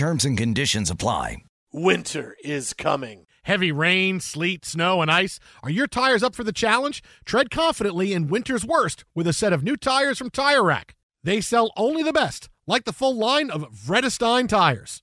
Terms and conditions apply. Winter is coming. Heavy rain, sleet, snow, and ice. Are your tires up for the challenge? Tread confidently in winter's worst with a set of new tires from Tire Rack. They sell only the best, like the full line of Vredestein tires.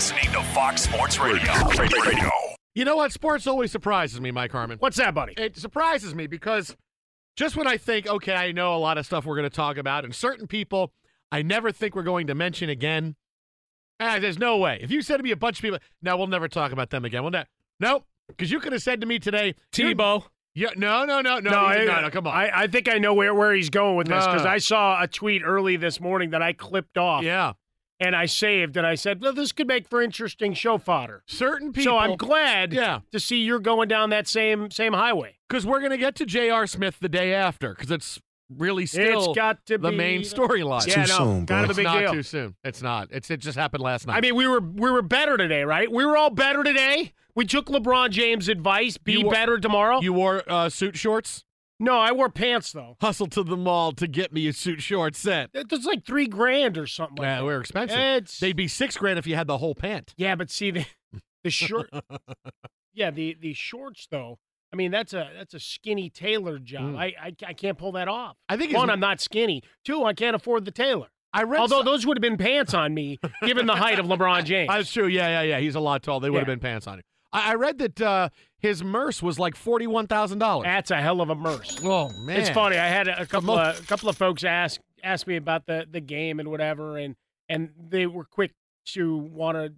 Listening to Fox Sports Radio. Radio. You know what? Sports always surprises me, Mike Harmon. What's that, buddy? It surprises me because just when I think, okay, I know a lot of stuff we're going to talk about, and certain people I never think we're going to mention again. Ah, there's no way. If you said to me a bunch of people, no, we'll never talk about them again. We'll ne- nope. Because you could have said to me today, Tebow. Yeah, no, no, no, no, No, no, I, no, no, come on. I, I think I know where, where he's going with this because No. I saw a tweet early this morning that I clipped off yeah, and I saved and I said, well, this could make for interesting show fodder. certain people. so I'm glad Yeah. to see you're going down that same same highway. because we're going to get to J.R. Smith the day after because it's really still it's got to the be main storyline. Yeah, no, soon, kind of bro. a It's big not deal. too soon. It's not. It's it just happened last night. I mean, we were we were better today, right? We were all better today. We took LeBron James' advice: be You were- better tomorrow. you wore uh, suit shorts. No, I wore pants though. Hustled to the mall to get me a suit short set. It's like three grand or something. Like Yeah, that. we're expensive. It's They'd be six grand if you had the whole pant. yeah, but see the the short. yeah, the the shorts though. I mean, that's a that's a skinny tailored job. Mm. I, I I can't pull that off. I think One, I'm not skinny. Two, I can't afford the tailor. I read. Although some- those would have been pants on me, given the height of LeBron James. that's true. Yeah, yeah, yeah. He's a lot tall. They would have been pants on him. I, I read that uh, his merce was like forty one thousand dollars. That's a hell of a merce. Oh man, It's funny. I had a, a couple of a couple of folks ask ask me about the the game and whatever, and and they were quick to want to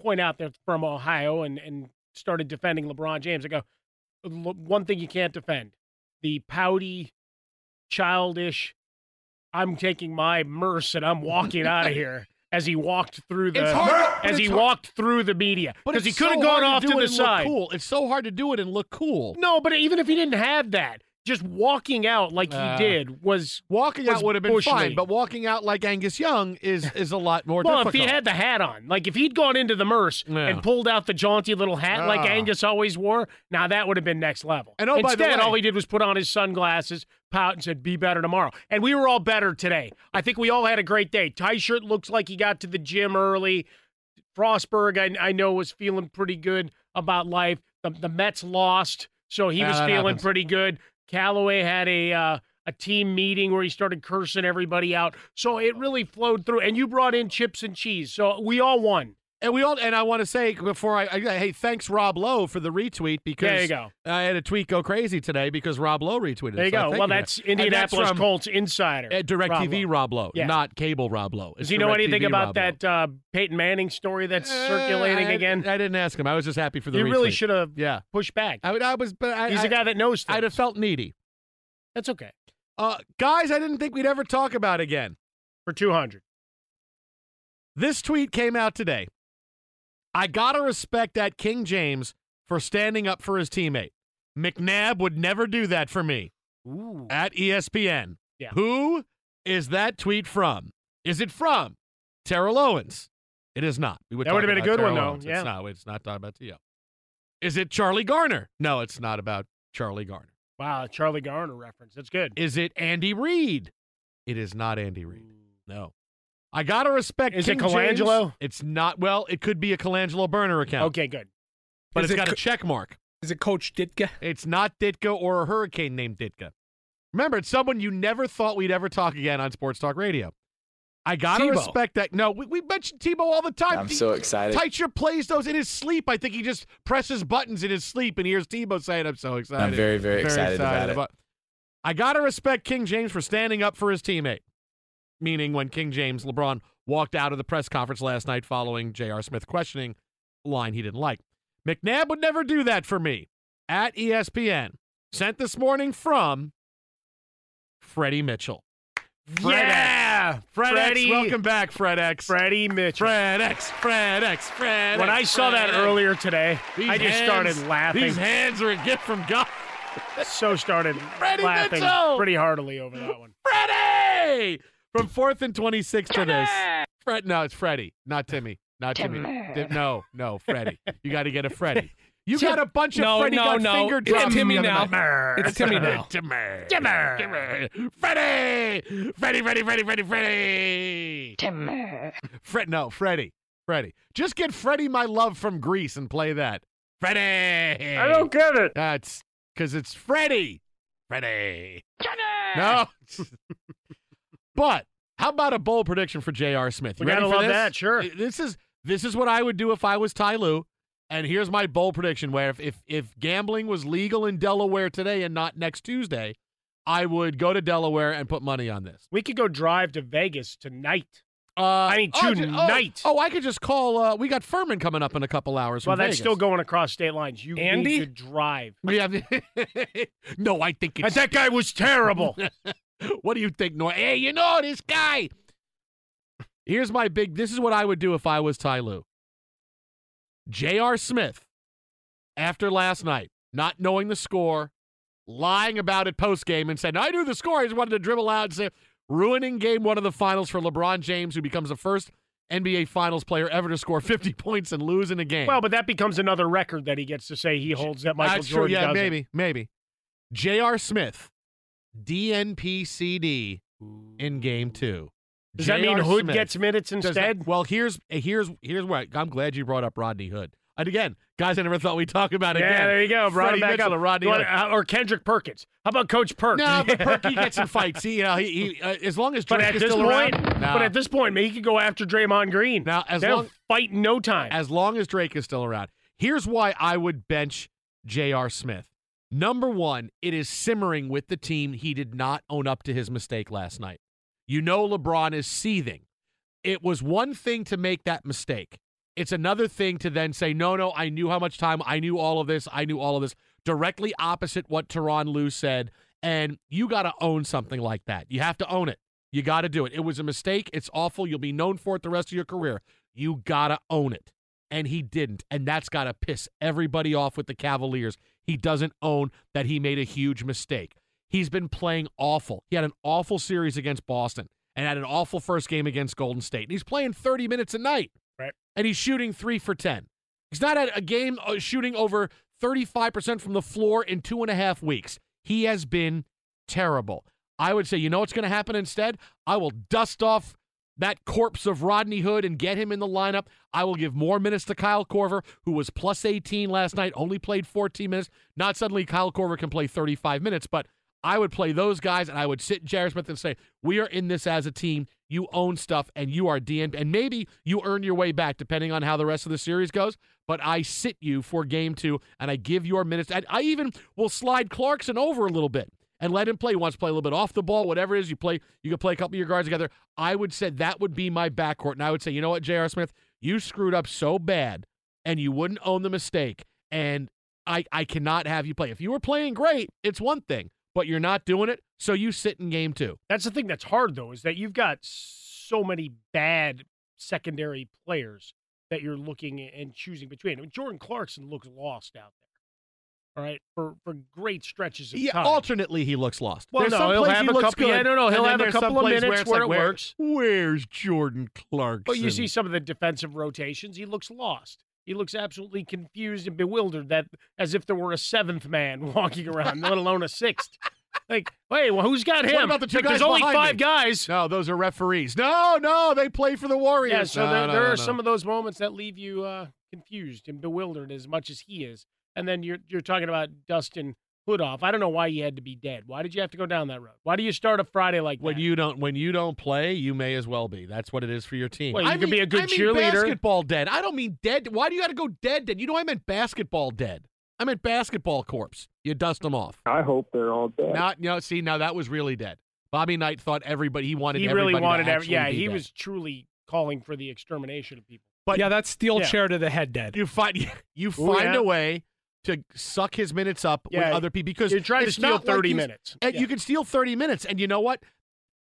point out they're from Ohio and and started defending LeBron James. I go, one thing you can't defend: the pouty, childish. I'm taking my merce and I'm walking out of here. As he walked through the hard as he hard- walked through the media because he could have so gone off do to the side. Cool. It's so hard to do it and look cool. No, but even if he didn't have that, just walking out like he Uh, did was Walking was out would have been fine, but walking out like Angus Young is is a lot more well, difficult. if he had the hat on, like if he'd gone into the Merce Yeah. and pulled out the jaunty little hat like Ah. Angus always wore, now that would have been next level. And oh, by the Instead, way- all he did was put on his sunglasses, pout, and said, "Be better tomorrow." And we were all better today. I think we all had a great day. Ty shirt looks like he got to the gym early. Frostberg, I, I know, was feeling pretty good about life. The, the Mets lost, so he was that feeling happens. pretty good. Callaway had a uh, a team meeting where he started cursing everybody out. So it really flowed through. And you brought in chips and cheese, so we all won. And we all and I want to say before I, I hey thanks Rob Lowe for the retweet because There you go. I had a tweet go crazy today because Rob Lowe retweeted. It. There you so go. Well, that's Indianapolis from, Colts insider. uh, DirecTV Rob Rob Lowe. Yeah. not cable Rob Lowe. Does It's he know anything DirecTV about Rob that uh, Peyton Manning story that's Uh, circulating I- again? I didn't ask him. I was just happy for the you really should have Yeah, pushed back. I, I was, but I, He's a guy that knows things. I'd have felt needy. That's okay. Uh, guys, I didn't think we'd ever talk about again. For 200. This tweet came out today. I gotta respect that King James for standing up for his teammate. McNabb would never do that for me. Ooh. At ESPN. Yeah. Who is that tweet from? Is it from Terrell Owens? It is not. We would That would've been a good one, though. Owens. Yeah. It's not. It's not talking about T.O. Is it Charlie Garner? No, it's not about Charlie Garner. Wow, a Charlie Garner reference. That's good. Is it Andy Reid? It is not Andy Reid. No. I gotta respect. Is it King James. Colangelo? It's not. Well, it could be a Colangelo burner account. Okay, good. but Is it's it got a co- check mark. Is it Coach Ditka? It's not Ditka or a hurricane named Ditka. Remember, it's someone you never thought we'd ever talk again on Sports Talk Radio. I gotta Tebow. respect that. No, we, we mention Tebow all the time. I'm so excited. Teicher plays those in his sleep. I think he just presses buttons in his sleep and hears Tebow saying, "I'm so excited." I'm very, very excited about it. I gotta respect King James for standing up for his teammate. Meaning, when King James LeBron walked out of the press conference last night following J.R. Smith questioning a line he didn't like. McNabb would never do that for me. At ESPN, sent this morning from Freddie Mitchell. Fred yeah! X. Fred Freddie, X. Welcome back, Fred X. Freddie Mitchell. Fred X. Fred X. Fred when X, I saw that Fred X. earlier today, These I just hands- started laughing. These hands are a gift from God. so started Freddie laughing Mitchell! pretty heartily over that one. Freddie from fourth and twenty six to this. Fred, no, it's Freddie, not Timmy, not Timmy. Tim- no, no, Freddie. You got to get a Freddie. You got a bunch of No, Freddie no, got no. finger It's drops Timmy now. It's Timmy now. Timmy. Timmy. Timmy. Freddie. Freddie. Freddie. Freddie. Freddie. Freddie. Timmy. Fred. No, Freddie. Freddie. Just get Freddie, my love from Greece, and play that. Freddie. I don't get it. That's because it's Freddie. Freddie. Timmy. No. but how about a bold prediction for J.R. Smith? You We gotta love this? that, sure. This is this is what I would do if I was Ty Lue. And here's my bold prediction: where if, if if gambling was legal in Delaware today and not next Tuesday, I would go to Delaware and put money on this. We could go drive to Vegas tonight. Uh, I mean, oh, ju- tonight. Oh, oh, I could just call. Uh, we got Fuhrman coming up in a couple hours. Well, that's Vegas. still going across state lines. You Andy? need to drive. Have. no, I think And it's. that guy was terrible. what do you think, Noah? Hey, you know this guy. Here's my big. This is what I would do if I was Ty Lue. J.R. Smith, after last night, not knowing the score, lying about it post game, and saying "I knew the score." I just wanted to dribble out and say, ruining game one of the finals for LeBron James, who becomes the first NBA Finals player ever to score 50 points and lose in a game. well, but that becomes another record that he gets to say he holds that Michael That's Jordan true. Yeah, doesn't. maybe, maybe. J.R. Smith, DNPCD in game two. Does that mean. Hood Smith. gets minutes Does that- instead? well, here's here's here's what I'm glad you brought up Rodney Hood. And again, guys, I never thought we'd talk about it. yeah, again. there you go. Brought Freddie back Mitchell up. Rodney Hood. uh, or Kendrick Perkins. How about Coach Perk? No, but Perky gets in fights. He, you know, he, he uh, as long as But Drake at is this still point, around. No. but at this point, man, he could go after Draymond Green. Now, as They'll long- fight in no time. as long as Drake is still around. Here's why I would bench J.R. Smith. Number one, it is simmering with the team. He did not own up to his mistake last night. You know, LeBron is seething. It was one thing to make that mistake. It's another thing to then say, no, no, I knew how much time, I knew all of this, I knew all of this. Directly opposite what Tyronn Lue said. And you got to own something like that. You have to own it. You got to do it. It was a mistake. It's awful. You'll be known for it the rest of your career. You got to own it. And he didn't. And that's got to piss everybody off with the Cavaliers. He doesn't own that he made a huge mistake. He's been playing awful. He had an awful series against Boston and had an awful first game against Golden State. And he's playing 30 minutes a night. Right. And he's shooting three for 10. He's not at a game uh, shooting over 35% from the floor in two and a half weeks. He has been terrible. I would say, you know what's going to happen instead? I will dust off that corpse of Rodney Hood and get him in the lineup. I will give more minutes to Kyle Korver, who was plus 18 last night, only played 14 minutes. Not suddenly Kyle Korver can play 35 minutes, but I would play those guys and I would sit J.R. Smith and say, We are in this as a team. You own stuff and you are DN. And maybe you earn your way back depending on how the rest of the series goes. But I sit you for game two and I give your minutes. And I even will slide Clarkson over a little bit and let him play. He wants to play a little bit off the ball, whatever it is. You play, you can play a couple of your guards together. I would say that would be my backcourt. And I would say, you know what, J.R. Smith, you screwed up so bad and you wouldn't own the mistake. And I, I cannot have you play. If you were playing great, it's one thing, but you're not doing it. So you sit in game two. That's the thing that's hard, though, is that you've got so many bad secondary players that you're looking and choosing between. I mean, Jordan Clarkson looks lost out there all right, for for great stretches of yeah, time. alternately he looks lost. Well, there's no, some he'll have he a looks couple. good, Yeah, no, no, he'll have a couple of minutes where, where, like, it where- works. Where's Jordan Clarkson? But you see some of the defensive rotations, he looks lost. He looks absolutely confused and bewildered, that as if there were a seventh man walking around, let alone a sixth. Like, hey, well, who's got him? What about the two like, guys There's only five me? guys. No, those are referees. No, no, they play for the Warriors. Yeah, so No, there, no, there no, are some of those moments that leave you uh, confused and bewildered as much as he is. And then you're you're talking about Dustin Hoodoff. I don't know why he had to be dead. Why did you have to go down that road? Why do you start a Friday like when that? you don't when you don't play, you may as well be. That's what it is for your team. Well, you I could mean, be a good I mean cheerleader. Basketball dead. I don't mean dead. Why do you got to go dead? Dead. You know I meant basketball dead. I meant basketball corpse. You dust them off. I hope they're all dead. Not you know. See now that was really dead. Bobby Knight thought everybody he wanted. he everybody really to wanted every, yeah be he dead. was truly calling for the extermination of people But yeah, that's steel Yeah. chair to the head dead. you find you Ooh, find yeah. a way to suck his minutes up Yeah, with other people because you're trying to steal not like 30 minutes And Yeah. you can steal 30 minutes. And you know what?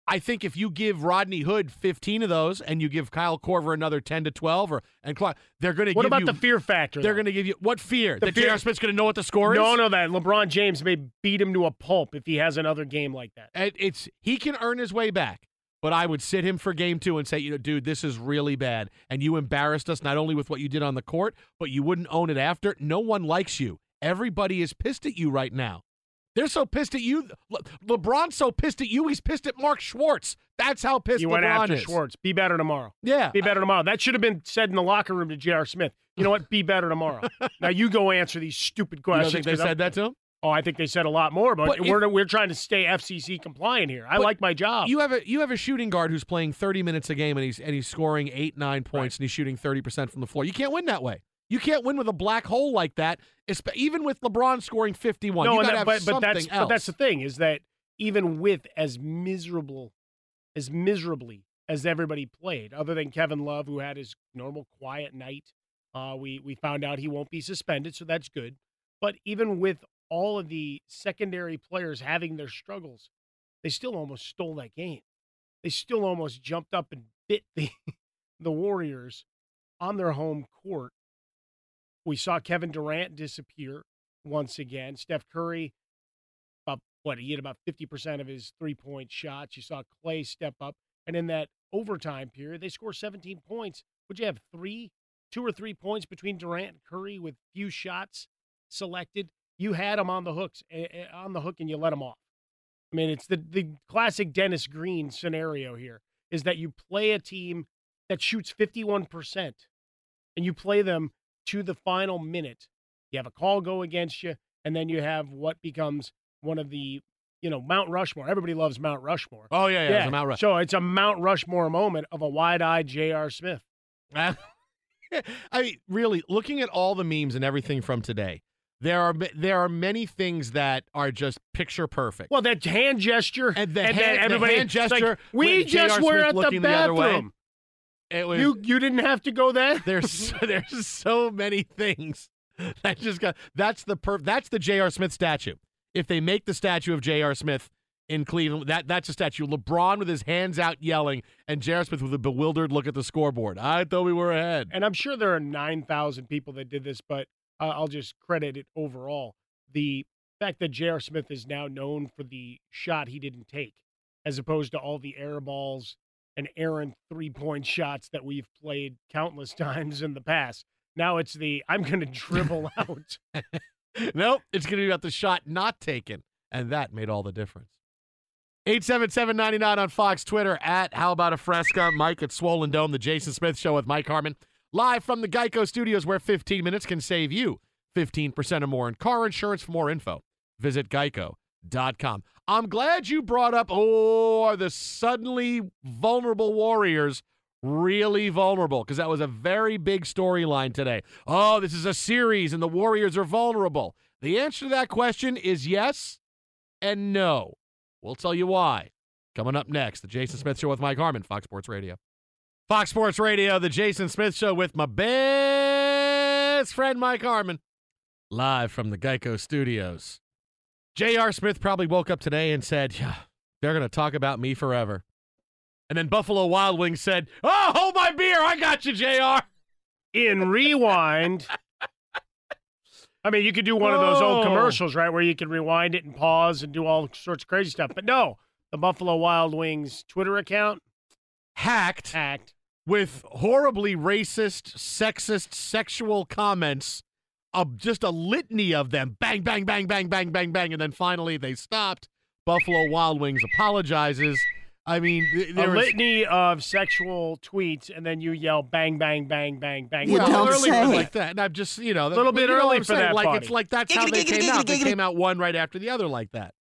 I think if you give Rodney Hood 15 of those and you give Kyle Korver another 10 to 12 or and Clark, they're going to what about you the fear factor they're going to give you what fear? The that fear- J.R. Smith's going to know what the score is? no no that lebron james may beat him to a pulp if he has another game like that And it's he can earn his way back. But I would sit him for game two and say, you know, dude, this is really bad. And you embarrassed us not only with what you did on the court, but you wouldn't own it after. No one likes you. Everybody is pissed at you right now. They're so pissed at you. Le- LeBron's so pissed at you, he's pissed at Mark Schwarz. That's how pissed you went LeBron after is. schwarz be better tomorrow Yeah. be better tomorrow that should have been said in the locker room to j.r smith you know what be better tomorrow now you go answer these stupid You questions don't think they 'cause I'm- said that to him? Oh i think they said a lot more but, But if- we're, we're trying to stay fcc compliant here i like my job You have a you have a shooting guard who's playing 30 minutes a game and he's and he's scoring eight nine points and he's shooting 30 percent from the floor. You can't win that way. You can't win with a black hole like that. Even with LeBron scoring 51, no, you and got to that- have but, but that's else. but that's the thing is that even with as miserable as miserably as everybody played, other than Kevin Love, who had his normal quiet night, uh, we we found out he won't be suspended, so that's good. But even with all of the secondary players having their struggles, they still almost stole that game. They still almost jumped up and bit the the Warriors on their home court. We saw Kevin Durant disappear once again. Steph Curry, about what he hit about fifty percent of his three point shots. You saw Klay step up, and in that overtime period, they score seventeen points. Would you have three, two or three points between Durant and Curry with few shots selected? You had them on the hooks, on the hook, and you let them off. I mean, it's the the classic Dennis Green scenario here. Is that you play a team that shoots fifty one percent, and you play them to the final minute. You have a call go against you, and then you have what becomes one of the, you know, Mount Rushmore. Everybody loves Mount Rushmore. oh yeah, yeah, it's Mount Rush. So it's a Mount Rushmore moment of a wide-eyed J.R. Smith. I mean, really, looking at all the memes and everything from today, there are there are many things that are just picture perfect. Well, that hand gesture And the then hand- the everybody hand it's like, gesture we just J.R. were Smith at the looking the other way. it was You you didn't have to go there. there's there's so many things that just got that's the per that's the J.R. Smith statue. If they make the statue of J.R. Smith in Cleveland, that that's a statue. LeBron with his hands out yelling, and J.R. Smith with a bewildered look at the scoreboard. I thought we were ahead. and I'm sure there are nine thousand people that did this, but uh, I'll just credit it overall. The fact that J.R. Smith is now known for the shot he didn't take, as opposed to all the air balls and errant three point shots that we've played countless times in the past. Now it's the I'm going to dribble out. nope, it's going to be about the shot not taken. And that made all the difference. 877-99 on Fox Twitter at How About a Fresca. Mike at Swollen Dome, the Jason Smith Show with Mike Harmon. Live from the Geico Studios where 15 minutes can save you 15% or more in car insurance. For more info, visit geico.com. I'm glad you brought up, oh, are the suddenly vulnerable Warriors really vulnerable? Because that was a very big storyline today. Oh, this is a series and the Warriors are vulnerable. The answer to that question is yes and no. We'll tell you why. Coming up next, the Jason Smith Show with Mike Harmon, Fox Sports Radio. Fox Sports Radio, the Jason Smith Show with my best friend Mike Harmon, live from the Geico Studios. J.R. Smith probably woke up today and said, Yeah, they're going to talk about me forever. And then Buffalo Wild Wings said, Oh, hold my beer. I got you, JR. In rewind. I mean, you could do one of those old Oh. commercials, right, where you can rewind it and pause and do all sorts of crazy stuff. But no, the Buffalo Wild Wings Twitter account Hacked hacked. with horribly racist, sexist, sexual comments. Of just a litany of them. Bang, bang, bang, bang, bang, bang, bang. And then finally they stopped. Buffalo Wild Wings apologizes. I mean, th- A there was- litany of sexual tweets, and then you yell bang, bang, bang, bang, bang. Well, Well, early early for for like that. And I'm just, you know, A little bit you know what early for saying? that, Like buddy. it's like that's how they came out. They came out one right after the other like that.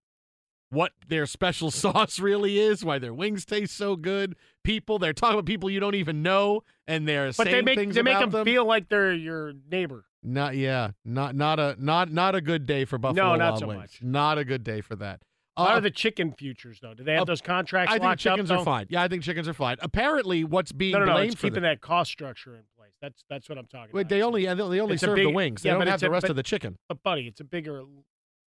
What their special sauce really is, why their wings taste so good. People, they're talking about people you don't even know, and they're But saying they make they make about them, feel like they're your neighbor. Not yeah, not not a not not a good day for Buffalo No, not Wild so Wings. much. Not a good day for that. How Uh, are the chicken futures though? Do they have uh, those contracts I think chickens up? are though? fine. Yeah, I think chickens are fine. Apparently, what's being No, no, no. blamed It's for keeping that- that cost structure in place. That's that's what I'm talking Wait, about. they only they only It's serve the wings. They yeah, don't have the a- rest but- of the chicken. But buddy, it's a bigger.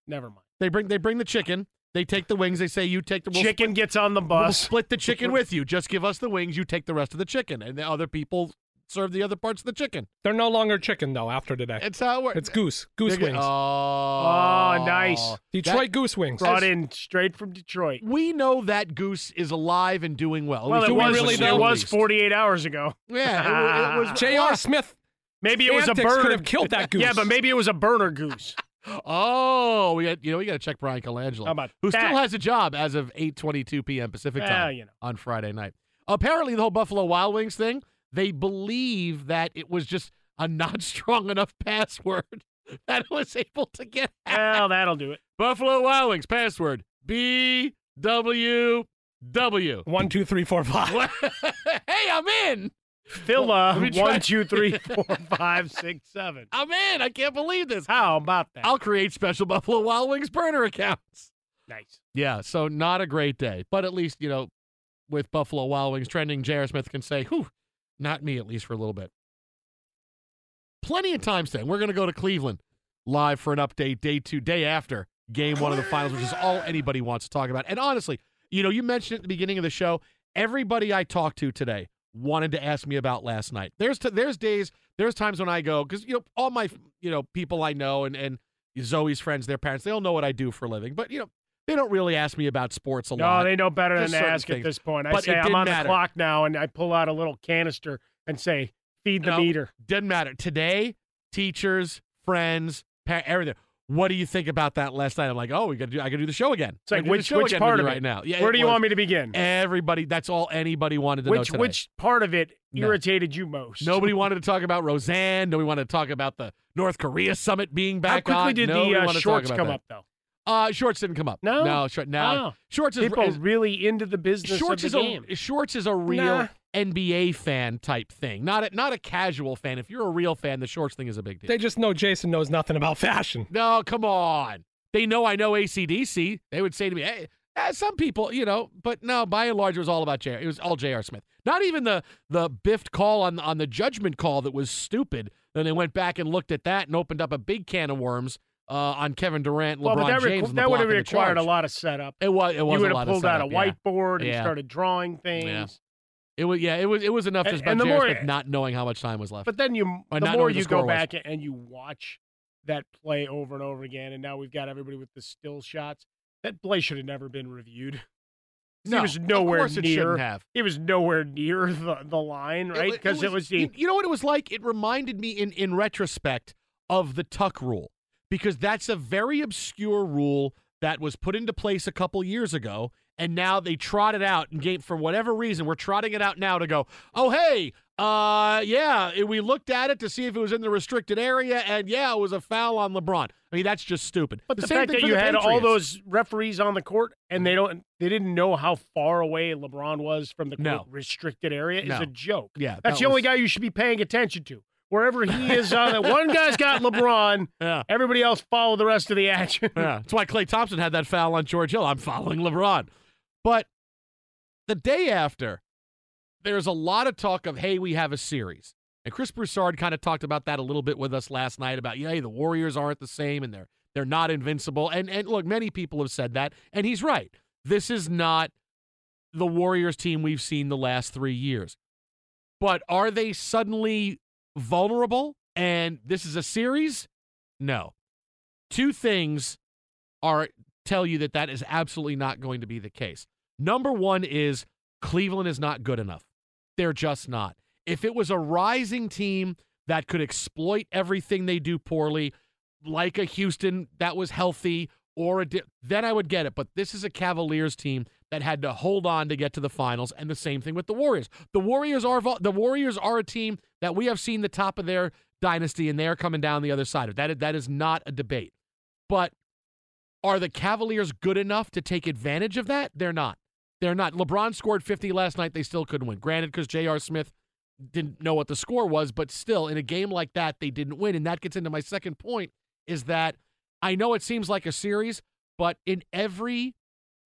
Never mind. They bring they bring the chicken. They take the wings. They say you take the we'll Chicken gets on the bus. We'll bus. split the chicken with you. Just give us the wings. You take the rest of the chicken, and the other people serve the other parts of the chicken. They're no longer chicken though after today. It's how it works. It's goose. Goose They're wings. go- Oh, nice. Detroit goose wings. Brought in straight from Detroit. We know that goose is alive and doing well. Well, it we was, really it was 48 hours ago. Yeah, it, it was. J.R. Smith. Maybe it was a Antics burner. could have killed that goose. Yeah, but maybe it was a burner goose. Oh, we got you know we got to check Bryan Colangelo, who that? still has a job as of 8:22 p.m. Pacific Well, time you know. on Friday night. Apparently, the whole Buffalo Wild Wings thing, they believe that it was just a not strong enough password that it was able to get hacked. Well, that'll do it. Buffalo Wild Wings password B W W. One, two, three, four, five. hey, I'm in. Phila, uh, Let me try- one, two, three, four, five, six, seven. Oh, I'm in. I can't believe this. How about that? I'll create special Buffalo Wild Wings burner accounts. nice. Yeah, so not a great day, but at least you know, with Buffalo Wild Wings trending, J.R. Smith can say, "Whew, not me," at least for a little bit. Plenty of time today. We're going to go to Cleveland live for an update, day two, day after game one of the finals, which is all anybody wants to talk about. And honestly, you know, you mentioned at the beginning of the show, everybody I talked to today wanted to ask me about last night. There's t- there's days, there's times when I go because you know all my you know people I know and and Zoe's friends, their parents, they all know what I do for a living, but you know they don't really ask me about sports a lot. No, they know better than to ask things. at this point. I but say I'm on matter. the clock now, and I pull out a little canister and say, "Feed the No. meter." Doesn't matter. Today, teachers, friends, pa- everything. What do you think about that last night? I'm like, oh, we got to do. I got to do the show again. It's like I gotta do which which part of it right now? Yeah, Where do you was want me to begin? Everybody. That's all anybody wanted to know Which today. which part of it No. irritated you most? Nobody wanted to talk about Roseanne. Nobody wanted to talk about the North Korea summit being back. How quickly on. did Nobody the uh, wanted to talk shorts come that. up though? Uh, shorts didn't come up. No? no, short, now Oh. shorts is, People is really into the business shorts of is the a game. shorts is a real Nah. NBA fan type thing, not a, not a casual fan. If you're a real fan, the shorts thing is a big deal. They just know Jason knows nothing about fashion. No, come on. They know I know ACDC. They would say to me, hey, eh, some people, you know, but no, by and large, it was all about JR. It was all J.R. Smith. Not even the the biffed call on on the judgment call that was stupid. Then they went back and looked at that and opened up a big can of worms uh, on Kevin Durant, LeBron well, but that, James. and the that would have required a lot of setup. It was. It was you would have pulled out a setup, yeah. whiteboard and Yeah. started drawing things. Yeah. It was. Yeah. It was. It was enough And- just and J.R. more- Smith not knowing how much time was left. But then you, Or the more knowing the you go was. back and you watch that play over and over again, and now we've got everybody with the still shots. That play should have never been reviewed. No, he was of nowhere course it near. have. He was nowhere near the, the line, right? Because it, was, the you, you know what it was like? It reminded me in in retrospect of the tuck rule because that's a very obscure rule that was put into place a couple years ago and now they trot it out and game for whatever reason we're trotting it out now to go oh hey uh yeah we looked at it to see if it was in the restricted area and yeah it was a foul on lebron i mean that's just stupid But the, same fact thing that you the had all those referees on the court and they don't they didn't know how far away LeBron was from the No. court restricted area is No. a joke. yeah That's that the only guy you should be paying attention to. Wherever he is on that one guy's got LeBron, yeah everybody else follow the rest of the action. Yeah, that's why Klay Thompson had that foul on George Hill. I'm following LeBron. But the day after, there's a lot of talk of, hey, we have a series. And Chris Broussard kind of talked about that a little bit with us last night about, yeah, the Warriors aren't the same and they're they're not invincible. And and look, many people have said that, and he's right. This is not the Warriors team we've seen the last three years. But are they suddenly vulnerable? And this is a series? No. Two things are tell you that that is absolutely not going to be the case. Number one is Cleveland is not good enough. They're just not. If it was a rising team that could exploit everything they do poorly, like a Houston that was healthy, or a di- then I would get it. But this is a Cavaliers team that had to hold on to get to the finals, and the same thing with the Warriors. The Warriors are the Warriors are a team that we have seen the top of their dynasty, and they are coming down the other side of that. That is not a debate. But are the Cavaliers good enough to take advantage of that? They're not. They're not. LeBron scored 50 last night. They still couldn't win. Granted, because J.R. Smith didn't know what the score was, but still, in a game like that, they didn't win. And that gets into my second point is that I know it seems like a series, but in every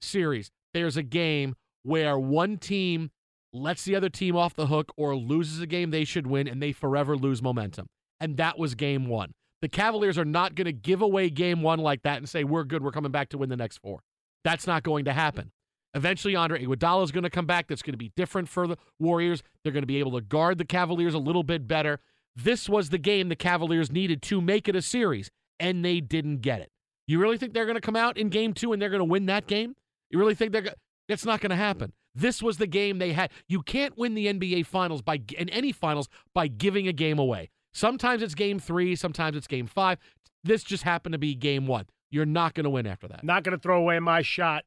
series, there's a game where one team lets the other team off the hook or loses a game they should win and they forever lose momentum. And that was game one. The Cavaliers are not going to give away game one like that and say, we're good, we're coming back to win the next four. That's not going to happen. Eventually, Andre Iguodala is going to come back. That's going to be different for the Warriors. They're going to be able to guard the Cavaliers a little bit better. This was the game the Cavaliers needed to make it a series, and they didn't get it. You really think they're going to come out in game two and they're going to win that game? You really think they're going It's not going to happen. This was the game they had. You can't win the NBA finals by in any finals by giving a game away. Sometimes it's game 3, sometimes it's game 5. This just happened to be game 1. You're not going to win after that. Not going to throw away my shot.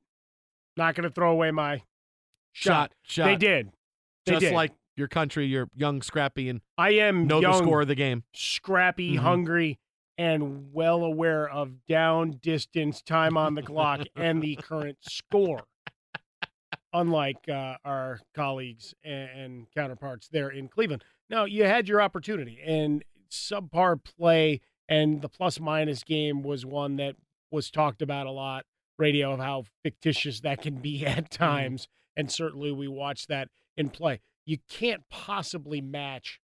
Not going to throw away my shot. shot. They did. They Just did. like your country, you're young, scrappy, and I am know young, the score of the game. scrappy, Mhm. hungry, and well aware of down, distance, time on the clock, and the current score. Unlike uh, our colleagues and, and counterparts there in Cleveland. Now, you had your opportunity, and subpar play and the plus minus game was one that was talked about a lot, radio, of how fictitious that can be at mm-hmm. times. And certainly we watch that in play. You can't possibly match,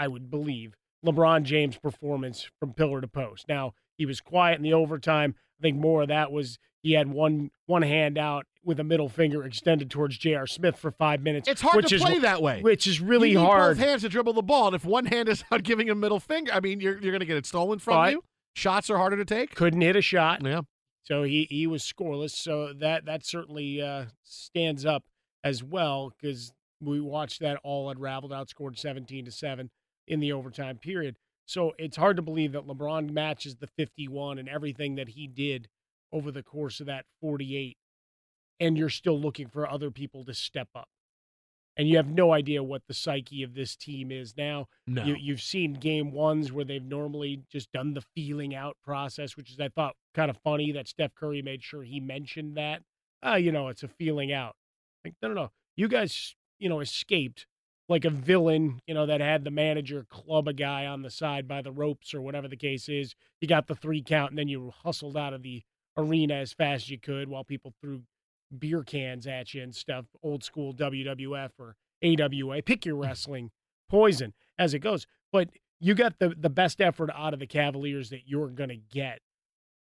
I would believe, LeBron James' performance from pillar to post. Now, he was quiet in the overtime. I think more of that was he had one one hand out with a middle finger extended towards J.R. Smith for five minutes. It's hard which to is, play that way. Which is really you need hard. Both hands to dribble the ball, and if one hand is out giving a middle finger, I mean, you're you're going to get it stolen from But- you. Shots are harder to take. Couldn't hit a shot. Yeah. So he, he was scoreless. So that that certainly uh, stands up as well because we watched that all unraveled, outscored 17 to 7 in the overtime period. So it's hard to believe that LeBron matches the 51 and everything that he did over the course of that 48. And you're still looking for other people to step up. And you have no idea what the psyche of this team is now. No. You, you've seen game ones where they've normally just done the feeling out process, which is I thought kind of funny that Steph Curry made sure he mentioned that. Ah, you know, it's a feeling out. Like, no, no, no. You guys, you know, escaped like a villain, you know, that had the manager club a guy on the side by the ropes or whatever the case is. You got the three count and then you hustled out of the arena as fast as you could while people threw beer cans at you and stuff, old school WWF or AWA. Pick your mm. wrestling poison as it goes. But you got the the best effort out of the Cavaliers that you're going to get,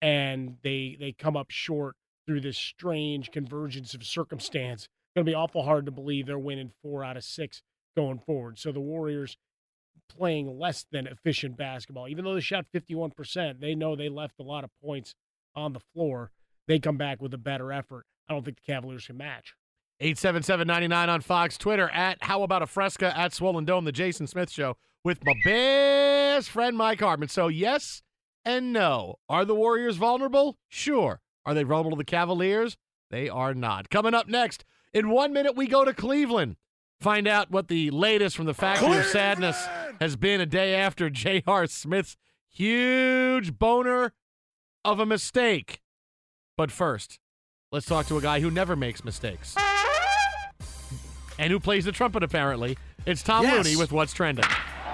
and they they come up short through this strange convergence of circumstance. Going to be awful hard to believe they're winning four out of six going forward. So the Warriors playing less than efficient basketball. Even though they shot 51%, they know they left a lot of points on the floor. They come back with a better effort. I don't think the Cavaliers can match. 877-99 on Fox, Twitter at How About a Fresca, at Swollen Dome, the Jason Smith Show with my best friend Mike Harmon. So yes and no. Are the Warriors vulnerable? Sure. Are they vulnerable to the Cavaliers? They are not. Coming up next, in one minute we go to Cleveland. Find out what the latest from the Factory of Sadness has been a day after J.R. Smith's huge boner of a mistake. But first, let's talk to a guy who never makes mistakes and who plays the trumpet, apparently. It's Tom Yes. Looney with What's Trending.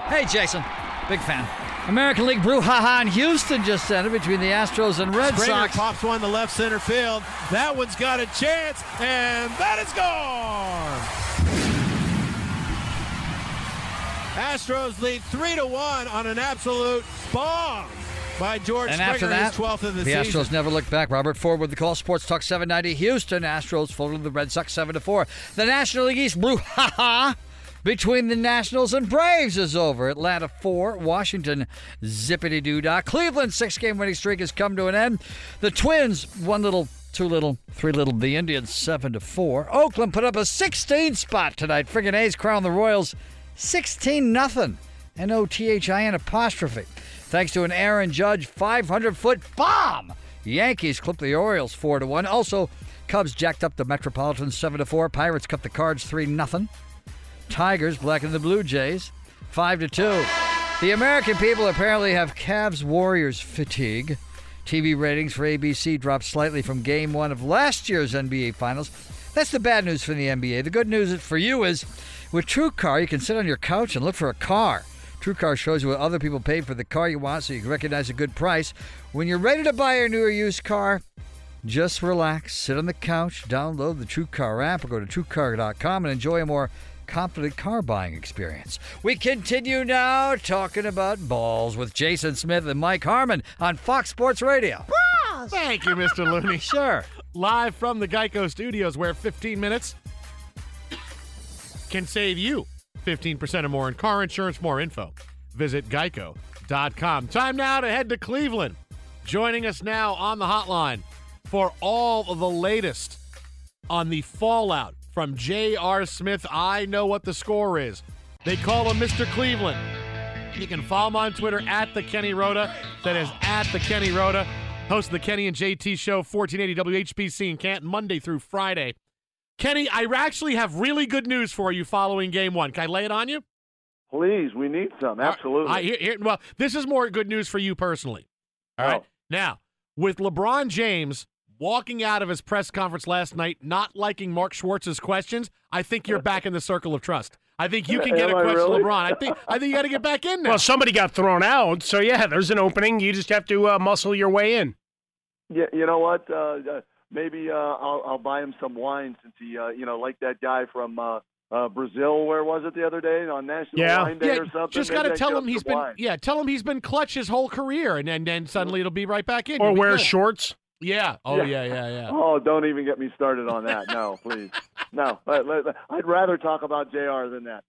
Hey, Jason. Big fan. American League brouhaha in Houston just ended between the Astros and Red Springer Sox. pops one to left center field. That one's got a chance, and that is gone. Astros lead three to one on an absolute bomb by George And Springer, after that, his 12th of the, season. the season. Astros never looked back. Robert Ford with the call. Sports Talk 790 Houston. Astros folded the Red Sox 7 to 4. The National League East brouhaha between the Nationals and Braves is over. Atlanta 4, Washington zippity doo dah. Cleveland's six game winning streak has come to an end. The Twins, one little, two little, three little. The Indians 7 to 4. Oakland put up a 16 spot tonight. Friggin' A's crown the Royals 16 nothing. N O T H I N apostrophe. Thanks to an Aaron Judge 500 foot bomb. Yankees clipped the Orioles 4 to 1. Also, Cubs jacked up the Metropolitans 7 to 4. Pirates cut the Cards 3 0. Tigers blackened the Blue Jays 5 to 2. The American people apparently have Cavs Warriors fatigue. TV ratings for ABC dropped slightly from game 1 of last year's NBA Finals. That's the bad news for the NBA. The good news for you is with TrueCar, you can sit on your couch and look for a car. TrueCar shows you what other people paid for the car you want so you can recognize a good price. When you're ready to buy a new or used car, just relax, sit on the couch, download the TrueCar app, or go to TrueCar.com and enjoy a more confident car buying experience. We continue now talking about balls with Jason Smith and Mike Harmon on Fox Sports Radio. Thank you, Mr. Looney. Sure. Live from the Geico Studios, where 15 minutes can save you 15% or more in car insurance. More info, visit geico.com. Time now to head to Cleveland. Joining us now on the hotline for all of the latest on the fallout from J.R. Smith. I know what the score is. They call him Mr. Cleveland. You can follow him on Twitter at the Kenny Roda. That is at the Kenny Roda. Host of the Kenny and JT Show, 1480 WHBC in Canton, Monday through Friday. Kenny, I actually have really good news for you following game one. Can I lay it on you? Please, we need some. Absolutely. I, here, here- well, this is more good news for you personally. All right. Oh. Now, with LeBron James walking out of his press conference last night, not liking Mark Schwarz's questions, I think you're back in the circle of trust. I think you can get a Am I question, really? LeBron. I think I think you got to get back in now. Well, somebody got thrown out, so yeah, there's an opening. You just have to uh, muscle your way in. Yeah, you know what? Uh, uh, maybe uh, I'll, I'll buy him some wine since he, uh, you know, like that guy from uh, uh, Brazil. Where was it the other day on National Yeah. Wine Day yeah, or something? just got to tell him he's some been wine. yeah, tell him he's been clutch his whole career, and and then suddenly it'll be right back in. Or wear good. shorts. Yeah. Oh yeah, yeah, yeah. Oh, don't even get me started on that. No, please. No, Let- let- I'd rather talk about Jr. than that.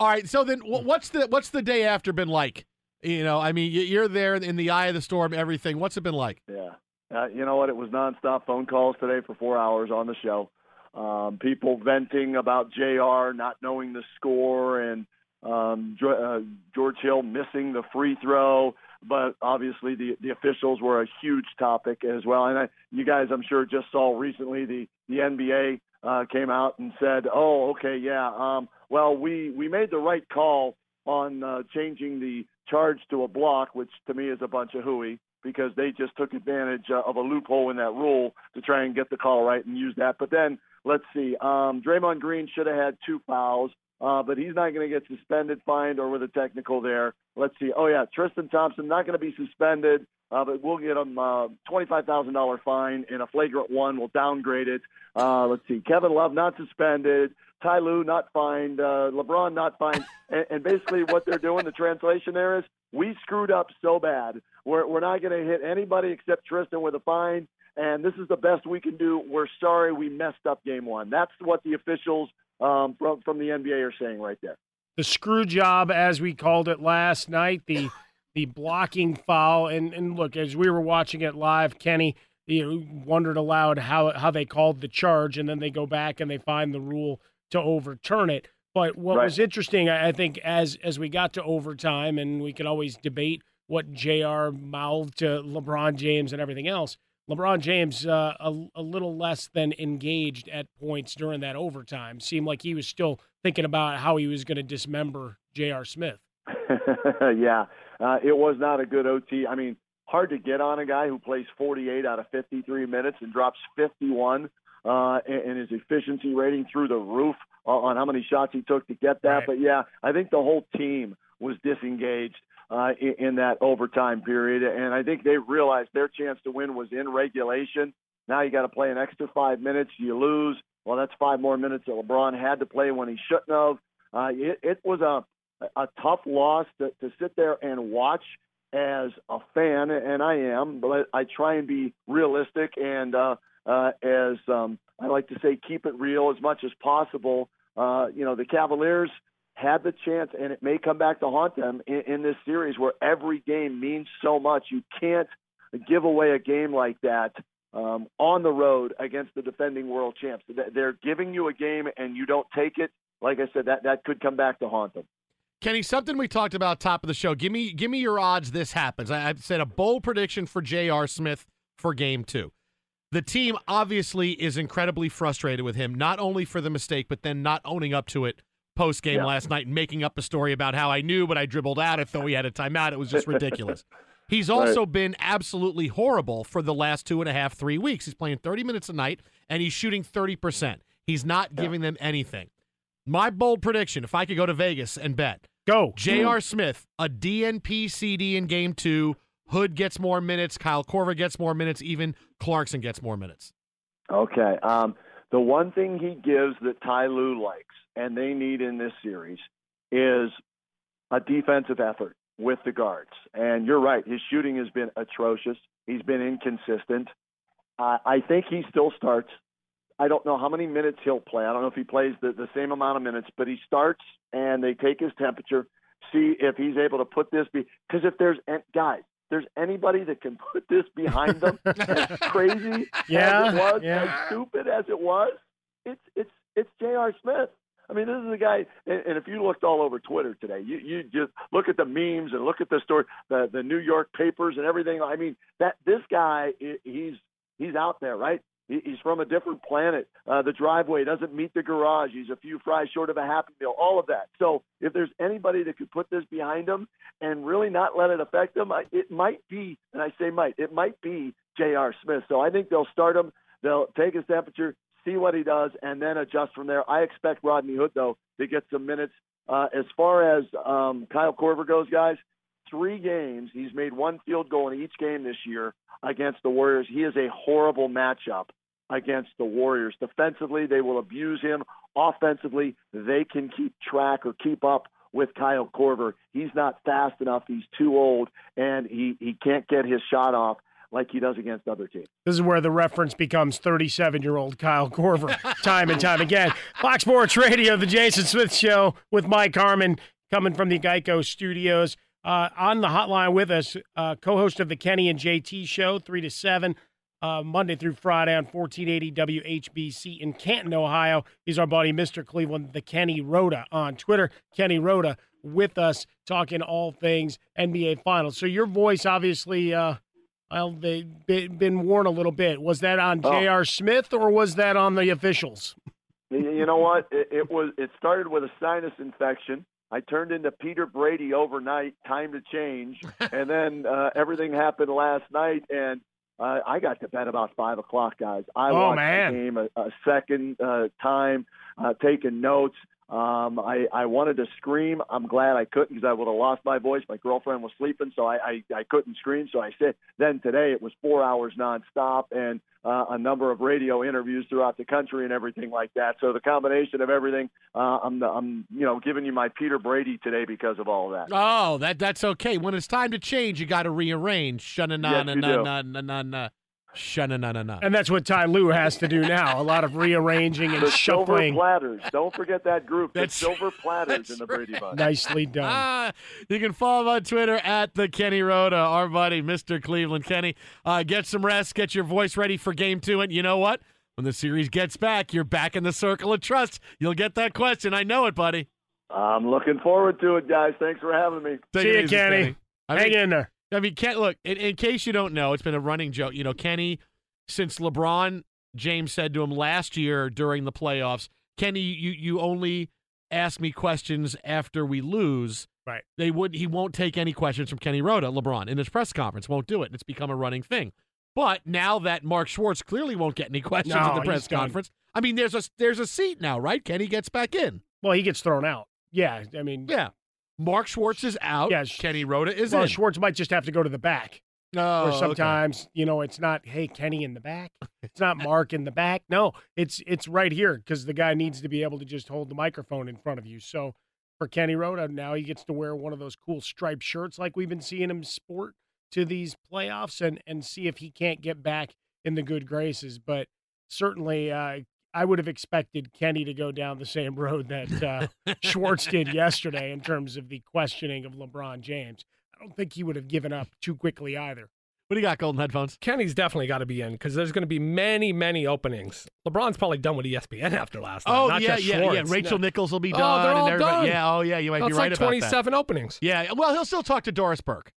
All right. So then, what's the what's the day after been like? You know, I mean, you're there in the eye of the storm, everything. What's it been like? Yeah. Uh, you know what? It was nonstop phone calls today for four hours on the show. Um, people venting about JR not knowing the score and um, uh, George Hill missing the free throw. But obviously, the the officials were a huge topic as well. And I, you guys, I'm sure, just saw recently the the NBA uh, came out and said, "Oh, okay, yeah. Um, well, we we made the right call on uh, changing the charge to a block, which to me is a bunch of hooey because they just took advantage uh, of a loophole in that rule to try and get the call right and use that. But then let's see, um, Draymond Green should have had two fouls. Uh, but he's not going to get suspended, fined, or with a technical there. Let's see. Oh yeah, Tristan Thompson not going to be suspended, uh, but we'll get him uh, twenty-five thousand dollar fine and a flagrant one. We'll downgrade it. Uh, let's see. Kevin Love not suspended. Ty Lue not fined. Uh, LeBron not fined. and, and basically, what they're doing, the translation there is, we screwed up so bad. We're we're not going to hit anybody except Tristan with a fine. And this is the best we can do. We're sorry we messed up game one. That's what the officials um, from from the NBA are saying right there. the screw job, as we called it last night, the the blocking foul. And and look, as we were watching it live, Kenny, you know, wondered aloud how how they called the charge, and then they go back and they find the rule to overturn it. But what Right. was interesting, I I think, as as we got to overtime, and we can always debate what Jr. mouthed to LeBron James and everything else. LeBron James uh, a, a little less than engaged at points during that overtime. Seemed like he was still thinking about how he was going to dismember J.R. Smith. yeah, uh, it was not a good OT. I mean, hard to get on a guy who plays 48 out of 53 minutes and drops 51, uh, and, and his efficiency rating through the roof on how many shots he took to get that. Right. But yeah, I think the whole team was disengaged uh, in, in that overtime period, and I think they realized their chance to win was in regulation. Now you got to play an extra five minutes. You lose. Well, that's five more minutes that LeBron had to play when he shouldn't have. Uh, it, it was a a tough loss to, to sit there and watch as a fan, and I am, but I try and be realistic and uh, uh, as um, I like to say, keep it real as much as possible. Uh, you know, the Cavaliers had the chance, and it may come back to haunt them in, in this series where every game means so much. You can't give away a game like that um, on the road against the defending world champs. They're giving you a game, and you don't take it. Like I said, that that could come back to haunt them. Kenny, something we talked about top of the show. Give me give me your odds this happens. I, I've said a bold prediction for J.R. Smith for game two. The team obviously is incredibly frustrated with him, not only for the mistake, but then not owning up to it post game Yeah. last night and making up a story about how I knew, but I dribbled out. I thought we had a timeout. It was just ridiculous. He's also been absolutely horrible for the last two and a half, three weeks. He's playing 30 minutes a night and he's shooting 30%. He's not giving them anything. My bold prediction, if I could go to Vegas and bet, Go. J.R. Smith, a DNP CD in game two. Hood gets more minutes. Kyle Korver gets more minutes. Even Clarkson gets more minutes. Okay. Um, the one thing he gives that Ty Lue likes and they need in this series is a defensive effort with the guards. And you're right, his shooting has been atrocious. He's been inconsistent. Uh, I think he still starts. I don't know how many minutes he'll play. I don't know if he plays the, the same amount of minutes, but he starts and they take his temperature, see if he's able to put this be because if there's guys, there's anybody that can put this behind them as crazy Yeah, as it was, yeah. as stupid as it was, it's it's it's J.R. Smith. I mean, this is a guy, and, and if you looked all over Twitter today, you you just look at the memes and look at the story, the the New York papers and everything. I mean, that this guy, he's he's out there, right? He- He's from a different planet. Uh, the driveway doesn't meet the garage. He's a few fries short of a happy meal. All of that. So if there's anybody that could put this behind him and really not let it affect him, it might be, and I say might, it might be J.R. Smith. So I think they'll start him. They'll take his temperature, see what he does, and then adjust from there. I expect Rodney Hood though to get some minutes. Uh, as far as um, Kyle Korver goes, guys, three games. He's made one field goal in each game this year against the Warriors. He is a horrible matchup against the Warriors. Defensively, they will abuse him. Offensively, they can keep track or keep up with Kyle Korver. He's not fast enough. He's too old, and he, he can't get his shot off like he does against other teams. This is where the reference becomes 37 year old Kyle Korver time and time again. Fox Sports Radio, The Jason Smith Show with Mike Harmon coming from the Geico studios. Uh, on the hotline with us, uh, co host of the Kenny and JT Show, 3 to 7, uh, Monday through Friday on 1480 WHBC in Canton, Ohio. He's our buddy, Mr. Cleveland, the Kenny Roda on Twitter. Kenny Roda with us talking all things NBA Finals. So your voice obviously. Uh, well, they've been worn a little bit. Was that on Oh. J.R. Smith or was that on the officials? You you know what? It, it was. It started with a sinus infection. I turned into Peter Brady overnight. Time to change, and then uh, everything happened last night, and uh, I got to bed about five o'clock, guys. I Oh, watched man. the game a, a second uh, time, uh, taking notes. Um, I, I wanted to scream. I'm glad I couldn't because I would have lost my voice. My girlfriend was sleeping, so I, I, I couldn't scream. So I said, then today it was four hours nonstop and uh, a number of radio interviews throughout the country and everything like that. So the combination of everything, uh, I'm, I'm, you know, giving you my Peter Brady today because of all of that. Oh, that that's okay. When it's time to change, you got to rearrange. Yes, na you na do. Na na na na. Sha-na-na-na-na. And that's what Ty Lue has to do now. A lot of rearranging and The silver platters. Don't forget that group. The That's- silver platters in the Brady Bunch. Nicely done. Ah, you can follow him on Twitter at the Kenny Roda, our buddy, Mr. Cleveland Kenny. Uh, get some rest, get your voice ready for game two. And you know what? When the series gets back, you're back in the circle of trust. You'll get that question. I know it, buddy. I'm looking forward to it, guys. Thanks for having me. Take See you, easy, Kenny. I Hang mean, in there. I mean, Ken, look, in, in case you don't know, it's been a running joke. You know, Kenny, since LeBron James said to him last year during the playoffs, Kenny, you, you only ask me questions after we lose. Right. They would he won't take any questions from Kenny Roda, LeBron, in his press conference. Won't do it. It's become a running thing. But now that Mark Schwarz clearly won't get any questions No, at the press conference, I mean, there's a there's a seat now, right? Kenny gets back in. Well, he gets thrown out. Yeah, I mean, Yeah. Mark Schwarz is out. Yeah, Kenny Roda is well, in. Schwarz might just have to go to the back. Oh, or okay. sometimes, you know, it's not, hey, Kenny in the back. It's not Mark in the back. No, it's it's right here because the guy needs to be able to just hold the microphone in front of you. So for Kenny Roda, now he gets to wear one of those cool striped shirts like we've been seeing him sport to these playoffs and and see if he can't get back in the good graces. But certainly, uh, I would have expected Kenny to go down the same road that uh, Schwarz did yesterday in terms of the questioning of LeBron James. I don't think he would have given up too quickly either. What do you got, Golden Headphones? Kenny's definitely got to be in because there's going to be many, many openings. LeBron's probably done with ESPN after last night. Oh not yeah, just yeah, yeah. Schwarz. Rachel Nichols will be Oh, done. they're all and done. Yeah, oh yeah, you might That's be right like about that. 27 openings. Yeah, well, he'll still talk to Doris Burke.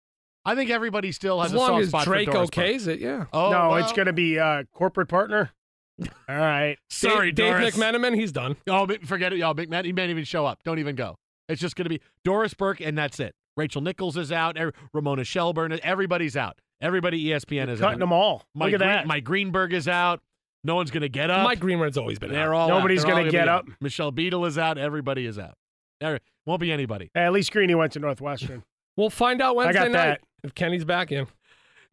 I think everybody still has As a long soft as spot Drake for Doris okays it, yeah. Oh, no, well, it's going to be uh, corporate partner. All right. Sorry, Dave, Doris. Dave McMenamin, he's done. Oh, but forget it, y'all. McMahon, he may not even show up. Don't even go. It's just going to be Doris Burke, and that's it. Rachel Nichols is out. Er- Ramona Shelburne. Everybody's out. Everybody ESPN is Cutting out. them all. Mike Look at Green- that. Mike Greenberg is out. No one's going to get up. Mike Greenberg's always been They're out. all. Nobody's gonna get out. up. Michelle Beadle is out. Everybody is out. There won't be anybody. Hey, at least Greeny went to Northwestern. We'll find out Wednesday got night that. if Kenny's back in.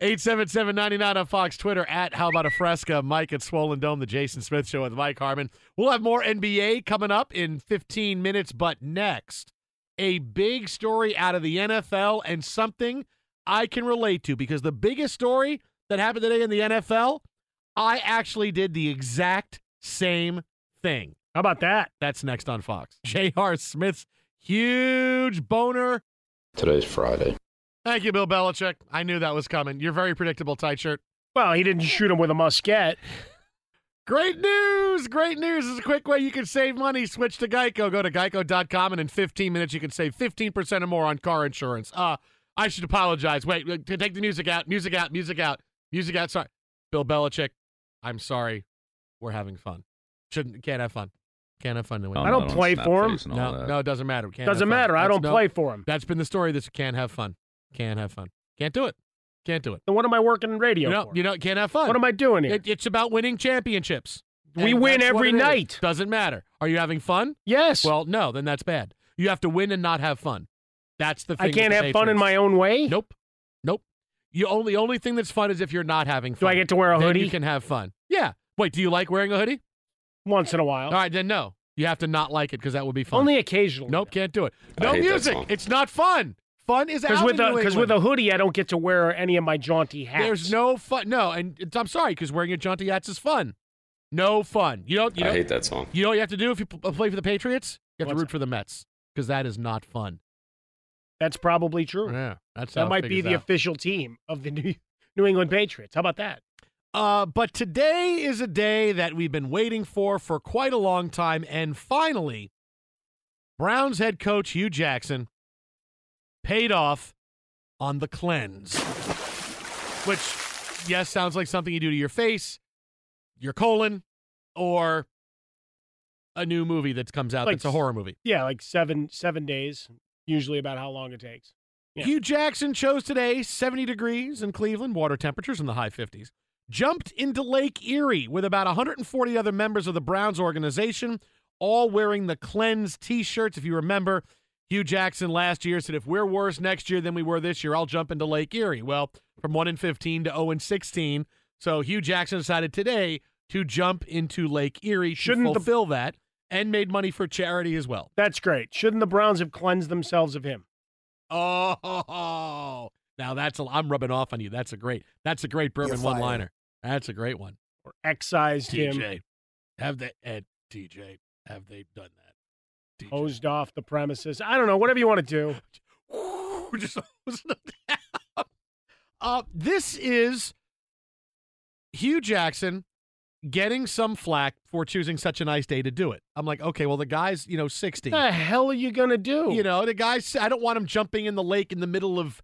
877-99 on Fox Twitter at How About a Fresca. Mike at Swollen Dome, the Jason Smith Show with Mike Harmon. We'll have more NBA coming up in 15 minutes, but next, a big story out of the NFL and something I can relate to because the biggest story that happened today in the NFL, I actually did the exact same thing. How about that? That's next on Fox. J.R. Smith's huge boner. Today's Friday. Thank you, Bill Belichick. I knew that was coming. You're very predictable, tight shirt. Well, he didn't shoot him with a musket. Great news! Great news. This is a quick way you can save money. Switch to Geico. Go to geico.com, and in 15 minutes, you can save 15% or more on car insurance. Uh, I should apologize. Wait, wait, take the music out. Music out. Music out. Music out. Sorry. Bill Belichick, I'm sorry. We're having fun. Shouldn't, can't have fun. Can't have fun. Oh, I don't no, play for him. face and all No, that. no, it doesn't matter. Can't Doesn't have fun. matter. I don't no, play for him. That's been the story. This can't have fun. Can't have fun. Can't do it. Can't do it. Then what am I working in radio You know, for? you know, can't have fun. what am I doing here? It, it's about winning championships. We And win every it is. night. Doesn't matter. Are you having fun? yes. Well, no, then that's bad. You have to win and not have fun. That's the thing. I can't the have fun in my own way. Nope. Nope. You only only thing that's fun is if you're not having fun. Do. I get to wear a Then hoodie You can have fun. Yeah. Wait, do you like wearing a hoodie? once in a while? All right, then no. You have to not like it because that would be fun. Only occasionally. Nope, can't do it. No music. It's not fun. Fun is Because out with a because with a hoodie, I don't get to wear any of my jaunty hats. There's no fun. No, and it's, I'm sorry because wearing your jaunty hats is fun. No fun. You don't. You I don't. hate that song. You know what you have to do if you play for the Patriots? You have What's to root for the Mets because that is not fun. That's probably true. Yeah, that's that might be the out. official team of the New, New England Patriots. How about that? Uh, but today is a day that we've been waiting for for quite a long time, and finally, Browns head coach Hue Jackson paid off on the cleanse, which, yes, sounds like something you do to your face, your colon, or a new movie that comes out Like that's a horror movie. Yeah, like seven seven days. Usually about how long it takes. Yeah. Hue Jackson chose today 70 degrees in Cleveland, water temperatures in the high 50s. Jumped into Lake Erie with about 140 other members of the Browns organization, all wearing the Cleanse t shirts. If you remember, Hue Jackson last year said, if we're worse next year than we were this year, I'll jump into Lake Erie. Well, from 1 and 15 to 0 and 16. So Hue Jackson decided today to jump into Lake Erie Shouldn't to the- fulfill that and made money for charity as well. That's great. Shouldn't the Browns have cleansed themselves of him? Oh, now that's a, I'm rubbing off on you. That's a great. That's a great bourbon one liner. That's a great one. or excised him, have they? Ed, TJ, have they done that? TJ. hosed off the premises. I don't know, whatever you want to do. just hosed them down. Uh, this is Hue Jackson getting some flack for choosing such a nice day to do it. I'm like, okay, well, the guy's, you know, 60. What the hell are you going to do? You know, the guy's, I don't want him jumping in the lake in the middle of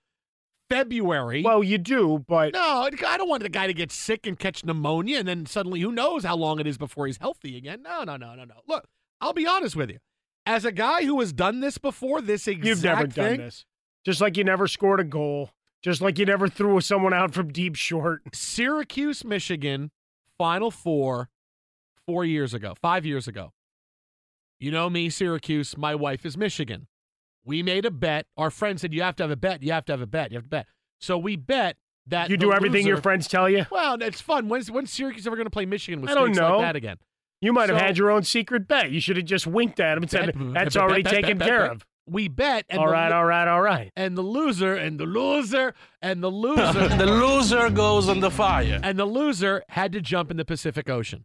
February. well, you do, but no, I don't want the guy to get sick and catch pneumonia and then suddenly who knows how long it is before he's healthy again. No, no, no, no, no. Look, I'll be honest with you. As a guy who has done this before, this exact you've never thing, done this. Just like you never scored a goal. Just like you never threw someone out from deep short. Syracuse, Michigan, Final Four, four years ago, five years ago. You know me, Syracuse. My wife is Michigan. We made a bet. Our friend said, You have to have a bet. You have to have a bet. You have to bet. So we bet that. You do everything your friends tell you? Well, it's fun. When's, when's Syracuse ever going to play Michigan with I don't know. like that again? You might have So- had your own secret bet. You should have just winked at him and said, Bet- mm-hmm. That's bet- already bet- taken bet- care bet- of. We bet. And All the right, lo- all right, all right. And the loser, and the loser, and the loser. the loser goes on the fire. and the loser had to jump in the Pacific Ocean.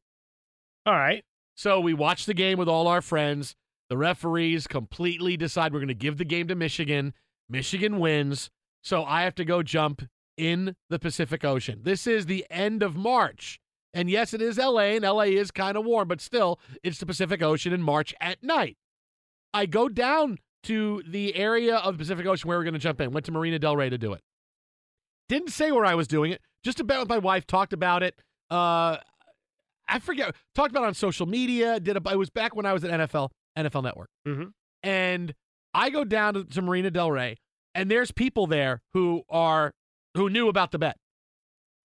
All right. So we watched the game with all our friends. The referees completely decide we're going to give the game to Michigan. Michigan wins. So I have to go jump in the Pacific Ocean. This is the end of March. And yes, it is LA, and LA is kind of warm, but still, it's the Pacific Ocean in March at night. I go down to the area of the Pacific Ocean where we're going to jump in. Went to Marina Del Rey to do it. Didn't say where I was doing it. Just about with my wife. Talked about it. Uh, I forget. Talked about it on social media. Did a, it was back when I was at NFL NFL Network, Mhm. and I go down to, to Marina Del Rey, and there's people there who are who knew about the bet,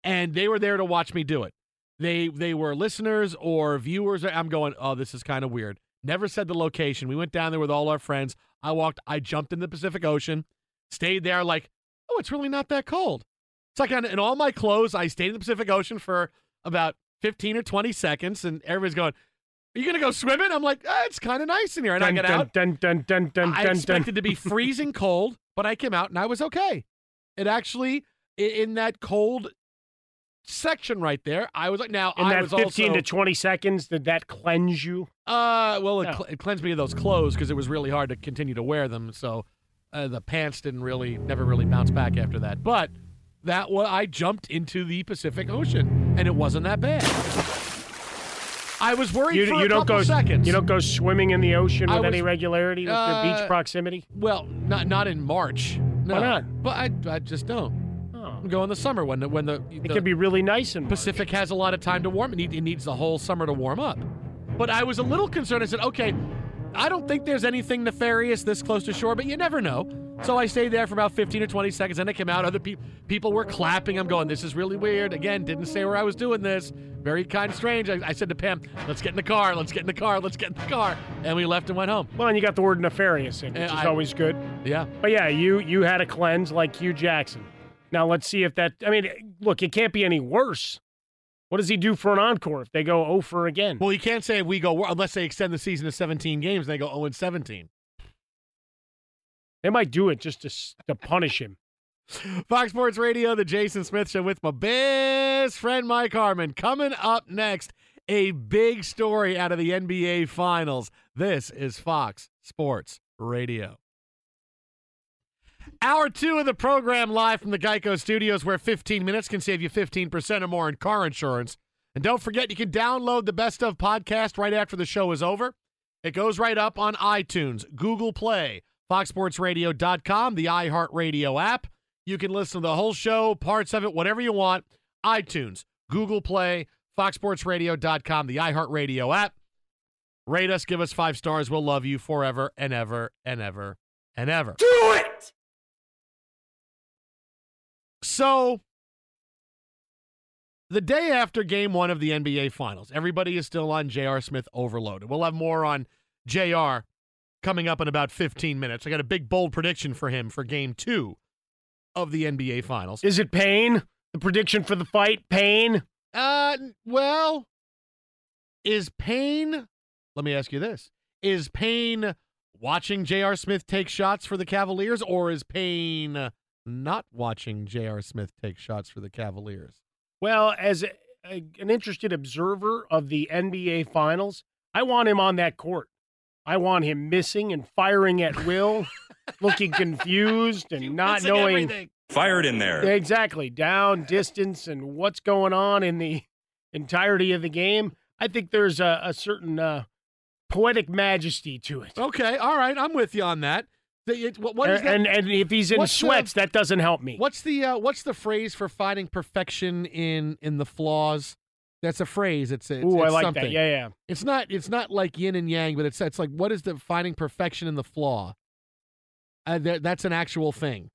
and they were there to watch me do it. They they were listeners or viewers. I'm going, oh, this is kind of weird. Never said the location. We went down there with all our friends. I walked. I jumped in the Pacific Ocean, stayed there. Like, oh, it's really not that cold. It's like in all my clothes. I stayed in the Pacific Ocean for about 15 or 20 seconds, and everybody's going, "Are you gonna go swimming?" I'm like, ah, "It's kind of nice in here." And I Dun, get dun, out. dun, dun, dun, dun, I dun, expected dun. to be freezing cold, but I came out and I was okay. It actually in that cold section right there, I was like, now In I that was 15 also, to 20 seconds, did that cleanse you? uh, well, it, No. cl- it cleansed me of those clothes because it was really hard to continue to wear them. So uh, the pants didn't really, never really bounce back after that. But that was, I jumped into the Pacific Ocean and it wasn't that bad. I was worried You, for you a don't couple go seconds. You don't go swimming in the ocean with any regularity with the Uh, beach proximity. Well, not not in March. No. Why not? But I, I just don't. Oh. Go in the summer when the when the, It the could be really nice March. Pacific has a lot of time to warm. It, need, it needs the whole summer to warm up. But I was a little concerned. I said, okay, I don't think there's anything nefarious this close to shore, but you never know. So I stayed there for about 15 or 20 seconds. Then I came out. Other people people were clapping. I'm going, this is really weird. Again, didn't say where I was doing this. Very kind of strange. I, I said to Pam, let's get in the car. Let's get in the car. Let's get in the car. And we left and went home. Well, and you got the word nefarious in, which Uh, is I- always good. Yeah. But yeah, you you had a cleanse like Hue Jackson. Now let's see if that. I mean, look, it can't be any worse. What does he do for an encore if they go 0 for again? Well, you can't say we go unless they extend the season to 17 games. and They go 0 and 17. They might do it just to to punish him. Fox Sports Radio, the Jason Smith Show with my best friend Mike Harmon. Coming up next, a big story out of the NBA Finals. This is Fox Sports Radio. Hour two of the program live from the Geico Studios, where 15 minutes can save you 15% or more in car insurance. And don't forget, you can download the Best of podcast right after the show is over. It goes right up on iTunes, Google Play, FoxSportsRadio.com, the iHeartRadio app. You can listen to the whole show, parts of it, whatever you want. iTunes, Google Play, FoxSportsRadio.com, the iHeartRadio app. Rate us, give us five stars. We'll love you forever and ever and ever and ever. Do it. So, the day after game one of the NBA Finals, everybody is still on J.R. Smith overloaded. We'll have more on J.R. coming up in about 15 minutes. I got a big, bold prediction for him for game two of the NBA Finals. Is it pain? The prediction for the fight, pain. Uh, well, is Pain. let me ask you this is Pain watching J.R. Smith take shots for the Cavaliers, or is Payne not watching J.R. Smith take shots for the Cavaliers? Well, as a, an interested observer of the NBA Finals, I want him on that court. I want him missing and firing at will, looking confused and not knowing everything. Fire it in there. exactly down, distance, and what's going on in the entirety of the game. I think there's a, a certain uh, poetic majesty to it. Okay, all right, I'm with you on that. The- it- what- what is that? and, and if he's in What's the- sweats, that doesn't help me. What's the uh, what's the phrase for finding perfection in in the flaws? That's a phrase. It's, it's Ooh, I like something. that. Yeah, yeah. It's not it's not like yin and yang, but it's it's like what is the finding perfection in the flaw? Uh, that, that's an actual thing.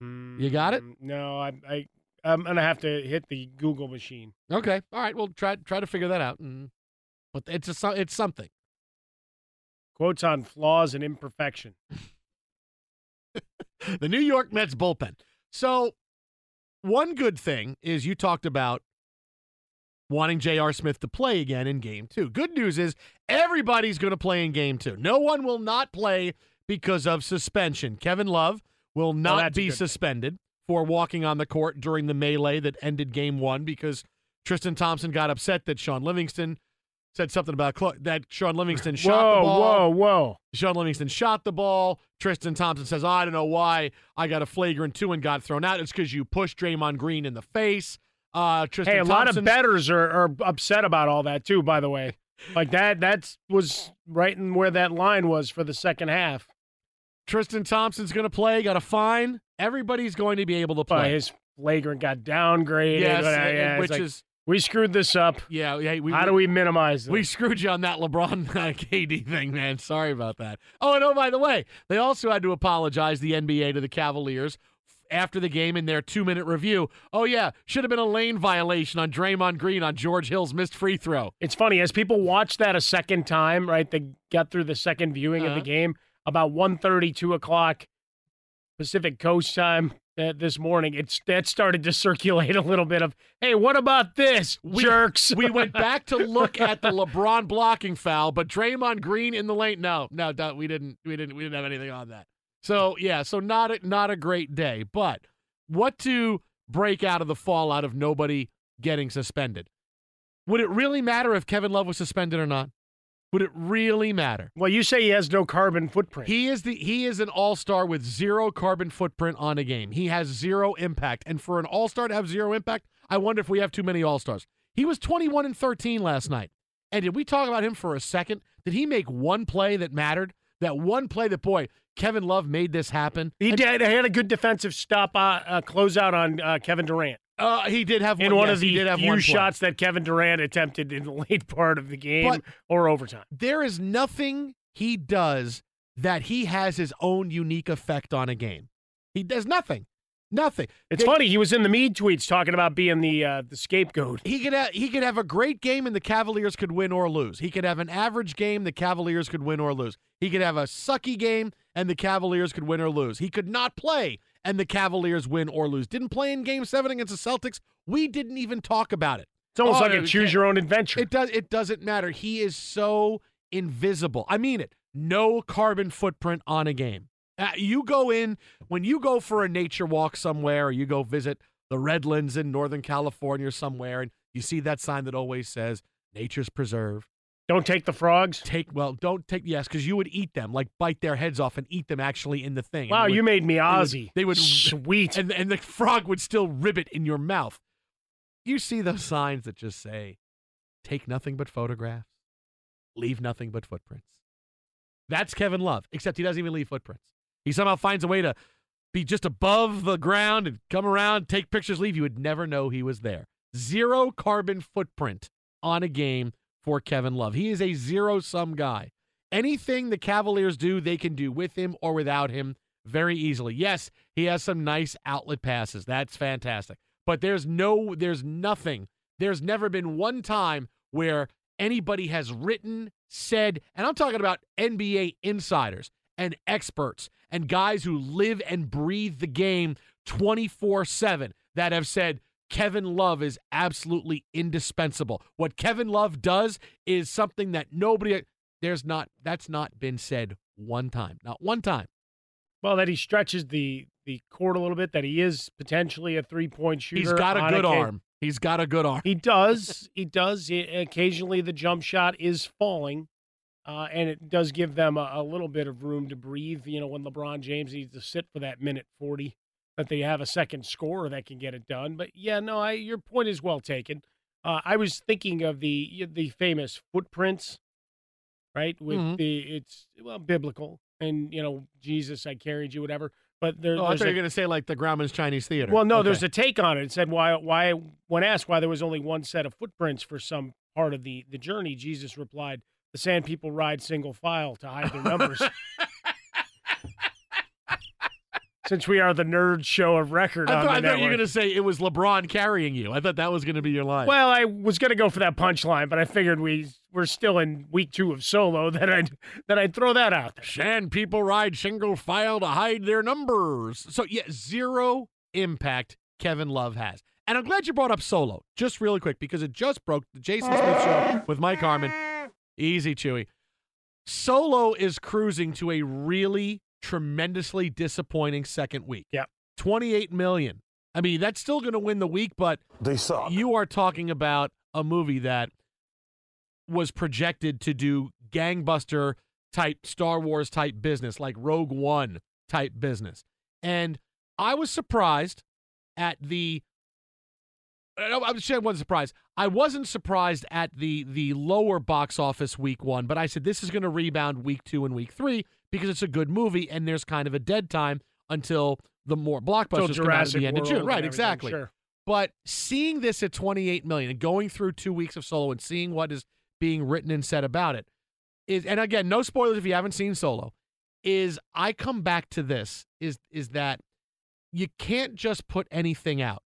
You got it? Mm, No, I, I I'm gonna have to hit the Google machine. Okay, all right. Well, try try to figure that out. And, but it's a, it's something. Quotes on flaws and imperfection. the New York Mets bullpen. So, one good thing is you talked about wanting J.R. Smith to play again in game two. Good news is everybody's going to play in game two. No one will not play because of suspension. Kevin Love will oh, not that's be good thing. suspended for walking on the court during the melee that ended game one because Tristan Thompson got upset that Shaun Livingston said something about Clo- that Shaun Livingston shot whoa, the ball. whoa, whoa! Shaun Livingston shot the ball. Tristan Thompson says, I don't know why I got a flagrant two and got thrown out. It's because you pushed Draymond Green in the face. Uh, Tristan Hey, a lot of betters are, are upset about all that too. By the way, like that that was right in where that line was for the second half. Tristan Thompson's going to play. Got a fine. Everybody's going to be able to But play. his flagrant got downgraded. Yes, Uh, yeah, which like, is we screwed this up. yeah. yeah we, How do we minimize this? We screwed you on that LeBron uh, KD thing, man. Sorry about that. Oh, and oh, by the way, they also had to apologize, the NBA, to the Cavaliers after the game in their two minute review. Oh, yeah, should have been a lane violation on Draymond Green on George Hill's missed free throw. It's funny as people watch that a second time, right? They got through the second viewing of Uh-huh. the game about 1.30, 2 o'clock Pacific Coast time uh, this morning. It's that started to circulate a little bit of, hey, what about this, jerks? We went back to look at the LeBron blocking foul, but Draymond Green in the lane. No, no, no, we didn't. We didn't. We didn't have anything on that. So yeah, so not a, not a great day. But what to break out of the fallout of nobody getting suspended? Would it really matter if Kevin Love was suspended or not? Would it really matter? well, you say he has no carbon footprint. He is the he is an all-star with zero carbon footprint on a game. He has zero impact. And for an all-star to have zero impact, I wonder if we have too many all-stars. He was 21 and 13 last night. And did we talk about him for a second? Did he make one play that mattered? That one play that boy, Kevin Love made this happen. he And, did. He had a good defensive stop, uh, uh, closeout on uh, Kevin Durant uh, he did have in one, one yes, of he the did have few shots that Kevin Durant attempted in the late part of the game But- or overtime. There is nothing he does that he has his own unique effect on a game. He does nothing. Nothing. It's They- funny. He was in the Mead tweets talking about being the uh, the scapegoat. He could have, he could have a great game and the Cavaliers could win or lose. He could have an average game, the Cavaliers could win or lose. He could have a sucky game and the Cavaliers could win or lose. He could not play and the Cavaliers win or lose. Didn't play in game 7 against the Celtics. We didn't even talk about it. It's almost Oh, like a choose your own adventure. It does it doesn't matter. He is so invisible. I mean it. No carbon footprint on a game. Uh, you go in when you go for a nature walk somewhere or you go visit the Redlands in Northern California or somewhere and you see that sign that always says nature's preserved. Don't take the frogs. Take well, don't take yes, because you would eat them, like bite their heads off and eat them actually in the thing. Wow, would- you made me would- They would, sweet. and and the frog would still ribbit in your mouth. You see those signs that just say, "Take nothing but photographs, leave nothing but footprints." That's Kevin Love, except he doesn't even leave footprints. He somehow finds a way to be just above the ground and come around, take pictures, leave. You would never know he was there. Zero carbon footprint on a game for Kevin Love. He is a zero sum guy. Anything the Cavaliers do, they can do with him or without him very easily. Yes, he has some nice outlet passes. That's fantastic. But there's no, there's nothing. There's never been one time where anybody has written, said, and I'm talking about NBA insiders and experts and guys who live and breathe the game 24 7 that have said, Kevin Love is absolutely indispensable. What Kevin Love does is something that nobody there's not that's not been said one time. Not one time. Well, that he stretches the the court a little bit. That he is potentially a three point shooter. He's got a good game. arm. He's got a good arm. He does. He does. He- occasionally, the jump shot is falling, uh, and it does give them a, a little bit of room to breathe. You know, when LeBron James needs to sit for that minute forty, that they have a second scorer that can get it done. But yeah, no, I, your point is well taken. Uh, I was thinking of the the famous footprints, right? With Mhm. the it's well biblical, and you know Jesus, I carried you, whatever. But there, Oh, I there's thought you were going to say like the Grauman's Chinese Theater. well, no, Okay. there's a take on it. It said why why when asked why there was only one set of footprints for some part of the the journey, Jesus replied, "The sand people ride single file to hide their numbers." Since we are the nerd show of record I on thought, I thought you were going to say it was LeBron carrying you. I thought that was going to be your line. Well, I was going to go for that punchline, but I figured we we're still in week two of solo that I that I'd throw that out there. Shan people ride single file to hide their numbers. So yeah, zero impact Kevin Love has. And I'm glad you brought up Solo, just really quick, because it just broke the Jason Smith show with Mike Harmon. Easy, Chewy. Solo is cruising to a really tremendously disappointing second week. Yeah. 28 million. I mean, that's still going to win the week, but They suck. you are talking about a movie that was projected to do gangbuster type Star Wars type business, like Rogue One type business. And I was surprised at the no, I'm sure I wasn't surprised. I wasn't surprised at the the lower box office week one, but I said this is going to rebound week two and week three because it's a good movie and there's kind of a dead time until the more blockbusters come out at the end of June. Right, exactly. Sure. But seeing this at 28 million and going through two weeks of Solo and seeing what is being written and said about it is, and again, no spoilers if you haven't seen Solo, is I come back to this is is that you can't just put anything out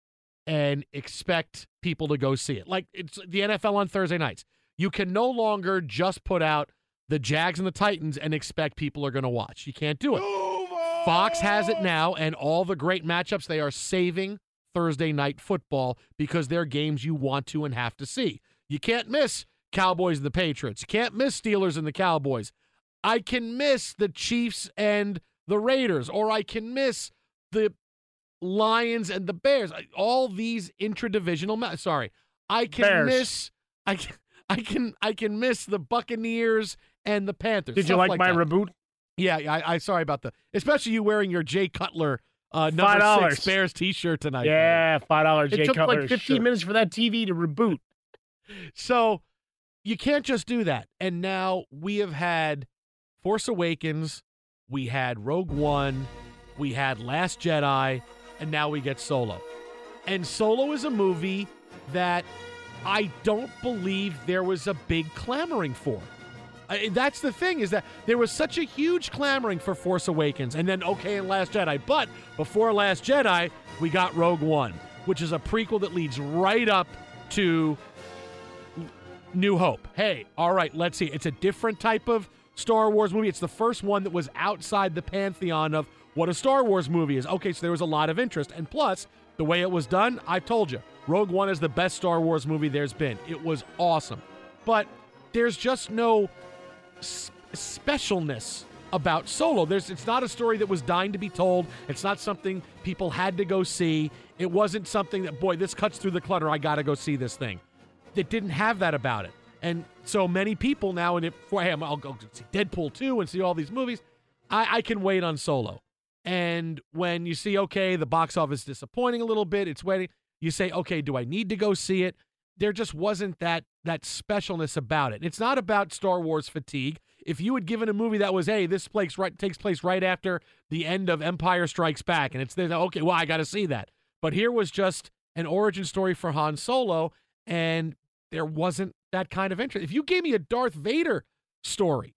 and expect people to go see it. Like it's the NFL on Thursday nights. You can no longer just put out the Jags and the Titans and expect people are going to watch. You can't do it. Fox has it now, and all the great matchups they are saving Thursday night football because they're games you want to and have to see. You can't miss Cowboys and the Patriots. You can't miss Steelers and the Cowboys. I can miss the Chiefs and the Raiders, or I can miss the Lions and the Bears. All these intradivisional. Ma- sorry, I can Bears. miss. I can. I can. I can miss the Buccaneers and the Panthers. Did you stuff like, my that. reboot? Yeah, I, I sorry about the, especially you wearing your Jay Cutler uh, number Five dollars. six Bears T-shirt tonight. Yeah, five dollars. It Jay took Cutler. like 15 sure. minutes for that TV to reboot. So you can't just do that. And now we have had Force Awakens, we had Rogue One, we had Last Jedi, and now we get Solo. And Solo is a movie that I don't believe there was a big clamoring for. I, that's the thing is that there was such a huge clamoring for Force Awakens and then okay in Last Jedi, but before Last Jedi, we got Rogue One, which is a prequel that leads right up to New Hope. Hey, all right, let's see. It's a different type of Star Wars movie. It's the first one that was outside the pantheon of what a Star Wars movie is. Okay, so there was a lot of interest. And plus, the way it was done, I've told you, Rogue One is the best Star Wars movie there's been. It was awesome. But there's just no specialness about Solo. There's it's not a story that was dying to be told. It's not something people had to go see. It wasn't something that boy, this cuts through the clutter. I got to go see this thing. It didn't have that about it. And so many people now, and if hey, I'll go see Deadpool 2 and see all these movies, I, I can wait on Solo. And when you see, okay, the box office is disappointing a little bit, it's waiting, you say, okay, do I need to go see it? There just wasn't that that specialness about it. It's not about Star Wars fatigue. If you had given a movie that was, hey, this place right takes place right after the end of Empire Strikes Back, and it's there, okay, well, I got to see that. But here was just an origin story for Han Solo, and there wasn't that kind of interest. If you gave me a Darth Vader story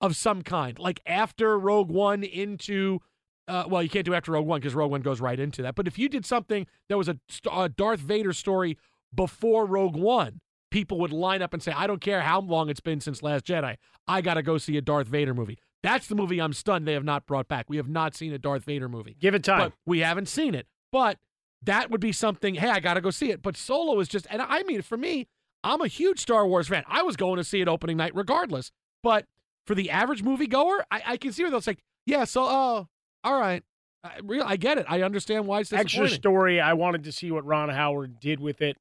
of some kind, like after Rogue One into, uh, well, you can't do after Rogue One because Rogue One goes right into that. But if you did something that was a, a Darth Vader story before Rogue One, people would line up and say, I don't care how long it's been since Last Jedi. I got to go see a Darth Vader movie. That's the movie I'm stunned they have not brought back. We have not seen a Darth Vader movie. Give it time. But we haven't seen it. But that would be something, hey, I got to go see it. But Solo is just, and I mean, for me, I'm a huge Star Wars fan. I was going to see it opening night regardless. But for the average moviegoer, I, I can see where they'll say, yeah, so, oh, all right. I, real, I get it. I understand why it's Extra story. I wanted to see what Ron Howard did with it.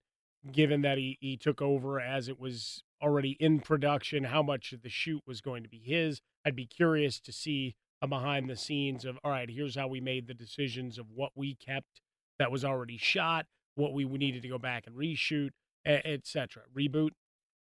Given that he, he took over as it was already in production, how much of the shoot was going to be his. I'd be curious to see a behind the scenes of, all right, here's how we made the decisions of what we kept that was already shot, what we needed to go back and reshoot, etc. Reboot,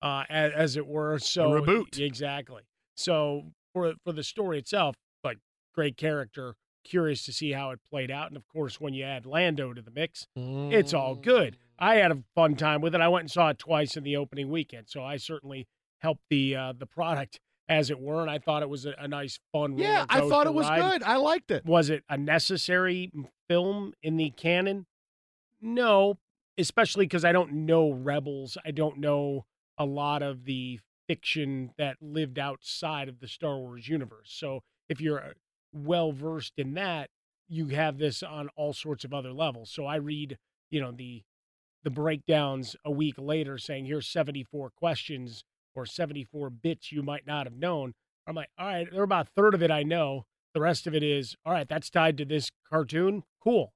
uh, as, as it were. So A reboot. exactly. So for for the story itself, like great character. Curious to see how it played out, and of course, when you add Lando to the mix, it's all good. I had a fun time with it. I went and saw it twice in the opening weekend, so I certainly helped the uh, the product as it were, and I thought it was a, a nice, fun. Yeah, I thought it was ride. good. I liked it. Was it a necessary film in the canon? No, especially because I don't know Rebels. I don't know a lot of the fiction that lived outside of the Star Wars universe. So if you're well versed in that, you have this on all sorts of other levels. So I read, you know, the the breakdowns a week later saying here's 74 questions or 74 bits you might not have known. I'm like, all right, there are about a third of it I know. The rest of it is, all right, that's tied to this cartoon. Cool.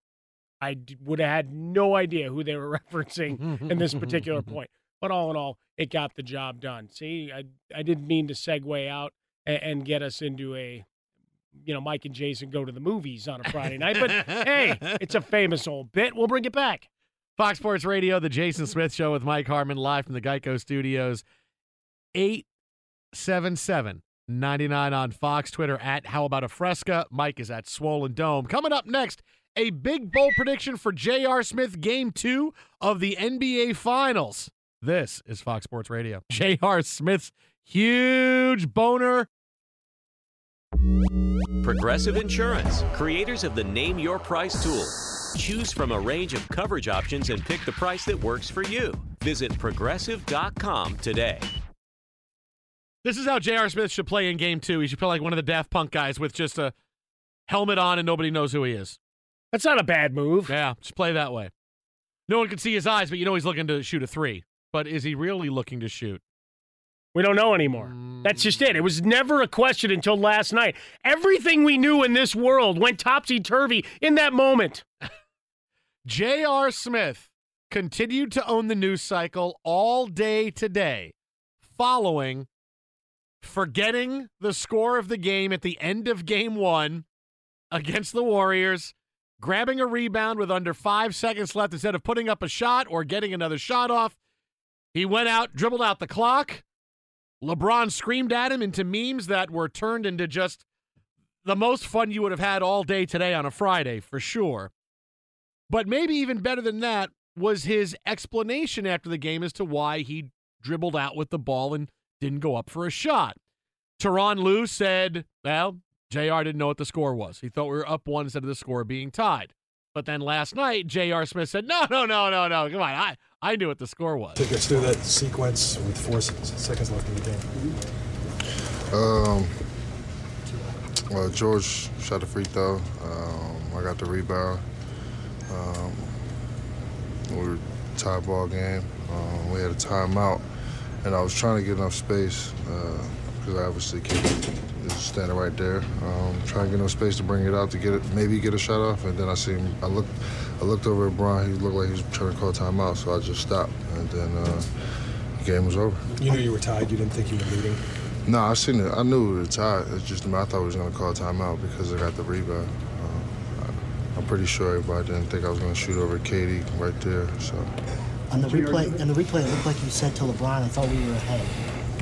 I d- would have had no idea who they were referencing in this particular point. But all in all, it got the job done. See, I I didn't mean to segue out and, and get us into a, you know, Mike and Jason go to the movies on a Friday night. But hey, it's a famous old bit. We'll bring it back. Fox Sports Radio, the Jason Smith Show with Mike Harmon, live from the Geico Studios. 877 99 on Fox, Twitter at How About a Fresca. Mike is at Swollen Dome. Coming up next, a big bold prediction for J.R. Smith game two of the NBA Finals. This is Fox Sports Radio. J.R. Smith's huge boner. Progressive Insurance, creators of the Name Your Price tool. Choose from a range of coverage options and pick the price that works for you. Visit progressive.com today. This is how J.R. Smith should play in game two. He should play like one of the Daft Punk guys with just a helmet on and nobody knows who he is. That's not a bad move. Yeah, just play that way. No one can see his eyes, but you know he's looking to shoot a three. But is he really looking to shoot? We don't know anymore. That's just it. It was never a question until last night. Everything we knew in this world went topsy turvy in that moment. J.R. Smith continued to own the news cycle all day today, following forgetting the score of the game at the end of game one against the Warriors, grabbing a rebound with under five seconds left instead of putting up a shot or getting another shot off. He went out, dribbled out the clock. LeBron screamed at him into memes that were turned into just the most fun you would have had all day today on a Friday, for sure. But maybe even better than that was his explanation after the game as to why he dribbled out with the ball and didn't go up for a shot. Tyronn Lue said, well, JR didn't know what the score was. He thought we were up one instead of the score being tied. But then last night, J.R. Smith said, no, no, no, no, no. Come on. I, I knew what the score was. Take us through that sequence with four seconds left in the game. Um, well, George shot a free throw. Um, I got the rebound. Um, we were tie ball game. Um, we had a timeout, and I was trying to get enough space because I obviously is standing right there. Um, trying to get enough space to bring it out to get it, maybe get a shot off, and then I see him. I looked, I looked over at Bron. He looked like he was trying to call timeout, so I just stopped, and then uh, the game was over. You knew you were tied. You didn't think you were leading. No, I seen it. I knew it was tied. It's just I thought we was gonna call timeout because I got the rebound. I, I'm pretty sure everybody didn't think I was gonna shoot over KD right there. So On the replay, in the replay, it looked like you said to LeBron, "I thought we were ahead."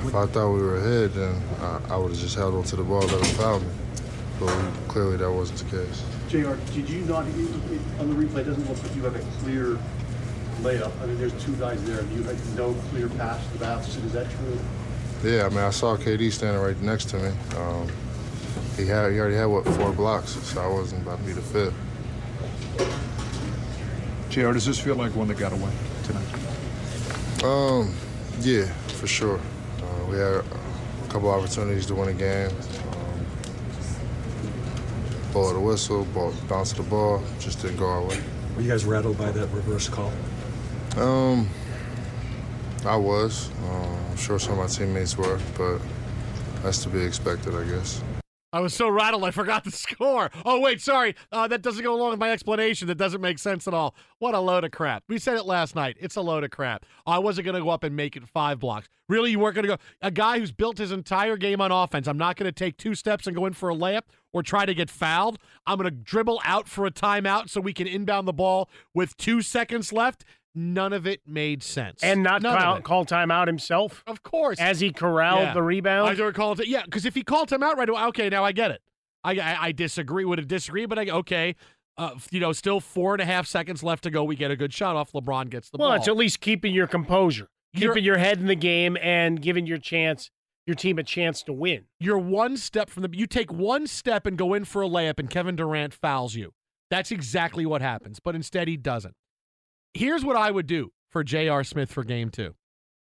if I thought we were ahead, then I, I would have just held onto the ball, let him foul me. But clearly that wasn't the case. JR, did you not, it, it, on the replay, it doesn't look like you have a clear layup. I mean, there's two guys there. And you had no clear pass to the basket. Is that true? Yeah, I mean I saw KD standing right next to me. Um, he had he already had what four blocks, so I wasn't about to be the fifth. JR, does this feel like one that got away tonight? Um, yeah, for sure. Uh, we had a couple opportunities to win a game. Um, blow the whistle, ball, bounce the ball, just didn't go our way. Were you guys rattled by that reverse call? Um, I was. Uh, I'm sure some of my teammates were, but that's to be expected, I guess. I was so rattled I forgot the score. Oh wait, sorry. Uh, that doesn't go along with my explanation. That doesn't make sense at all. What a load of crap. We said it last night. It's a load of crap. I wasn't going to go up and make it five blocks. Really, you weren't going to go. A guy who's built his entire game on offense. I'm not going to take two steps and go in for a layup or try to get fouled. I'm going to dribble out for a timeout so we can inbound the ball with two seconds left. None of it made sense. And not None call, call timeout himself Of course. as he corralled Yeah. the rebound. I don't call it. Yeah, because if he called him out right away, okay, now I get it. I I, I disagree. Would have disagree, but I okay. Uh, you know, still four and a half seconds left to go. We get a good shot off. LeBron gets the well, ball. Well, it's at least keeping your composure, You're- keeping your head in the game, and giving your chance, your team a chance to win. You're one step from the. You take one step and go in for a layup, and Kevin Durant fouls you. That's exactly what happens. But instead, he doesn't. Here's what I would do for J.R. Smith for Game Two.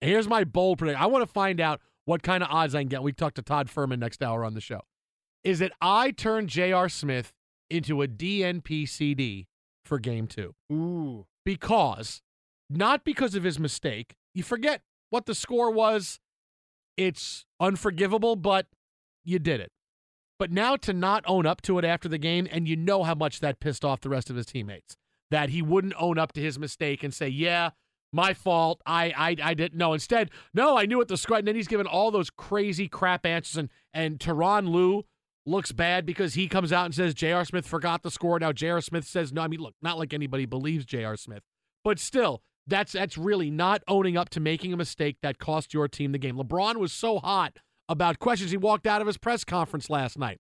Here's my bold prediction. I want to find out what kind of odds I can get. We talk to Todd Fuhrman next hour on the show. Is that I turn J.R. Smith into a DNP CD for Game Two Ooh, because not because of his mistake. You forget what the score was. It's unforgivable, but you did it. But now to not own up to it after the game, and you know how much that pissed off the rest of his teammates. That he wouldn't own up to his mistake and say, "Yeah, my fault. I I, I didn't know." Instead, no, I knew what the score. And then he's given all those crazy crap answers, and and Tyronn Lue looks bad because he comes out and says J.R. Smith forgot the score. Now J.R. Smith says no. I mean, look, not like anybody believes J.R. Smith, but still, that's that's really not owning up to making a mistake that cost your team the game. LeBron was so hot about questions. He walked out of his press conference last night.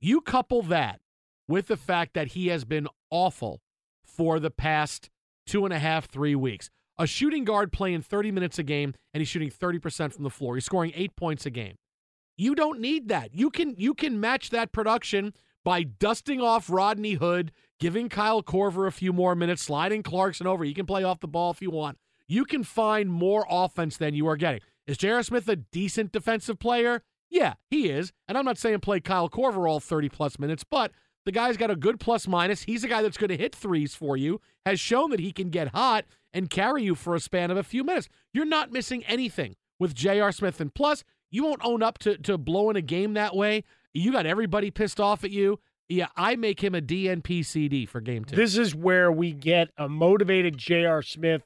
You couple that with the fact that he has been awful for the past two and a half, three weeks. A shooting guard playing 30 minutes a game and he's shooting 30% from the floor. He's scoring eight points a game. You don't need that. You can you can match that production by dusting off Rodney Hood, giving Kyle Korver a few more minutes, sliding Clarkson over. You can play off the ball if you want. You can find more offense than you are getting. Is J.R. Smith a decent defensive player? Yeah, he is. And I'm not saying play Kyle Korver all 30 plus minutes, but the guy's got a good plus minus. He's a guy that's going to hit threes for you, has shown that he can get hot and carry you for a span of a few minutes. You're not missing anything with J.R. Smith. And plus, you won't own up to, to blowing a game that way. You got everybody pissed off at you. Yeah, I make him a DNP CD for game two. this is where we get a motivated J.R. Smith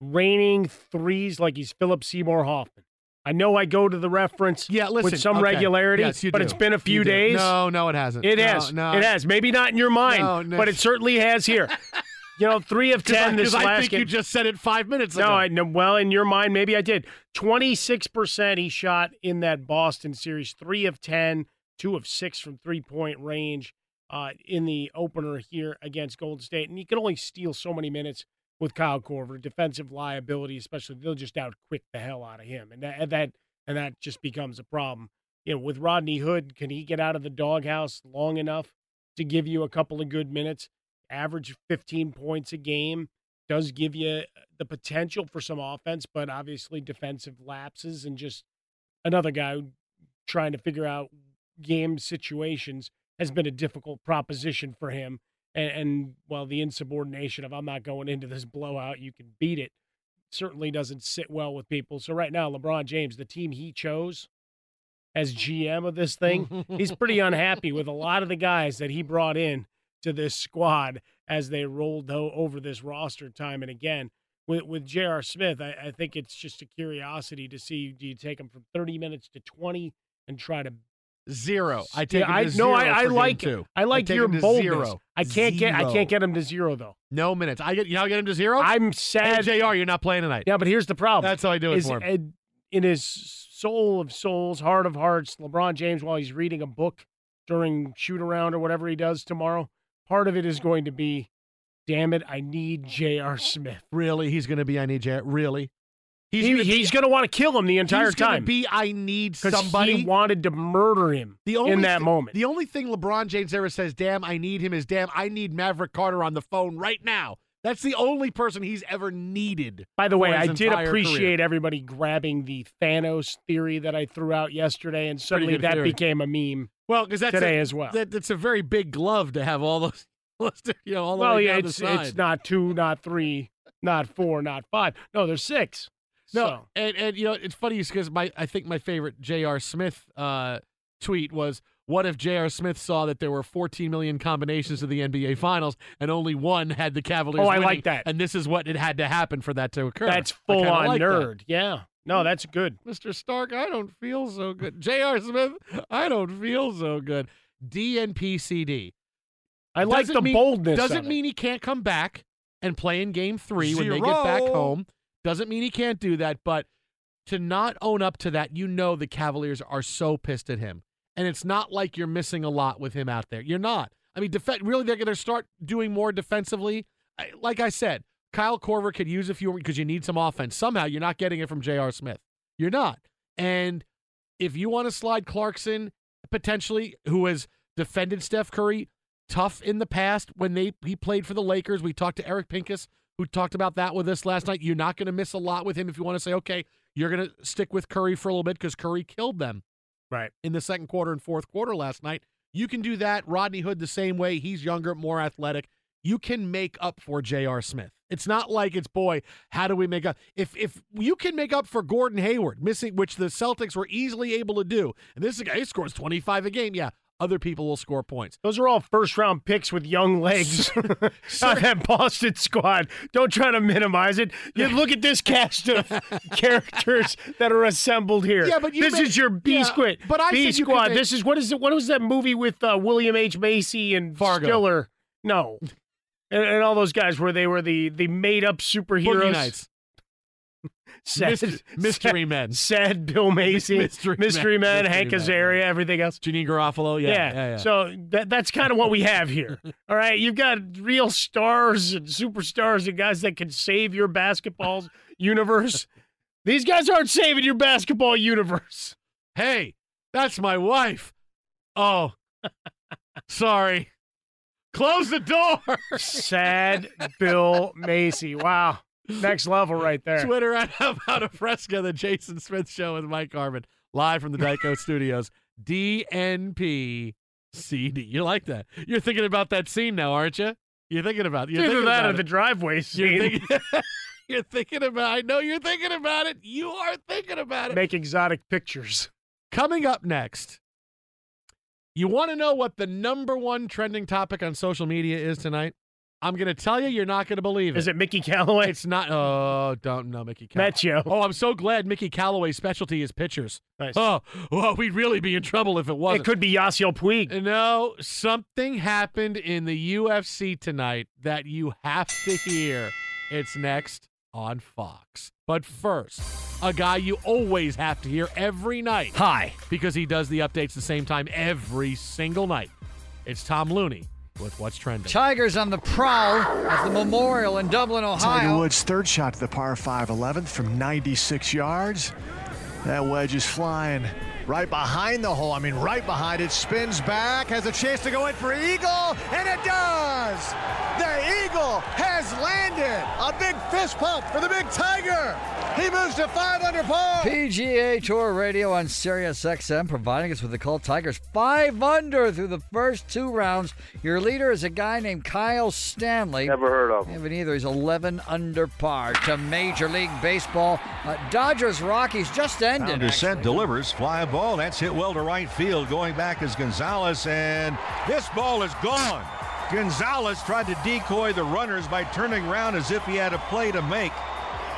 raining threes like he's Philip Seymour Hoffman. I know I go to the reference yeah, listen, with some okay. regularity, Yes, but do. it's been a few days. No, no, it hasn't. It No, has. no. It has. Maybe not in your mind, No, no. but it certainly has here. you know, three of 10 this Because last I think game. you just said it five minutes ago. No, I know. Well, in your mind, maybe I did. 26% he shot in that Boston series, three of 10, two of six from three point range uh, in the opener here against Golden State. And you can only steal so many minutes with Kyle Korver, defensive liability, especially. They'll just out quick the hell out of him. And that, and that, and that just becomes a problem. You know, with Rodney Hood, can he get out of the doghouse long enough to give you a couple of good minutes? Average 15 points a game does give you the potential for some offense, but obviously defensive lapses and just another guy trying to figure out game situations has been a difficult proposition for him. And, and well, the insubordination of I'm not going into this blowout, you can beat it, certainly doesn't sit well with people. So right now, LeBron James, the team he chose as GM of this thing, he's pretty unhappy with a lot of the guys that he brought in to this squad as they rolled over this roster time and again. With with J.R. Smith, I, I think it's just a curiosity to see do you take him from 30 minutes to 20 and try to Zero. I take Yeah, I no, I, I like two. I like take your boldness. Zero. I can't get I can't get him to zero though. No minutes. I get you know I get him to zero? I'm Hey, sad. JR, you're not playing tonight. Yeah, but here's the problem. That's how I do it is, for him. uh, In his soul of souls, heart of hearts, LeBron James, while he's reading a book during shoot around or whatever he does tomorrow, part of it is going to be, damn it, I need J.R. Smith. Really? He's going to be I need J. Really? He's He- gonna he's going to want to kill him the entire he's time. be I need somebody. he wanted to murder him the only in that thi- moment. The only thing LeBron James ever says, "Damn, I need him," is "Damn, I need Maverick Carter on the phone right now." That's the only person he's ever needed. By the way, I did appreciate career. everybody grabbing the Thanos theory that I threw out yesterday, and suddenly that theory. became a meme. Well, because that's today a, as well. That, that's a very big glove to have all those, you know, all the well, yeah, it's it's not two, not three, not four, not five. No, there's six. No, So, and and you know it's funny because my I think my favorite J.R. Smith uh, tweet was What if J.R. Smith saw that there were 14 million combinations of the NBA Finals and only one had the Cavaliers? Oh, I like that. And this is what it had to happen for that to occur. That's full on like that. nerd. Yeah. No, that's good. Mr. Stark, I don't feel so good. J.R. Smith, I don't feel so good. DNPCD. I like Doesn't the mean- boldness. Doesn't mean he can't come back and play in game three when they get back home. Doesn't mean he can't do that. But to not own up to that, you know the Cavaliers are so pissed at him. And it's not like you're missing a lot with him out there. You're not. I mean, def- really, they're going to start doing more defensively. I- Like I said, Kyle Korver could use a few because you need some offense. Somehow you're not getting it from J.R. Smith. You're not. And if you want to slide Clarkson, potentially, who has defended Steph Curry tough in the past when they he played for the Lakers. We talked to Eric Pincus, who talked about that with us last night. You're not going to miss a lot with him if you want to say, okay, you're going to stick with Curry for a little bit because Curry killed them Right. in the second quarter and fourth quarter last night. You can do that. Rodney Hood the same way. He's younger, more athletic. You can make up for J.R. Smith. It's not like it's boy, how do we make up? If if you can make up for Gordon Hayward missing, which the Celtics were easily able to do, and this is a guy scores 25 a game, yeah, other people will score points. Those are all first round picks with young legs. Not that Boston squad. Don't try to minimize it. You look at this cast of characters that are assembled here. Yeah, but you this made- is your B yeah, squad. but I B said you could squad. make- This is what is it? What was that movie with uh, William H Macy and Fargo. Stiller? No, and, and all those guys where they were the the made up superheroes. Boogie Nights. Sad, Mystery- sad- men. Sad Bill Macy, Mystery mystery, men. man, Hank Mystery men, Azaria, everything else. Janeane Garofalo, yeah, yeah, yeah. So that that's kind of what we have here. All right, you've got real stars and superstars and guys that can save your basketball universe. These guys aren't saving your basketball universe. hey, that's my wife. Oh, sorry. Close the door. Sad Bill Macy. Wow, next level right there. Twitter at How About a Fresca, the Jason Smith Show with Mike Harmon, live from the Geico Studios. DNP CD. You like that? You're thinking about that scene now, aren't you? You're thinking about. You're Either thinking that about or the driveway You're scene. thinking, you're thinking about. I know you're thinking about it. You are thinking about it. Make exotic pictures. Coming up next, you want to know what the number one trending topic on social media is tonight? I'm going to tell you, you're not going to believe it. Is it Mickey Callaway? It's not. Oh, don't know Mickey Callaway. Metcho. Oh, I'm so glad Mickey Callaway's specialty is pitchers. Nice. Oh, well, we'd really be in trouble if it wasn't. It could be Yasiel Puig. No, something happened in the UFC tonight that you have to hear. It's next on Fox. But first, a guy you always have to hear every night. Hi. Because he does the updates the same time every single night. It's Tom Looney with What's Trending. Tigers on the prowl at the Memorial in Dublin, Ohio. Tiger Ohio. Woods' third shot to the par 5 11th from 96 yards. That wedge is flying right behind the hole. I mean, right behind it. Spins back, has a chance to go in for Eagle, and it does! The Eagle has landed! A big fist pump for the big Tiger! He moves to 5 under par! PGA Tour Radio on Sirius XM providing us with the call Tigers five under through the first two rounds. Your leader is a guy named Kyle Stanley. Never heard of him. Haven't either. He's 11 under par to Major League Baseball. Uh, Dodgers Rockies just ended. Down descent delivers, fly ball. That's hit well to right field. Going back is Gonzalez, and this ball is gone. Gonzalez tried to decoy the runners by turning around as if he had a play to make.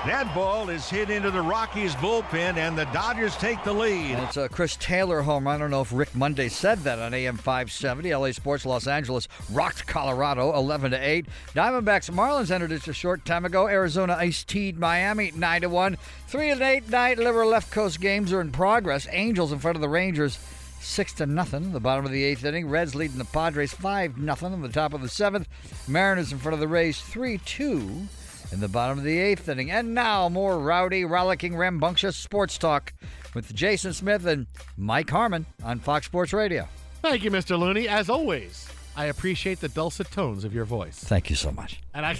That ball is hit into the Rockies bullpen, and the Dodgers take the lead. And it's a uh, Chris Taylor home run. I don't know if Rick Monday said that on AM 570. LA Sports Los Angeles rocked Colorado 11 to 8. Diamondbacks Marlins entered it a short time ago. Arizona ice teed Miami 9 to 1. 3 and 8 night liver left coast games are in progress. Angels in front of the Rangers. Six to nothing. The bottom of the eighth inning. Reds leading the Padres five nothing. In the top of the seventh. Mariners in front of the Rays three two in the bottom of the eighth inning. And now more rowdy, rollicking, rambunctious sports talk with Jason Smith and Mike Harmon on Fox Sports Radio. Thank you, Mr. Looney. As always, I appreciate the dulcet tones of your voice. Thank you so much. And I,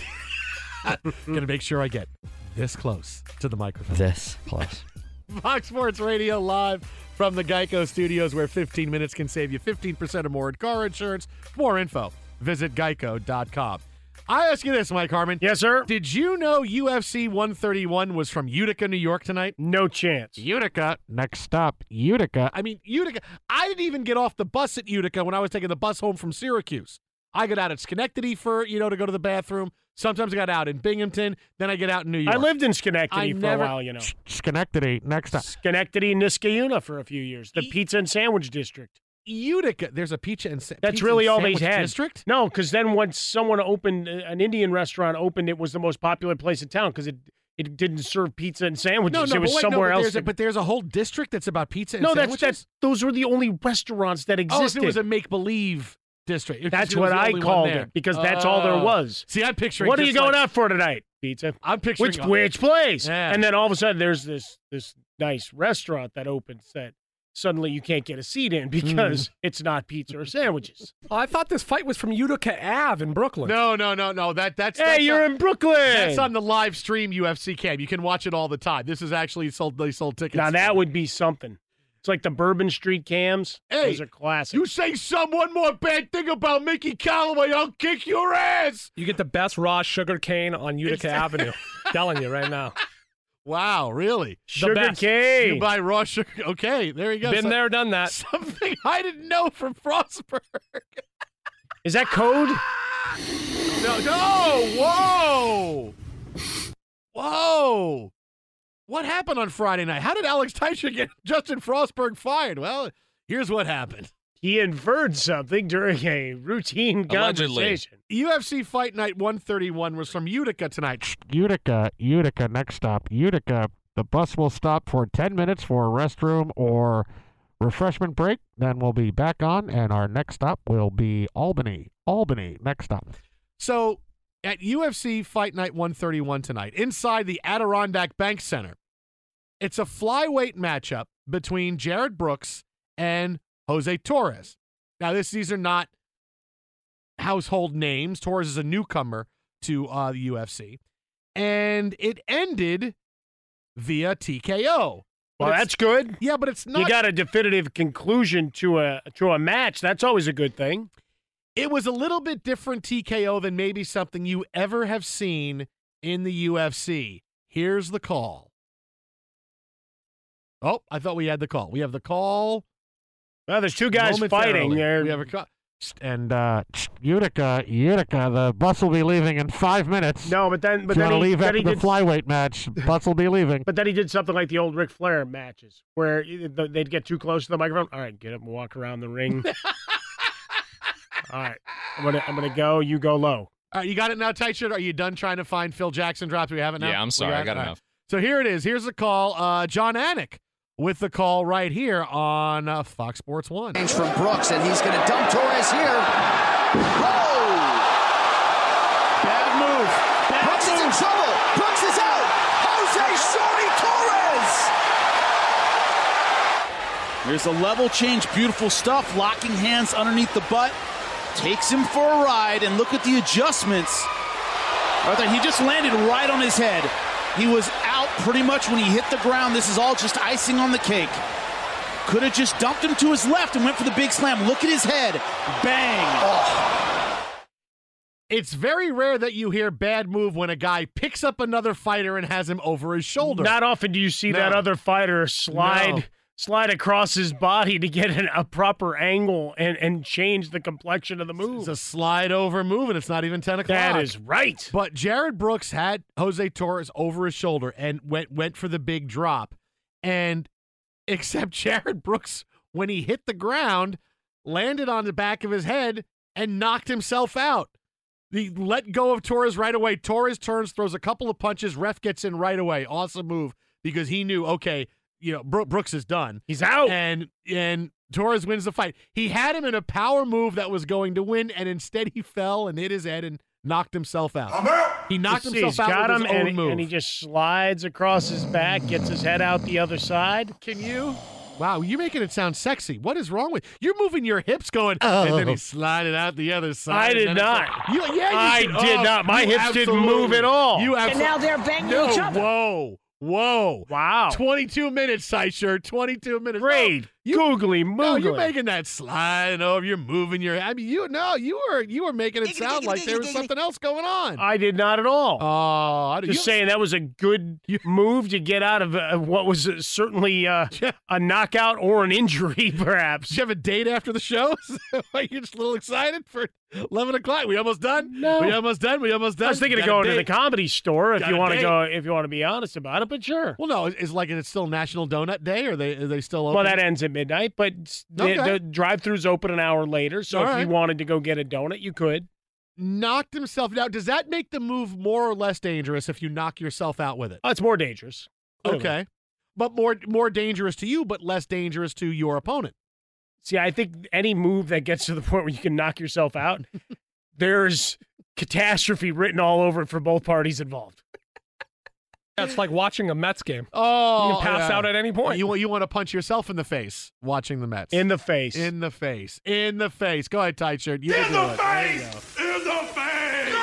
I'm going to make sure I get this close to the microphone. This close. Fox Sports Radio live from the Geico Studios, where 15 minutes can save you 15% or more in car insurance. For more info, visit geico.com. I ask you this, Mike Harmon. Yes, sir. Did you know UFC 131 was from Utica, New York tonight? No chance. Utica. Next stop, Utica. I mean, Utica. I didn't even get off the bus at Utica when I was taking the bus home from Syracuse. I got out at Schenectady for, you know, to go to the bathroom. Sometimes I got out in Binghamton. Then I get out in New York. I lived in Schenectady I for never- a while, you know. Schenectady. Next stop. Schenectady, Niskayuna for a few years. The pizza and sandwich district. Utica. There's a pizza and sa- That's pizza really and all they had. District. No, because then once someone opened uh, an Indian restaurant opened, it was the most popular place in town because it it didn't serve pizza and sandwiches. No, no, it was but wait, somewhere no, but else. There's a, but there's a whole district that's about pizza and no, that's sandwiches. that's those were the only restaurants that existed. Oh, it was a make believe district. If that's it what I called it because that's all there Oh. was. See, I'm picturing. What are you going like- out for tonight? Pizza. I'm picturing which which place? Yeah. And then all of a sudden, there's this this nice restaurant that opens that suddenly you can't get a seat in because Hmm. it's not pizza or sandwiches. Oh, I thought this fight was from Utica Ave in Brooklyn. No, no, no, no. That that's. Hey, that's you're on- in Brooklyn. That's on the live stream UFC cam. You can watch it all the time. This is actually sold. They sold tickets. Now that would be something. It's like the Bourbon Street cams. Hey, those are classic. You say some one more bad thing about Mickey Callaway, I'll kick your ass. You get the best raw sugar cane on Utica Avenue. Telling you right now. Wow, really? Sugar best. cane. You buy raw sugar. Okay, there you go. Been So- there, done that. Something I didn't know from Frostburg. Is that code? No, no, whoa, whoa. What happened on Friday night? How did Alex Teicher get Justin Frostberg fired? Well, here's what happened. He inferred something during a routine Allegedly. conversation. UFC Fight Night 131 was from Utica tonight. Utica, Utica, next stop, Utica. The bus will stop for 10 minutes for a restroom or refreshment break. Then we'll be back on, and our next stop will be Albany. Albany, next stop. So at UFC Fight Night 131 tonight, inside the Adirondack Bank Center, it's a flyweight matchup between Jared Brooks and Jose Torres. Now, this these are not household names. Torres is a newcomer to uh, the UFC, and it ended via TKO. But Well, that's good. yeah, but it's not. You got a definitive conclusion to a to a match. That's always a good thing. it was a little bit different TKO than maybe something you ever have seen in the UFC. Here's the call. Oh, I thought we had the call. We have the call. Well, there's two guys fighting. there. We have a call. And uh, Utica, Utica, the bus will be leaving in five minutes. no, but then but if you then want he, leave then after he the did flyweight match, bus will be leaving. But then he did something like the old Ric Flair matches, where they'd get too close to the microphone. All right, get up and walk around the ring. All right, I'm gonna I'm gonna go. You go low. All right, you got it now, tight shirt. Are you done trying to find Phil Jackson drops? We have it now. Yeah, I'm We sorry. I got All right. enough. So here it is. Here's the call. Uh, Jon Anik with the call right here on uh, Fox Sports One. Change from Brooks, and he's going to dump Torres here. Whoa! Bad move. Bad Brooks is in trouble. Brooks is out. Jose Shorty Torres. There's a level change, beautiful stuff. Locking hands underneath the butt. Takes him for a ride, and look at the adjustments. Right there, he just landed right on his head. He was out pretty much when he hit the ground. This is all just icing on the cake. Could have just dumped him to his left and went for the big slam. Look at his head. Bang. It's very rare that you hear bad move when a guy picks up another fighter and has him over his shoulder. Not often do you see that other fighter slide No. Slide across his body to get an, a proper angle and and change the complexion of the move. It's a slide over move, and it's not even 10 o'clock. That is right. But Jared Brooks had Jose Torres over his shoulder and went went for the big drop. And except Jared Brooks, when he hit the ground, landed on the back of his head and knocked himself out. He let go of Torres right away. Torres turns, throws a couple of punches. Ref gets in right away. Awesome move because he knew, okay, you know, Bro- Brooks is done. He's out. And and Torres wins the fight. He had him in a power move that was going to win, and instead he fell and hit his head and knocked himself out. He knocked See, himself he's out got with him his and, own he- move. and he just slides across his back, gets his head out the other side. Can you? Wow, you're making it sound sexy. What is wrong with you? You're moving your hips, going, and then Oh. he slided out the other side. I did not. like- you, yeah, you I did Oh, not. My you hips didn't move at all. You And now they're banging no, each other. Whoa, whoa, Wow. 22 minutes, shirt. 22 minutes. Great. No, googly No, you're making that slide over. You're moving your. I mean, you no, you were you were making it sound like there was something else going on. I did not at all. Oh, I Just you, saying that was a good move to get out of uh, what was uh, certainly uh, a knockout or an injury, perhaps. Did you have a date after the show? Are you just a little excited for eleven o'clock? We almost done. No. we almost done. We almost done. I was thinking of Got a going to the comedy store if Got you want to go. If you want to be honest about it, but sure. Well, no, it's like it's still National Donut Day, or they are they still open? Well, that ends at midnight, but s- the, the drive-throughs open an hour later. So All if right. you wanted to go get a donut, you could. knocked himself out. Does that make the move more or less dangerous if you knock yourself out with it? Oh, it's more dangerous. Clearly. Okay, but more more dangerous to you, but less dangerous to your opponent. See, I think any move that gets to the point where you can knock yourself out, there's catastrophe written all over it for both parties involved. It's like watching a Mets game. Oh, You can pass yeah. out at any point. You you want to punch yourself in the face watching the Mets In the face. in the face in the face. Go ahead, tight shirt. You can do it. There you go. In the face!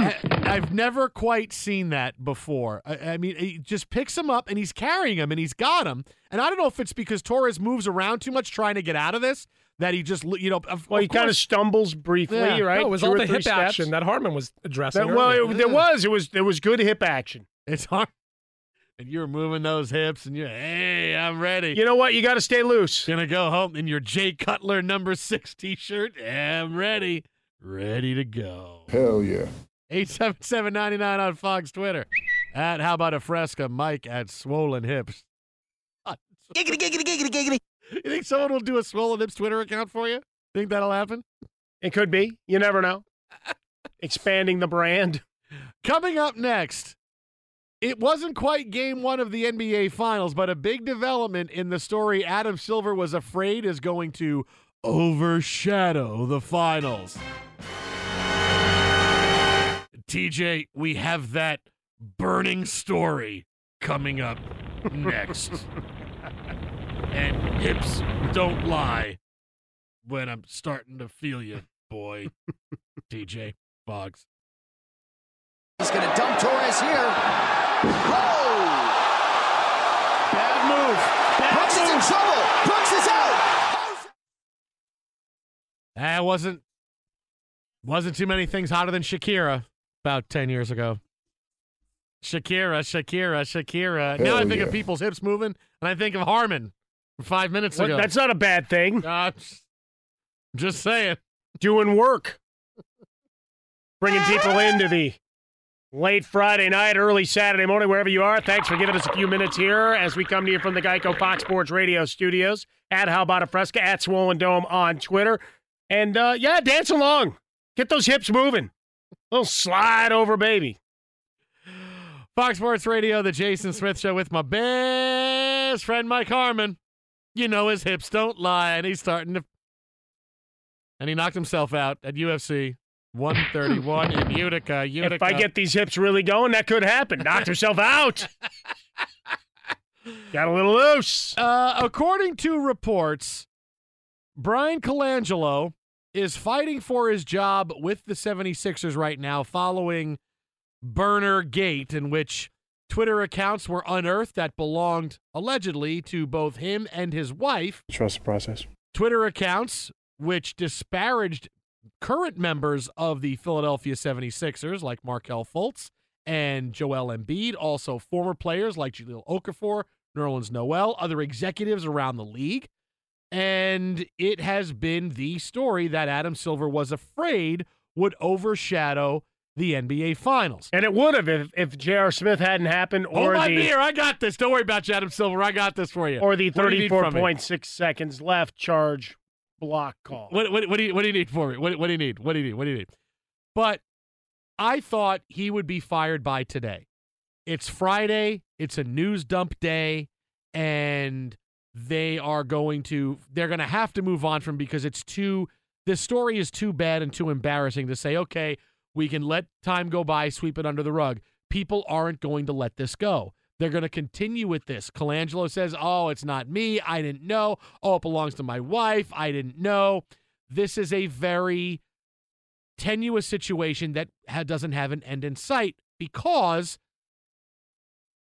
I- I've never quite seen that before. I, I mean, he just picks him up and he's carrying him and he's got him. And I don't know if it's because Torres moves around too much trying to get out of this that he just, you know, of, well, of he kind of stumbles briefly, Yeah. right? No, it was Two all the hip steps. action that Harmon was addressing. That- well, earlier. it, there was. It was. There was good hip action. It's hard. And you're moving those hips and you're, hey, I'm ready. You know what? You got to stay loose. Gonna go home in your Jay Cutler number six t-shirt. Yeah, I'm ready. Ready to go. Hell yeah. 877-99 on Fox Twitter. At How About a Fresca, Mike at Swollen Hips. Giggity, giggity, giggity, giggity. You think someone will do a Swollen Hips Twitter account for you? Think that'll happen? It could be. You never know. Expanding the brand. Coming up next, it wasn't quite game one of the NBA Finals, but a big development in the story Adam Silver was afraid is going to overshadow the finals. TJ, we have that burning story coming up next. And hips don't lie when I'm starting to feel you, boy. TJ Boggs. He's going to dump Torres here. Oh! Bad move. Bad Brooks is in trouble. Brooks is out. That wasn't wasn't too many things hotter than Shakira about ten years ago. Shakira, Shakira, Shakira. now I think yeah. of people's hips moving, and I think of Harmon from five minutes What- ago. that's not a bad thing. Uh, just saying. Doing work. Bringing people into the late Friday night, early Saturday morning, wherever you are. Thanks for giving us a few minutes here as we come to you from the Geico Fox Sports Radio studios at How About a Fresca at Swollen Dome on Twitter. And uh, yeah, dance along. Get those hips moving. little slide over, baby. Fox Sports Radio, the Jason Smith Show with my best friend Mike Harmon. You know his hips don't lie, and he's starting to. And he knocked himself out at UFC 131 in Utica. Utica. If I get these hips really going, that could happen. Knocked herself out. Got a little loose. Uh, according to reports, Bryan Colangelo is fighting for his job with the 76ers right now following Burner Gate, in which Twitter accounts were unearthed that belonged allegedly to both him and his wife. Trust the process. Twitter accounts which disparaged current members of the Philadelphia 76ers like Markelle Fultz and Joel Embiid, also former players like Jahlil Okafor, Nerlens Noel, other executives around the league. And it has been the story that Adam Silver was afraid would overshadow the NBA Finals. And it would have if, if J.R. Smith hadn't happened Hold or my the beer. I got this. Don't worry about you, Adam Silver. I got this for you. or the What do you need from me? 34.6 seconds left charge block call. What, what, what, do you, what do you need for me? What, what do you need? What do you need? What do you need? But I thought he would be fired by today. It's Friday. It's a news dump day, and they are going to they're going to have to move on from because it's too this story is too bad and too embarrassing to say okay we can let time go by sweep it under the rug. People aren't going to let this go. They're going to continue with this. Colangelo says oh it's not me. I didn't know. Oh it belongs to my wife. I didn't know. This is a very tenuous situation that ha- doesn't have an end in sight because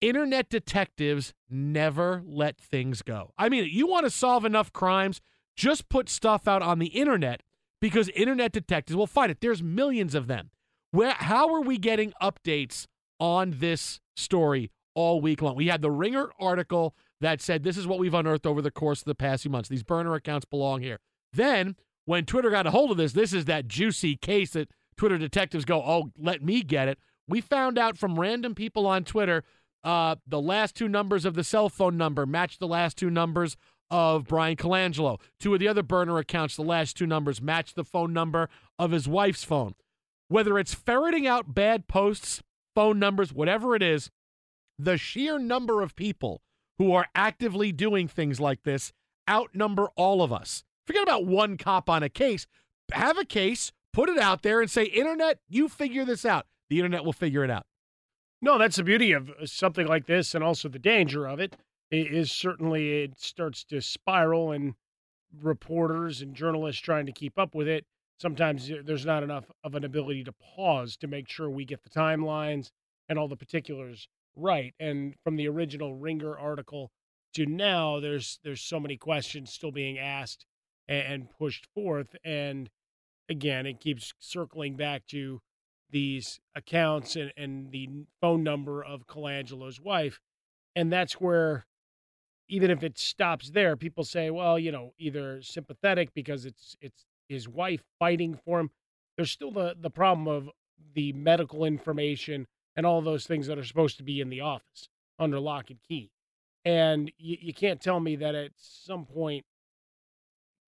internet detectives never let things go. I mean, you want to solve enough crimes, just put stuff out on the internet because internet detectives will find it. There's millions of them. Where how are we getting updates on this story all week long? We had the Ringer article that said this is what we've unearthed over the course of the past few months. These burner accounts belong here. Then, when Twitter got a hold of this, this is that juicy case that Twitter detectives go, "Oh, let me get it." We found out from random people on Twitter uh, the last two numbers of the cell phone number matched the last two numbers of Bryan Colangelo. Two of the other burner accounts, the last two numbers match the phone number of his wife's phone. Whether it's ferreting out bad posts, phone numbers, whatever it is, the sheer number of people who are actively doing things like this outnumber all of us. Forget about one cop on a case. Have a case, put it out there, and say, Internet, you figure this out. The Internet will figure it out. No, that's the beauty of something like this, and also the danger of it is certainly it starts to spiral, and reporters and journalists trying to keep up with it. Sometimes there's not enough of an ability to pause to make sure we get the timelines and all the particulars right. And from the original Ringer article to now, there's there's so many questions still being asked and, and pushed forth, and again, it keeps circling back to these accounts and, and the phone number of Colangelo's wife. And that's where, even if it stops there, people say, well, you know, either sympathetic because it's it's his wife fighting for him. There's still the, the problem of the medical information and all those things that are supposed to be in the office under lock and key. And you, you can't tell me that at some point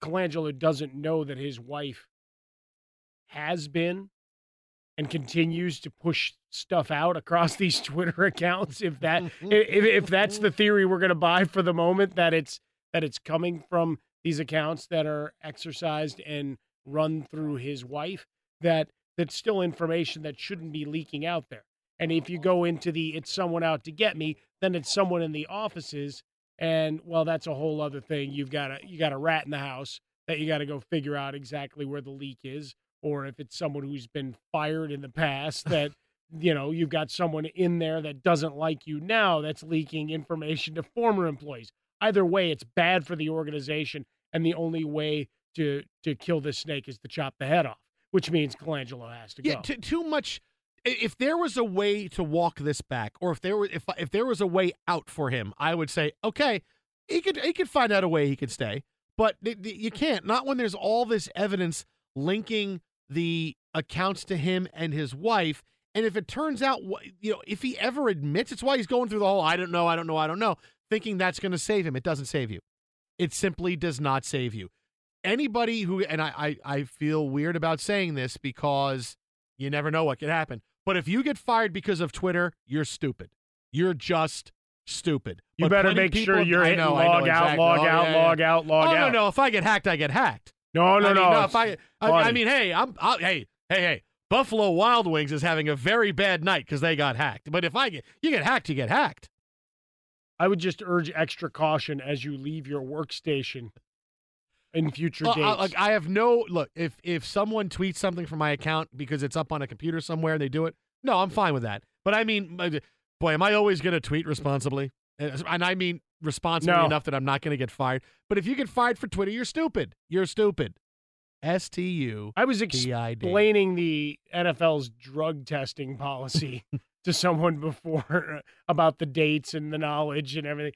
Colangelo doesn't know that his wife has been and continues to push stuff out across these Twitter accounts. If that if, if that's the theory we're going to buy for the moment, that it's that it's coming from these accounts that are exercised and run through his wife, that that's still information that shouldn't be leaking out there. And if you go into the it's someone out to get me, then it's someone in the offices. And well, that's a whole other thing. You've got a you got a rat in the house that you got to go figure out exactly where the leak is, or if it's someone who's been fired in the past that you know you've got someone in there that doesn't like you now that's leaking information to former employees. Either way, it's bad for the organization, and the only way to to kill this snake is to chop the head off, which means Colangelo has to Yeah, go. too, too much. If there was a way to walk this back, or if there were if if there was a way out for him, I would say, okay, he could he could find out a way he could stay, but th- th- you can't. Not when there's all this evidence linking the accounts to him and his wife. And if it turns out, you know, if he ever admits, it's why he's going through the whole "I don't know, I don't know, I don't know," thinking that's going to save him. It doesn't save you. It simply does not save you. Anybody who, and I, I, I feel weird about saying this because you never know what could happen. But if you get fired because of Twitter, you're stupid. You're just stupid. You But better make people- sure you're hitting know, log out, exactly. log Oh, out, yeah, yeah. log out, log oh, out. no, no. If I get hacked, I get hacked. No, no, I mean, no. If I, I, I mean, hey, I'm, i hey, hey, hey. Buffalo Wild Wings is having a very bad night because they got hacked. But if I get, you get hacked, you get hacked. I would just urge extra caution as you leave your workstation in future Uh, uh, like I have no look. If if someone tweets something from my account because it's up on a computer somewhere and they do it, no, I'm fine with that. But I mean, boy, am I always going to tweet responsibly? And I mean responsibly No. enough that I'm not going to get fired. But if you get fired for Twitter, you're stupid. You're stupid. S T U. I was explaining the NFL's drug testing policy to someone before about the dates and the knowledge and everything.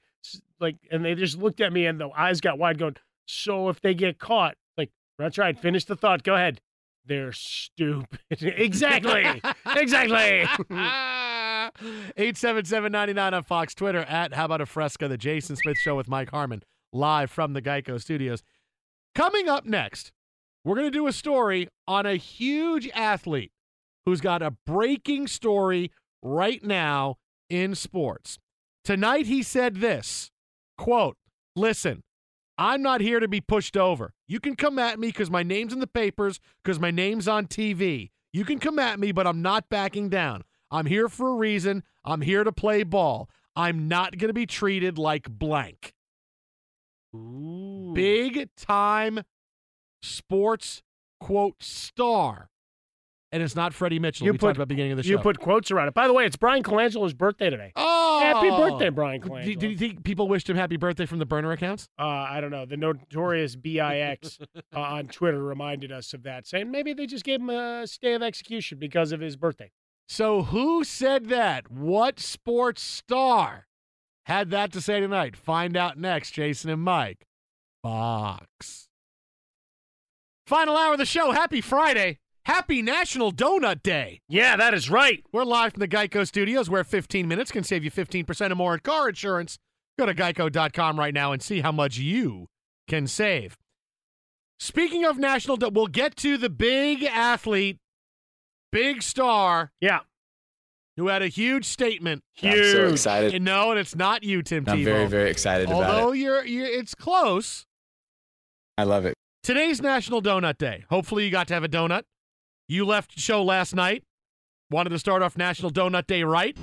Like, and they just looked at me and the eyes got wide, going, "So if they get caught, like, that's right. Finish the thought. Go ahead. They're stupid. exactly. exactly. 877-99 on Fox Twitter at How About a Fresca, the Jason Smith Show with Mike Harmon, live from the Geico Studios. Coming up next, we're going to do a story on a huge athlete who's got a breaking story right now in sports. Tonight he said this, quote, listen, I'm not here to be pushed over. You can come at me because my name's in the papers, because my name's on TV. You can come at me, but I'm not backing down. I'm here for a reason. I'm here to play ball. I'm not going to be treated like blank. Big time sports quote star. And it's not Freddie Mitchell. You we put- talked about the beginning of the show. You put quotes around it. By the way, it's Bryan Colangelo's birthday today. Oh, Happy birthday, Bryan Colangelo. Did, did you think people wished him happy birthday from the burner accounts? Uh, I don't know. The notorious BIX uh, on Twitter reminded us of that, saying maybe they just gave him a stay of execution because of his birthday. So who said that? What sports star had that to say tonight? Find out next, Jason and Mike. Fox. Final hour of the show. Happy Friday. Happy National Donut Day. Yeah, that is right. We're live from the Geico Studios where 15 minutes can save you 15% or more in car insurance. Go to geico.com right now and see how much you can save. Speaking of National Donut, we'll get to the big athlete, big star. Yeah. Who had a huge statement. I'm so excited. And no, and it's not you, Tim I'm Tebow. very, very excited about it. Although you're, you're, it's close. I love it. Today's National Donut Day. Hopefully, you got to have a donut. You left the show last night. Wanted to start off National Donut Day right.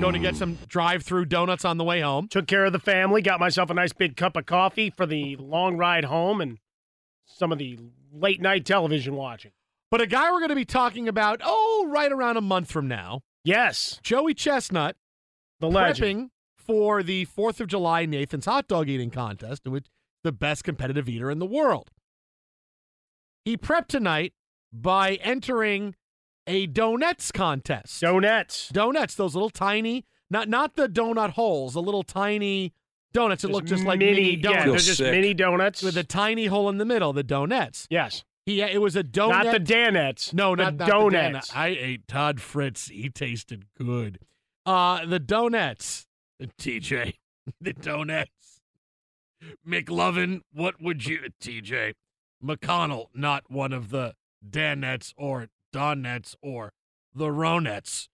Going to get some drive-through donuts on the way home. Took care of the family. Got myself a nice big cup of coffee for the long ride home and some of the late night television watching. But a guy we're going to be talking about, oh, right around a month from now. Yes. Joey Chestnut. The legend. Prepping for the 4th of July Nathan's hot dog eating contest, in which the best competitive eater in the world. He prepped tonight by entering a donuts contest. Donuts. Donuts, those little tiny, not not the donut holes, the little tiny donuts that look just like mini- mini yeah, donuts. they're just Sick. mini donuts. with a tiny hole in the middle, the donuts. Yes. He it was a donut. Not the Danettes. No, the not, not donuts. The donut. I ate Todd Fritz. He tasted good. Uh the donuts. TJ. The donuts. McLovin, what would you TJ? McConnell, not one of the Danettes or Donettes or the Ronettes.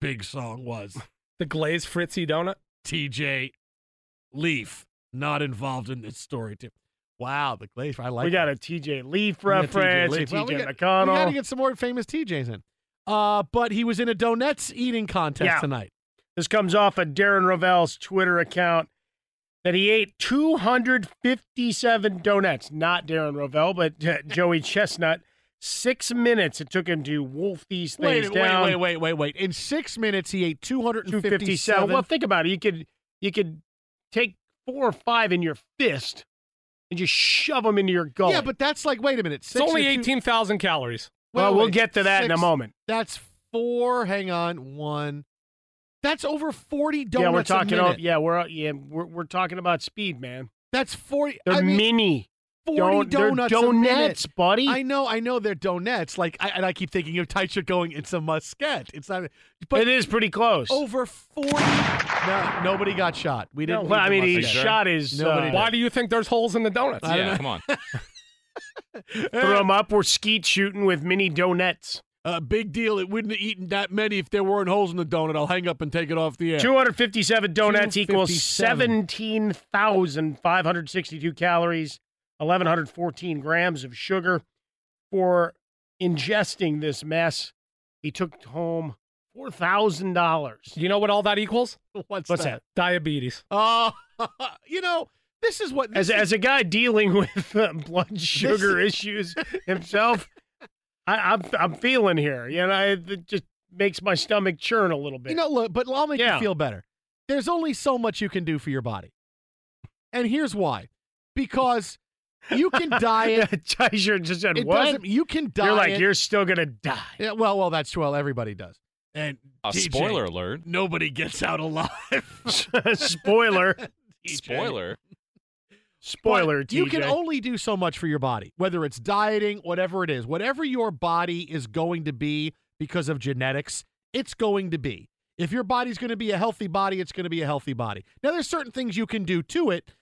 Big song was. The glazed Fritzy donut? TJ Leaf, not involved in this story too. Wow, the glaze. I like we got that. a TJ Leaf got TJ reference, Well, TJ McConnell. We got to get some more famous TJs in. Uh, but he was in a donuts eating contest Yeah. tonight. This comes off of Darren Rovell's Twitter account that he ate 257 donuts. Not Darren Rovell, but uh, Joey Chestnut. Six minutes it took him to wolf these things Wait, down. wait, wait, wait, wait, wait. In six minutes, he ate 257. 257. Well, think about it. You could you could take four or five in your fist and just shove them into your gut. yeah, but that's like, wait a minute. It's only 18,000 calories. Well, we'll get to that in a moment. That's four. Hang on, one. That's over 40 donuts yeah, we're talking. About, yeah, we're yeah we're we're talking about speed, man. That's 40. They're I mean, mini. 40 Don- they're donuts a donuts, buddy. I know, I know they're donuts. Like, I, and I keep thinking of tight shirt going, it's a muscat. It's not, but it is pretty close. over 40. No, nobody got shot. We didn't. well, I mean, he shot his. Uh. Why do you think there's holes in the donuts? I Yeah, come on. threw him up. We're skeet shooting with mini donuts. Uh, big deal. It wouldn't have eaten that many if there weren't holes in the donut. I'll hang up and take it off the air. 257 donuts equals 17,562 calories, 1,114 grams of sugar. For ingesting this mess, he took home $4,000. You know what all that equals? What's, What's that? Diabetes. Oh, you know, this is what. As, is- as a guy dealing with uh, blood sugar issues himself, I, I'm, I'm feeling here. You know, it just makes my stomach churn a little bit. You know, look, but I'll make Yeah. you feel better. There's only so much you can do for your body. And here's why. Because you can diet. Tyser just said, it what? you can diet. You're like, you're still going to die. Yeah, well, well, that's true. Well, everybody does. And uh, A TJ, spoiler alert. Nobody gets out alive. Spoiler. Spoiler. Spoiler, But You can only do so much for your body, whether it's dieting, whatever it is. Whatever your body is going to be because of genetics, it's going to be. If your body's going to be a healthy body, it's going to be a healthy body. Now, there's certain things you can do to it,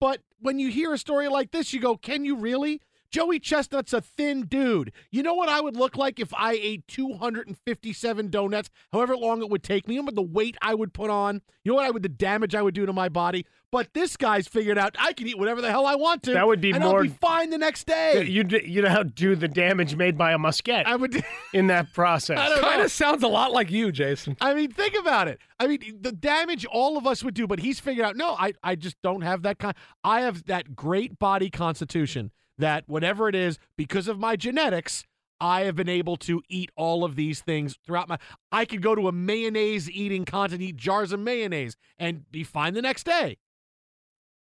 but when you hear a story like this, you go, can you really? Joey Chestnut's a thin dude. You know what I would look like if I ate 257 donuts, however long it would take me? You know what the weight I would put on? You know what I would, the damage I would do to my body? But this guy's figured out I can eat whatever the hell I want to. That would be and more- I'll be fine the next day. You you know do the damage made by a musket I would. in that process. I Kind of sounds a lot like you, Jason. I mean, think about it. I mean, the damage all of us would do, but he's figured out, no, I, I just don't have that kind. I have that great body constitution that whatever it is, because of my genetics, I have been able to eat all of these things throughout my. I could go to a mayonnaise eating contest, eat jars of mayonnaise, and be fine the next day.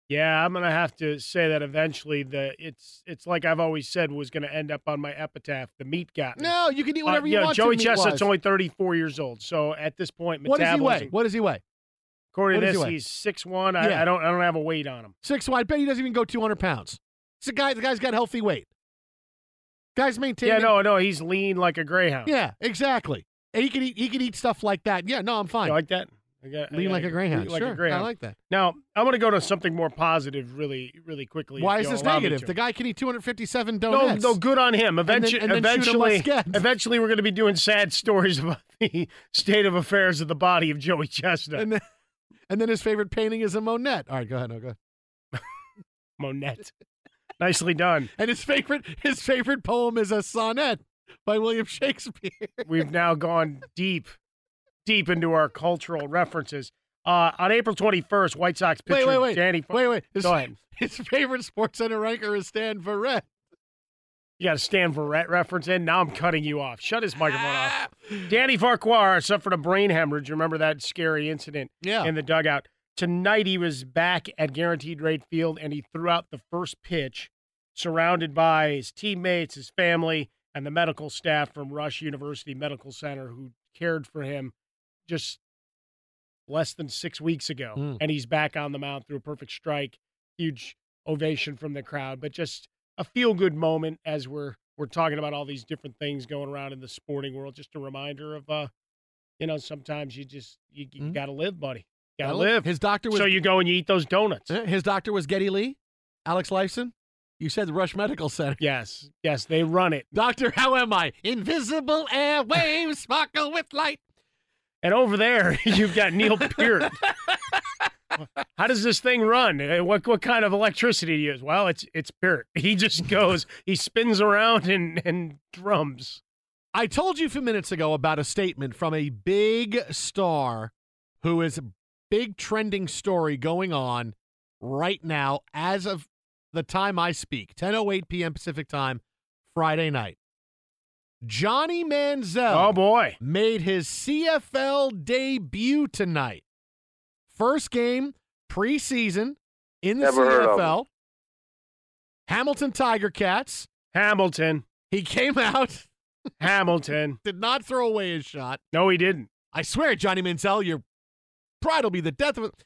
Yeah, I'm gonna have to say that eventually. The it's it's like I've always said was gonna end up on my epitaph. The meat got me. No, you can eat Uh, whatever you yeah, want. Joey to Chestnut's only 34 years old, so at this point, What does he weigh? metabolism. What does he weigh? According what to does he this, he's six one. I, Yeah. I don't I don't have a weight on him. Six wide. I bet he doesn't even go 200 pounds. It's a guy. The guy's got healthy weight. Guy's maintaining. Yeah, no, no, he's lean like a greyhound. Yeah, exactly. And he could eat. He could eat stuff like that. Yeah, no, I'm fine. You like that? I got- I Lean got- like a greyhound. like sure, a greyhound. I like that. Now I'm going to go to something more positive, really, really quickly. Why is this negative? The guy can eat 257 donuts. no, good on him. And then- Eventually, and then eventually, eventually, we're going to be doing sad stories about the state of affairs of the body of Joey Chestnut. And then, and then his favorite painting is a Monet. All right, go ahead. No, go ahead. Monet. Nicely done. And his favorite his favorite poem is a sonnet by William Shakespeare. We've now gone deep, deep into our cultural references. Uh, on April 21st, White Sox pitcher Wait, wait, wait. Danny. Wait, wait. His, Go ahead. His favorite sports center ranker is Stan Verrett. You got a Stan Verrett reference in. Now I'm cutting you off. Shut his microphone off. Danny Farquhar suffered a brain hemorrhage. Remember that scary incident Yeah. in the dugout? Tonight he was back at Guaranteed Rate Field and he threw out the first pitch, surrounded by his teammates, his family, and the medical staff from Rush University Medical Center who cared for him just less than six weeks ago. Mm. And he's back on the mound through a perfect strike. Huge ovation from the crowd, but just a feel good moment as we're we're talking about all these different things going around in the sporting world. Just a reminder of uh, you know, sometimes you just you, you gotta live, buddy. Gotta. Live. His doctor was- so you go and you eat those donuts. Eh, His doctor was Geddy Lee, Alex Lifeson. You said the Rush Medical Center. Yes, yes, they run it. Doctor, how am I? Invisible airwaves sparkle with light. And over there, you've got Neil Peart. How does this thing run? Uh, What what kind of electricity do you use? Well, it's it's Peart. He just goes, he spins around and and drums. I told you a few minutes ago about a statement from a big star who is big trending story going on right now as of the time I speak, 10:08 p.m. Pacific time, Friday night. Johnny Manziel Oh boy. made his CFL debut tonight. First game preseason in the Never CFL. Hamilton Tiger Cats. Hamilton. He came out, Hamilton. did not throw away his shot. No, he didn't. I swear, Johnny Manziel, your pride will be the death of it.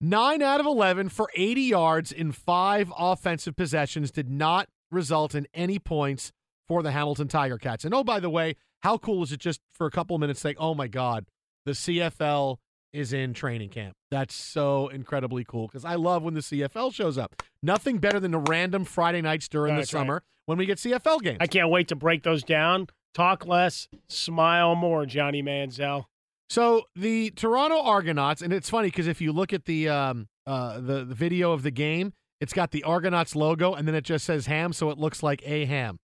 Nine out of 11 for 80 yards in five offensive possessions did not result in any points for the Hamilton Tiger Cats. And oh, by the way, how cool is it just for a couple of minutes saying, oh my God, the CFL is in training camp? That's so incredibly cool because I love when the CFL shows up. Nothing better than the random Friday nights during the That's right. summer when we get CFL games. I can't wait to break those down. Talk less, smile more, Johnny Manziel. So the Toronto Argonauts, and it's funny because if you look at the um uh the, the video of the game, it's got the Argonauts logo and then it just says ham, so it looks like a ham.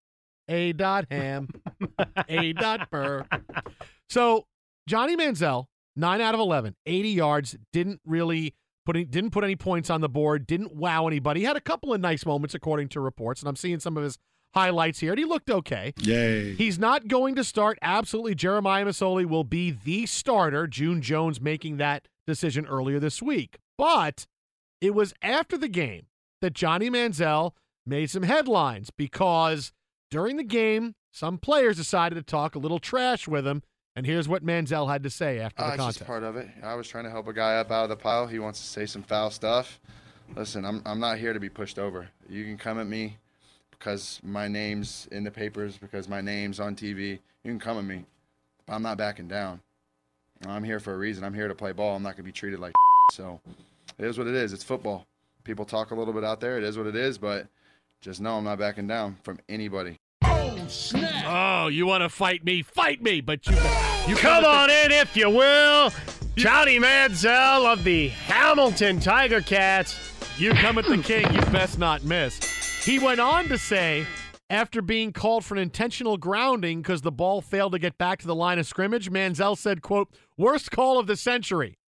A dot ham. a dot burr. So Johnny Manziel, nine out of 11, 80 yards, didn't really put any, didn't put any points on the board, didn't wow anybody. He had a couple of nice moments according to reports, and I'm seeing some of his highlights here, and he looked okay. Yay. He's not going to start. Absolutely, Jeremiah Masoli will be the starter. June Jones making that decision earlier this week. But it was after the game that Johnny Manziel made some headlines because during the game, some players decided to talk a little trash with him. And here's what Manziel had to say after Uh, the it's contest. just part of it. I was trying to help a guy up out of the pile. He wants to say some foul stuff. Listen, I'm I'm not here to be pushed over. You can come at me because my name's in the papers, because my name's on TV. You can come at me. But I'm not backing down. I'm here for a reason. I'm here to play ball. I'm not going to be treated like so. It is what it is. It's football. People talk a little bit out there. It is what it is, but just know I'm not backing down from anybody. Oh, snap! Oh, you want to fight me? Fight me! But you, you Come on in, if you will. Johnny Manziel of the Hamilton Tiger Cats. You come at the king, you best not miss. He went on to say, after being called for an intentional grounding because the ball failed to get back to the line of scrimmage, Manziel said, quote, worst call of the century.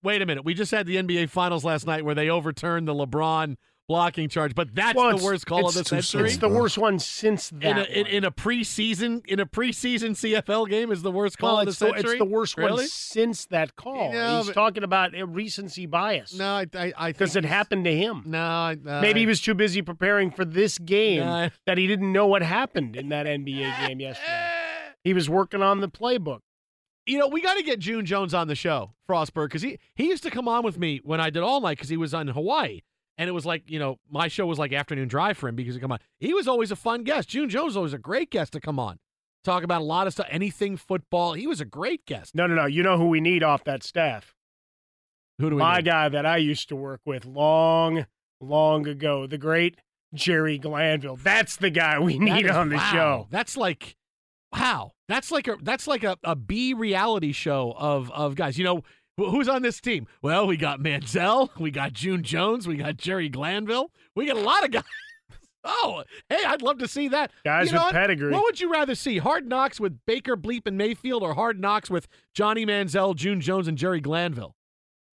Wait a minute. We just had the NBA Finals last night where they overturned the LeBron blocking charge. But that's Well, the worst call of the century. It's the worst one since that. in a, in, in a preseason in a preseason CFL game is the worst call well, of the it's the, century. it's the worst really? one since that call. No, He's but- talking about a recency bias. No, I I, I because it happened to him. No, I- uh, Maybe he was too busy preparing for this game No, I- that he didn't know what happened in that NBA game yesterday. He was working on the playbook. You know, we got to get June Jones on the show, Frostberg, because he he used to come on with me when I did all night because he was on Hawaii, and it was like you know my show was like afternoon drive for him because he come on. He was always a fun guest. June Jones was always a great guest to come on, talk about a lot of stuff, anything football. He was a great guest. No, no, no. You know who we need off that staff? Who do we My need? guy that I used to work with long, long ago, the great Jerry Glanville. That's the guy we need is- on the wow. show. That's like, wow. That's like a that's like a, a B reality show of of guys. You know wh- who's on this team? Well, we got Manziel, we got June Jones, we got Jerry Glanville, we got a lot of guys. Oh, hey, I'd love to see that. Guys You know with what? pedigree. What would you rather see? Hard knocks with Baker Bleep and Mayfield, or hard knocks with Johnny Manziel, June Jones, and Jerry Glanville?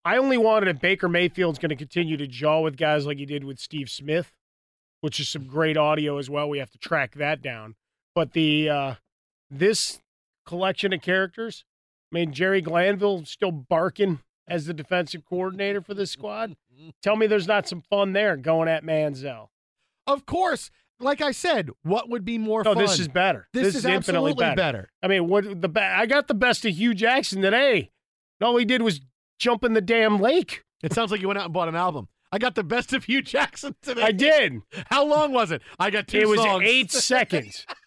I only wanted if Baker Mayfield's going to continue to jaw with guys like he did with Steve Smith, which is some great audio as well. We have to track that down. But the uh, this collection of characters, I mean, Jerry Glanville still barking as the defensive coordinator for this squad. Tell me there's not some fun there going at Manziel. Of course, like I said, what would be more No, fun? this is better. This, is, infinitely absolutely better. I mean, what the be- I got the best of Hue Jackson today. And all he did was jump in the damn lake. It sounds like you went out and bought an album. I got the best of Hue Jackson today. I did. How long was it? I got two It was songs. eight seconds.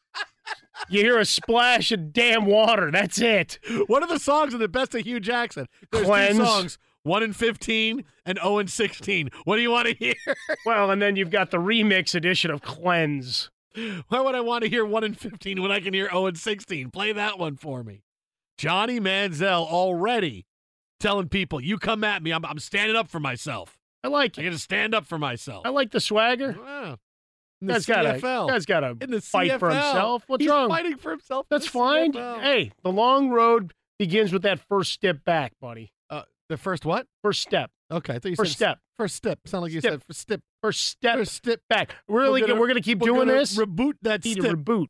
You hear a splash of damn water. That's it. What are the songs of the best of Hue Jackson? There's Cleanse. two songs. One in fifteen and zero in sixteen. What do you want to hear? Well, and then you've got the remix edition of Cleanse. Why would I want to hear one in fifteen when I can hear zero in sixteen? Play that one for me. Johnny Manziel already telling people, "You come at me, I'm, I'm standing up for myself. I like I it. got to stand up for myself." I like the swagger. Wow. Guy's got to CFL. guy's got to fight for himself. What's He's wrong? fighting for himself. That's fine. CFL. Hey, the long road begins with that first step back, buddy. Uh, the first what? First step. Okay, I thought you First said step. First step. Sound like you Step. said first step. First step. First step. back. Really, We're we're gonna- gonna, keep we're doing gonna this. Reboot that Need step. reboot.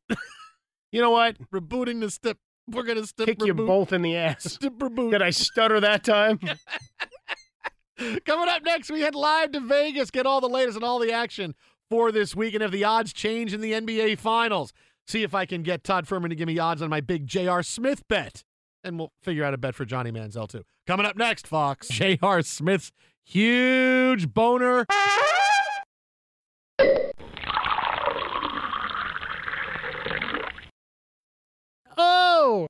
you know what? Rebooting the step. We're gonna step. Kick you both in the ass. Step reboot. Did I stutter that time? Coming up next, we head live to Vegas. Get all the latest and all the action for this week, and if the odds change in the NBA Finals, see if I can get Todd Fuhrman to give me odds on my big J.R. Smith bet, and we'll figure out a bet for Johnny Manziel too. Coming up next, Fox J.R. Smith's huge boner. oh,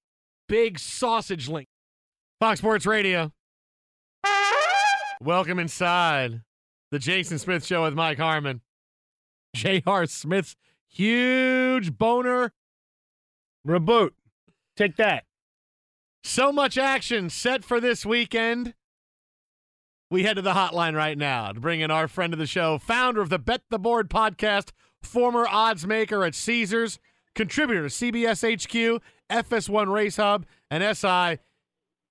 big sausage link. Fox Sports Radio. Welcome inside the Jason Smith Show with Mike Harmon. J.R. Smith's huge boner. Reboot. Take that. So much action set for this weekend. We head to the hotline right now to bring in our friend of the show, founder of the Bet the Board podcast, former odds maker at Caesars, contributor to CBS HQ, FS1 Race Hub, and SI,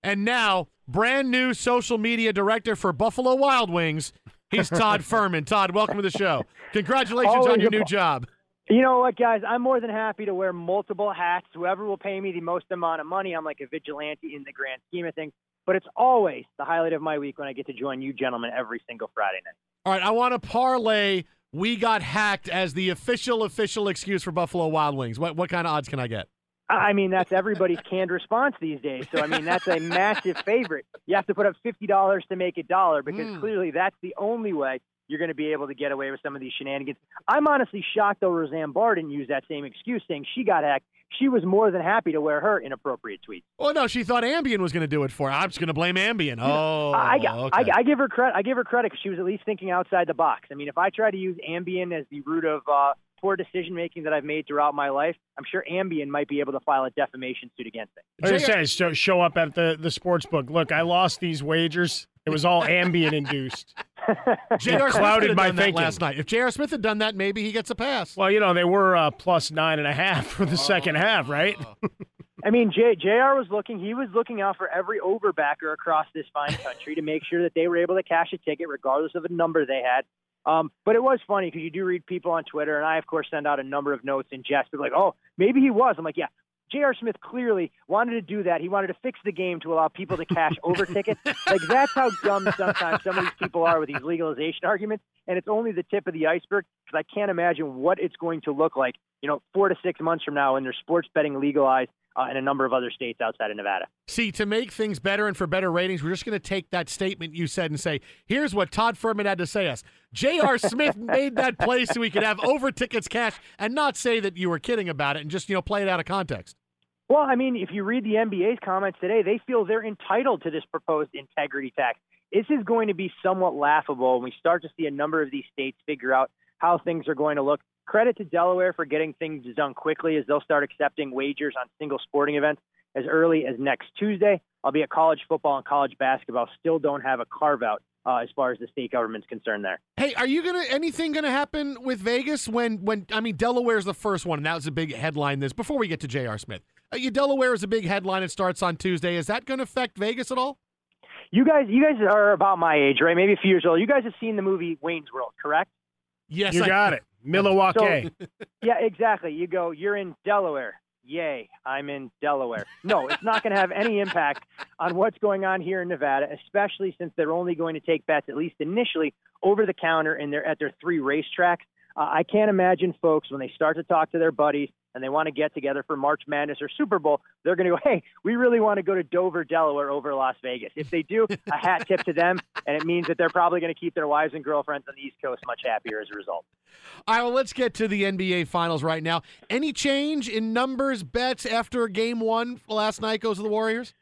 and now brand new social media director for Buffalo Wild Wings. He's Todd Fuhrman. Todd, welcome to the show. Congratulations Always on your new job. You know what, guys? I'm more than happy to wear multiple hats. Whoever will pay me the most amount of money, I'm like a vigilante in the grand scheme of things. But it's always the highlight of my week when I get to join you gentlemen every single Friday night. All right, I want to parlay. We got hacked as the official official excuse for Buffalo Wild Wings. What what kind of odds can I get? I I mean, that's everybody's canned response these days. So, I mean, that's a massive favorite. You have to put up $50 to make a dollar because Mm. clearly that's the only way you're going to be able to get away with some of these shenanigans. I'm honestly shocked, though, Roseanne Barr didn't use that same excuse saying she got hacked. She was more than happy to wear her inappropriate tweets. Well, no, she thought Ambien was going to do it for her. I'm just going to blame Ambien. Oh, I, okay. I, I give her credit. I give her credit because she was at least thinking outside the box. I mean, if I try to use Ambien as the root of uh, poor decision making that I've made throughout my life, I'm sure Ambien might be able to file a defamation suit against me. Like I said, show, show up at the, the sports book. Look, I lost these wagers. It was all Ambien induced. J.R. Clouded could my thinking. last night. If J.R. Smith had done that, maybe he gets a pass. Well, you know, they were uh, plus nine and a half for the second half, right? I mean, J, JR was looking, he was looking out for every overbacker across this fine country to make sure that they were able to cash a ticket regardless of the number they had. Um, but it was funny because you do read people on Twitter, and I, of course, send out a number of notes in jest, like, oh, maybe he was. I'm like, yeah, J.R. Smith clearly wanted to do that. He wanted to fix the game to allow people to cash over tickets. Like, that's how dumb sometimes some of these people are with these legalization arguments. And it's only the tip of the iceberg because I can't imagine what it's going to look like, you know, four to six months from now when there's sports betting legalized uh, in a number of other states outside of Nevada. See, to make things better and for better ratings, we're just going to take that statement you said and say, here's what Todd Fuhrman had to say us. J.R. Smith made that play so we could have over tickets cash and not say that you were kidding about it and just, you know, play it out of context. Well, I mean, if you read the NBA's comments today, they feel they're entitled to this proposed integrity tax. This is going to be somewhat laughable when we start to see a number of these states figure out how things are going to look. Credit to Delaware for getting things done quickly as they'll start accepting wagers on single sporting events as early as next Tuesday. Albeit college football and college basketball still don't have a carve out uh, as far as the state government's concerned there. Hey, are you gonna anything gonna happen with Vegas when when I mean Delaware's the first one and that was a big headline this before we get to J.R. Smith. Uh, you Delaware is a big headline. It starts on Tuesday. Is that going to affect Vegas at all? You guys, you guys are about my age, right? Maybe a few years old. You guys have seen the movie Wayne's World, correct? Yes, you I, got it. Milwaukee. yeah, exactly. You go, you're in Delaware. Yay, I'm in Delaware. No, it's not going to have any impact on what's going on here in Nevada, especially since they're only going to take bets, at least initially, over the counter and they're at their three racetracks. Uh, I can't imagine folks when they start to talk to their buddies and they want to get together for March Madness or Super Bowl, they're going to go, hey, we really want to go to Dover, Delaware over Las Vegas. If they do, a hat tip to them, and it means that they're probably going to keep their wives and girlfriends on the East Coast much happier as a result. All right, well, let's get to the NBA Finals right now. Any change in numbers, bets after game one last night goes to the Warriors?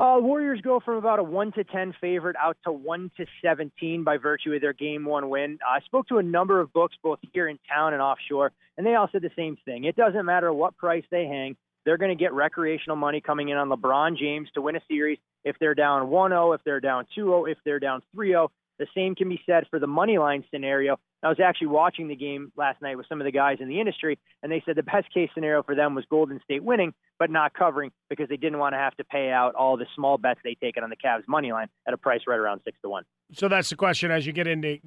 Uh, Warriors go from about a one to ten favorite out to one to seventeen by virtue of their game one win. I spoke to a number of books both here in town and offshore, and they all said the same thing. It doesn't matter what price they hang; they're going to get recreational money coming in on LeBron James to win a series. If they're down 1-0, if they're down 2-0, if they're down 3-0, the same can be said for the money line scenario. I was actually watching the game last night with some of the guys in the industry, and they said the best case scenario for them was Golden State winning, but not covering because they didn't want to have to pay out all the small bets they taken on the Cavs money line at a price right around six to one. So that's the question as you get into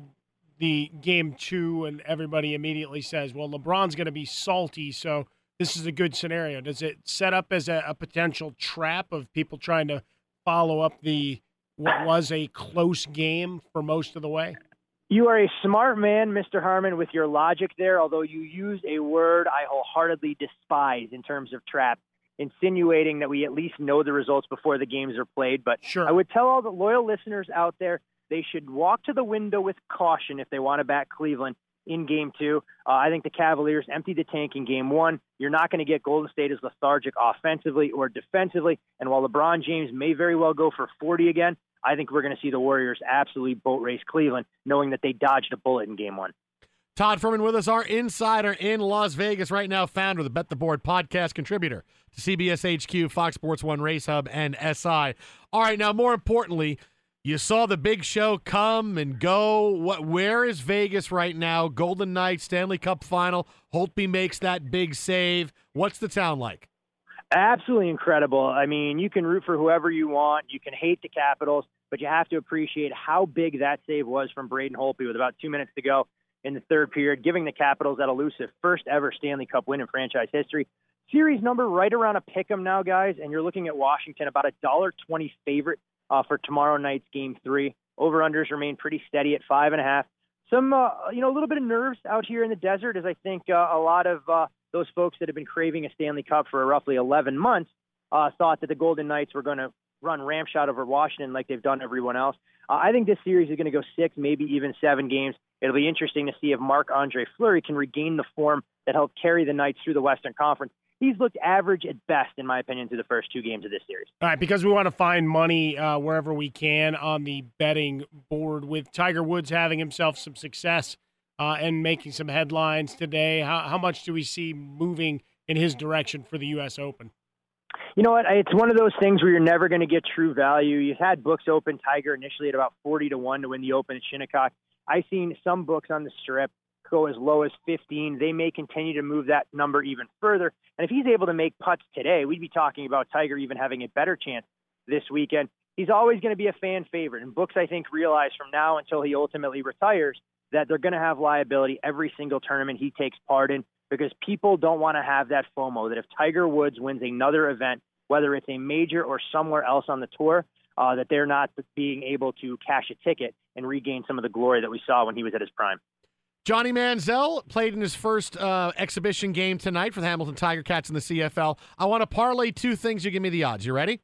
the game two, and everybody immediately says, "Well, LeBron's going to be salty, so this is a good scenario." Does it set up as a, a potential trap of people trying to follow up the what was a close game for most of the way? You are a smart man, Mr. Harmon, with your logic there, although you use a word I wholeheartedly despise in terms of trap, insinuating that we at least know the results before the games are played. But sure. I would tell all the loyal listeners out there they should walk to the window with caution if they want to back Cleveland in game two. Uh, I think the Cavaliers emptied the tank in game one. You're not going to get Golden State as lethargic offensively or defensively. And while LeBron James may very well go for 40 again, I think we're going to see the Warriors absolutely boat race Cleveland, knowing that they dodged a bullet in game one. Todd Fuhrman with us, our insider in Las Vegas right now, founder of the Bet the Board podcast, contributor to CBS HQ, Fox Sports One Race Hub, and SI. All right, now more importantly, you saw the big show come and go. What? Where is Vegas right now? Golden Knights Stanley Cup Final. Holtby makes that big save. What's the town like? Absolutely incredible. I mean, you can root for whoever you want. You can hate the Capitals, but you have to appreciate how big that save was from Braden Holtby with about two minutes to go in the third period, giving the Capitals that elusive first ever Stanley Cup win in franchise history. Series number right around a pick 'em now, guys, and you're looking at Washington about a dollar twenty favorite uh, for tomorrow night's game three. Over unders remain pretty steady at five and a half. Some, uh, you know, a little bit of nerves out here in the desert, as I think uh, a lot of uh, those folks that have been craving a Stanley Cup for roughly 11 months uh, thought that the Golden Knights were going to run ramshot over Washington like they've done everyone else. Uh, I think this series is going to go six, maybe even seven games. It'll be interesting to see if Marc Andre Fleury can regain the form that helped carry the Knights through the Western Conference. He's looked average at best, in my opinion, through the first two games of this series. All right, because we want to find money uh, wherever we can on the betting board. With Tiger Woods having himself some success uh, and making some headlines today, how, how much do we see moving in his direction for the U.S. Open? You know what? It's one of those things where you're never going to get true value. You've had books open Tiger initially at about 40 to 1 to win the Open at Shinnecock. I've seen some books on the strip go as low as 15. They may continue to move that number even further. And if he's able to make putts today, we'd be talking about Tiger even having a better chance this weekend. He's always going to be a fan favorite. And books, I think, realize from now until he ultimately retires that they're going to have liability every single tournament he takes part in because people don't want to have that FOMO that if Tiger Woods wins another event, whether it's a major or somewhere else on the tour, uh, that they're not being able to cash a ticket and regain some of the glory that we saw when he was at his prime. Johnny Manziel played in his first uh, exhibition game tonight for the Hamilton Tiger Cats in the CFL. I want to parlay two things. You give me the odds. You ready?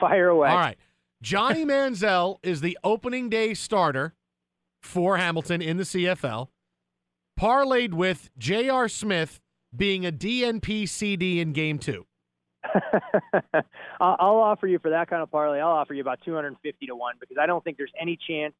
fire away. All right. Johnny Manziel is the opening day starter for Hamilton in the CFL, parlayed with J.R. Smith being a DNP CD in game two. I'll offer you for that kind of parlay. I'll offer you about 250 to one because I don't think there's any chance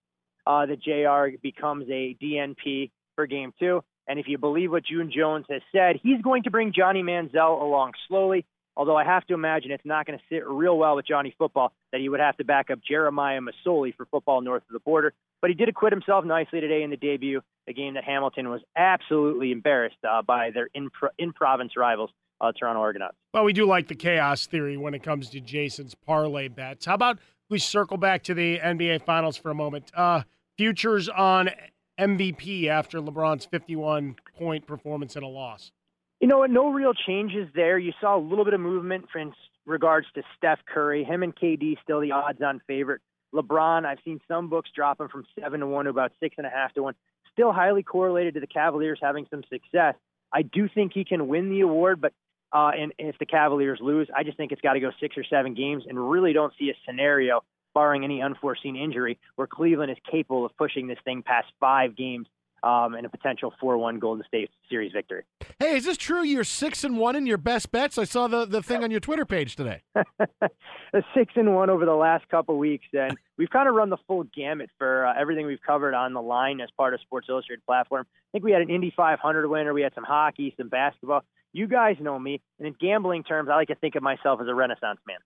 uh, that Jr. becomes a DNP for Game Two. And if you believe what June Jones has said, he's going to bring Johnny Manziel along slowly. Although I have to imagine it's not going to sit real well with Johnny Football that he would have to back up Jeremiah Masoli for football north of the border. But he did acquit himself nicely today in the debut, a game that Hamilton was absolutely embarrassed uh, by their in, in province rivals, uh, Toronto Argonauts. Well, we do like the chaos theory when it comes to Jason's parlay bets. How about we circle back to the NBA Finals for a moment? Uh, futures on MVP after LeBron's 51 point performance and a loss. You know what? No real changes there. You saw a little bit of movement in regards to Steph Curry. Him and KD still the odds-on favorite. LeBron, I've seen some books drop him from seven to one to about six and a half to one. Still highly correlated to the Cavaliers having some success. I do think he can win the award, but uh, and if the Cavaliers lose, I just think it's got to go six or seven games, and really don't see a scenario, barring any unforeseen injury, where Cleveland is capable of pushing this thing past five games um, and a potential 4-1 Golden State Series victory. Hey, is this true? You're six and one in your best bets. I saw the, the thing on your Twitter page today. a six and one over the last couple weeks, and we've kind of run the full gamut for uh, everything we've covered on the line as part of Sports Illustrated platform. I think we had an Indy 500 winner, we had some hockey, some basketball. You guys know me, and in gambling terms, I like to think of myself as a Renaissance man.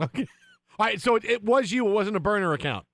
Okay. All right, so it, it was you. It wasn't a burner account.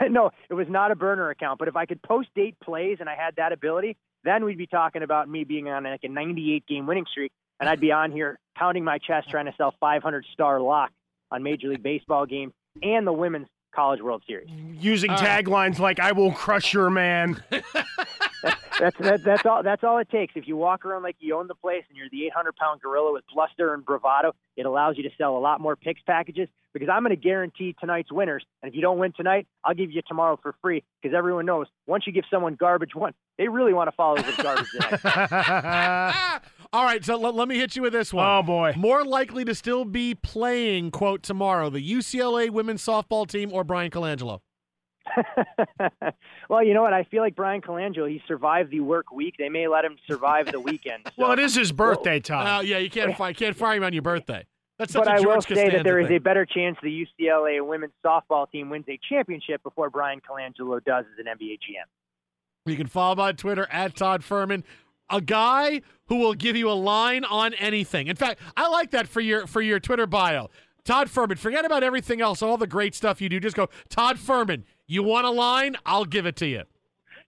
no, it was not a burner account. But if I could post date plays and I had that ability, then we'd be talking about me being on like a 98 game winning streak, and I'd be on here pounding my chest trying to sell 500 star lock on Major League Baseball games and the Women's College World Series. Using taglines like "I will crush your man." that's that, that's all that's all it takes. If you walk around like you own the place and you're the 800 pound gorilla with bluster and bravado, it allows you to sell a lot more picks packages. Because I'm going to guarantee tonight's winners, and if you don't win tonight, I'll give you tomorrow for free. Because everyone knows once you give someone garbage one, they really want to follow with garbage the next. All right, so let, let me hit you with this one. Oh boy, more likely to still be playing quote tomorrow, the UCLA women's softball team or Bryan Colangelo. well, you know what? I feel like Bryan Colangelo. He survived the work week. They may let him survive the weekend. So. well, it is his birthday, Tom. Uh, yeah, you can't fire, can't fire him on your birthday. That's but I will George say Costanza that there is thing. a better chance the UCLA women's softball team wins a championship before Bryan Colangelo does as an NBA GM. You can follow him on Twitter at Todd Fuhrman. A guy who will give you a line on anything. In fact, I like that for your for your Twitter bio. Todd Fuhrman, forget about everything else, all the great stuff you do. Just go, Todd Fuhrman, you want a line? I'll give it to you.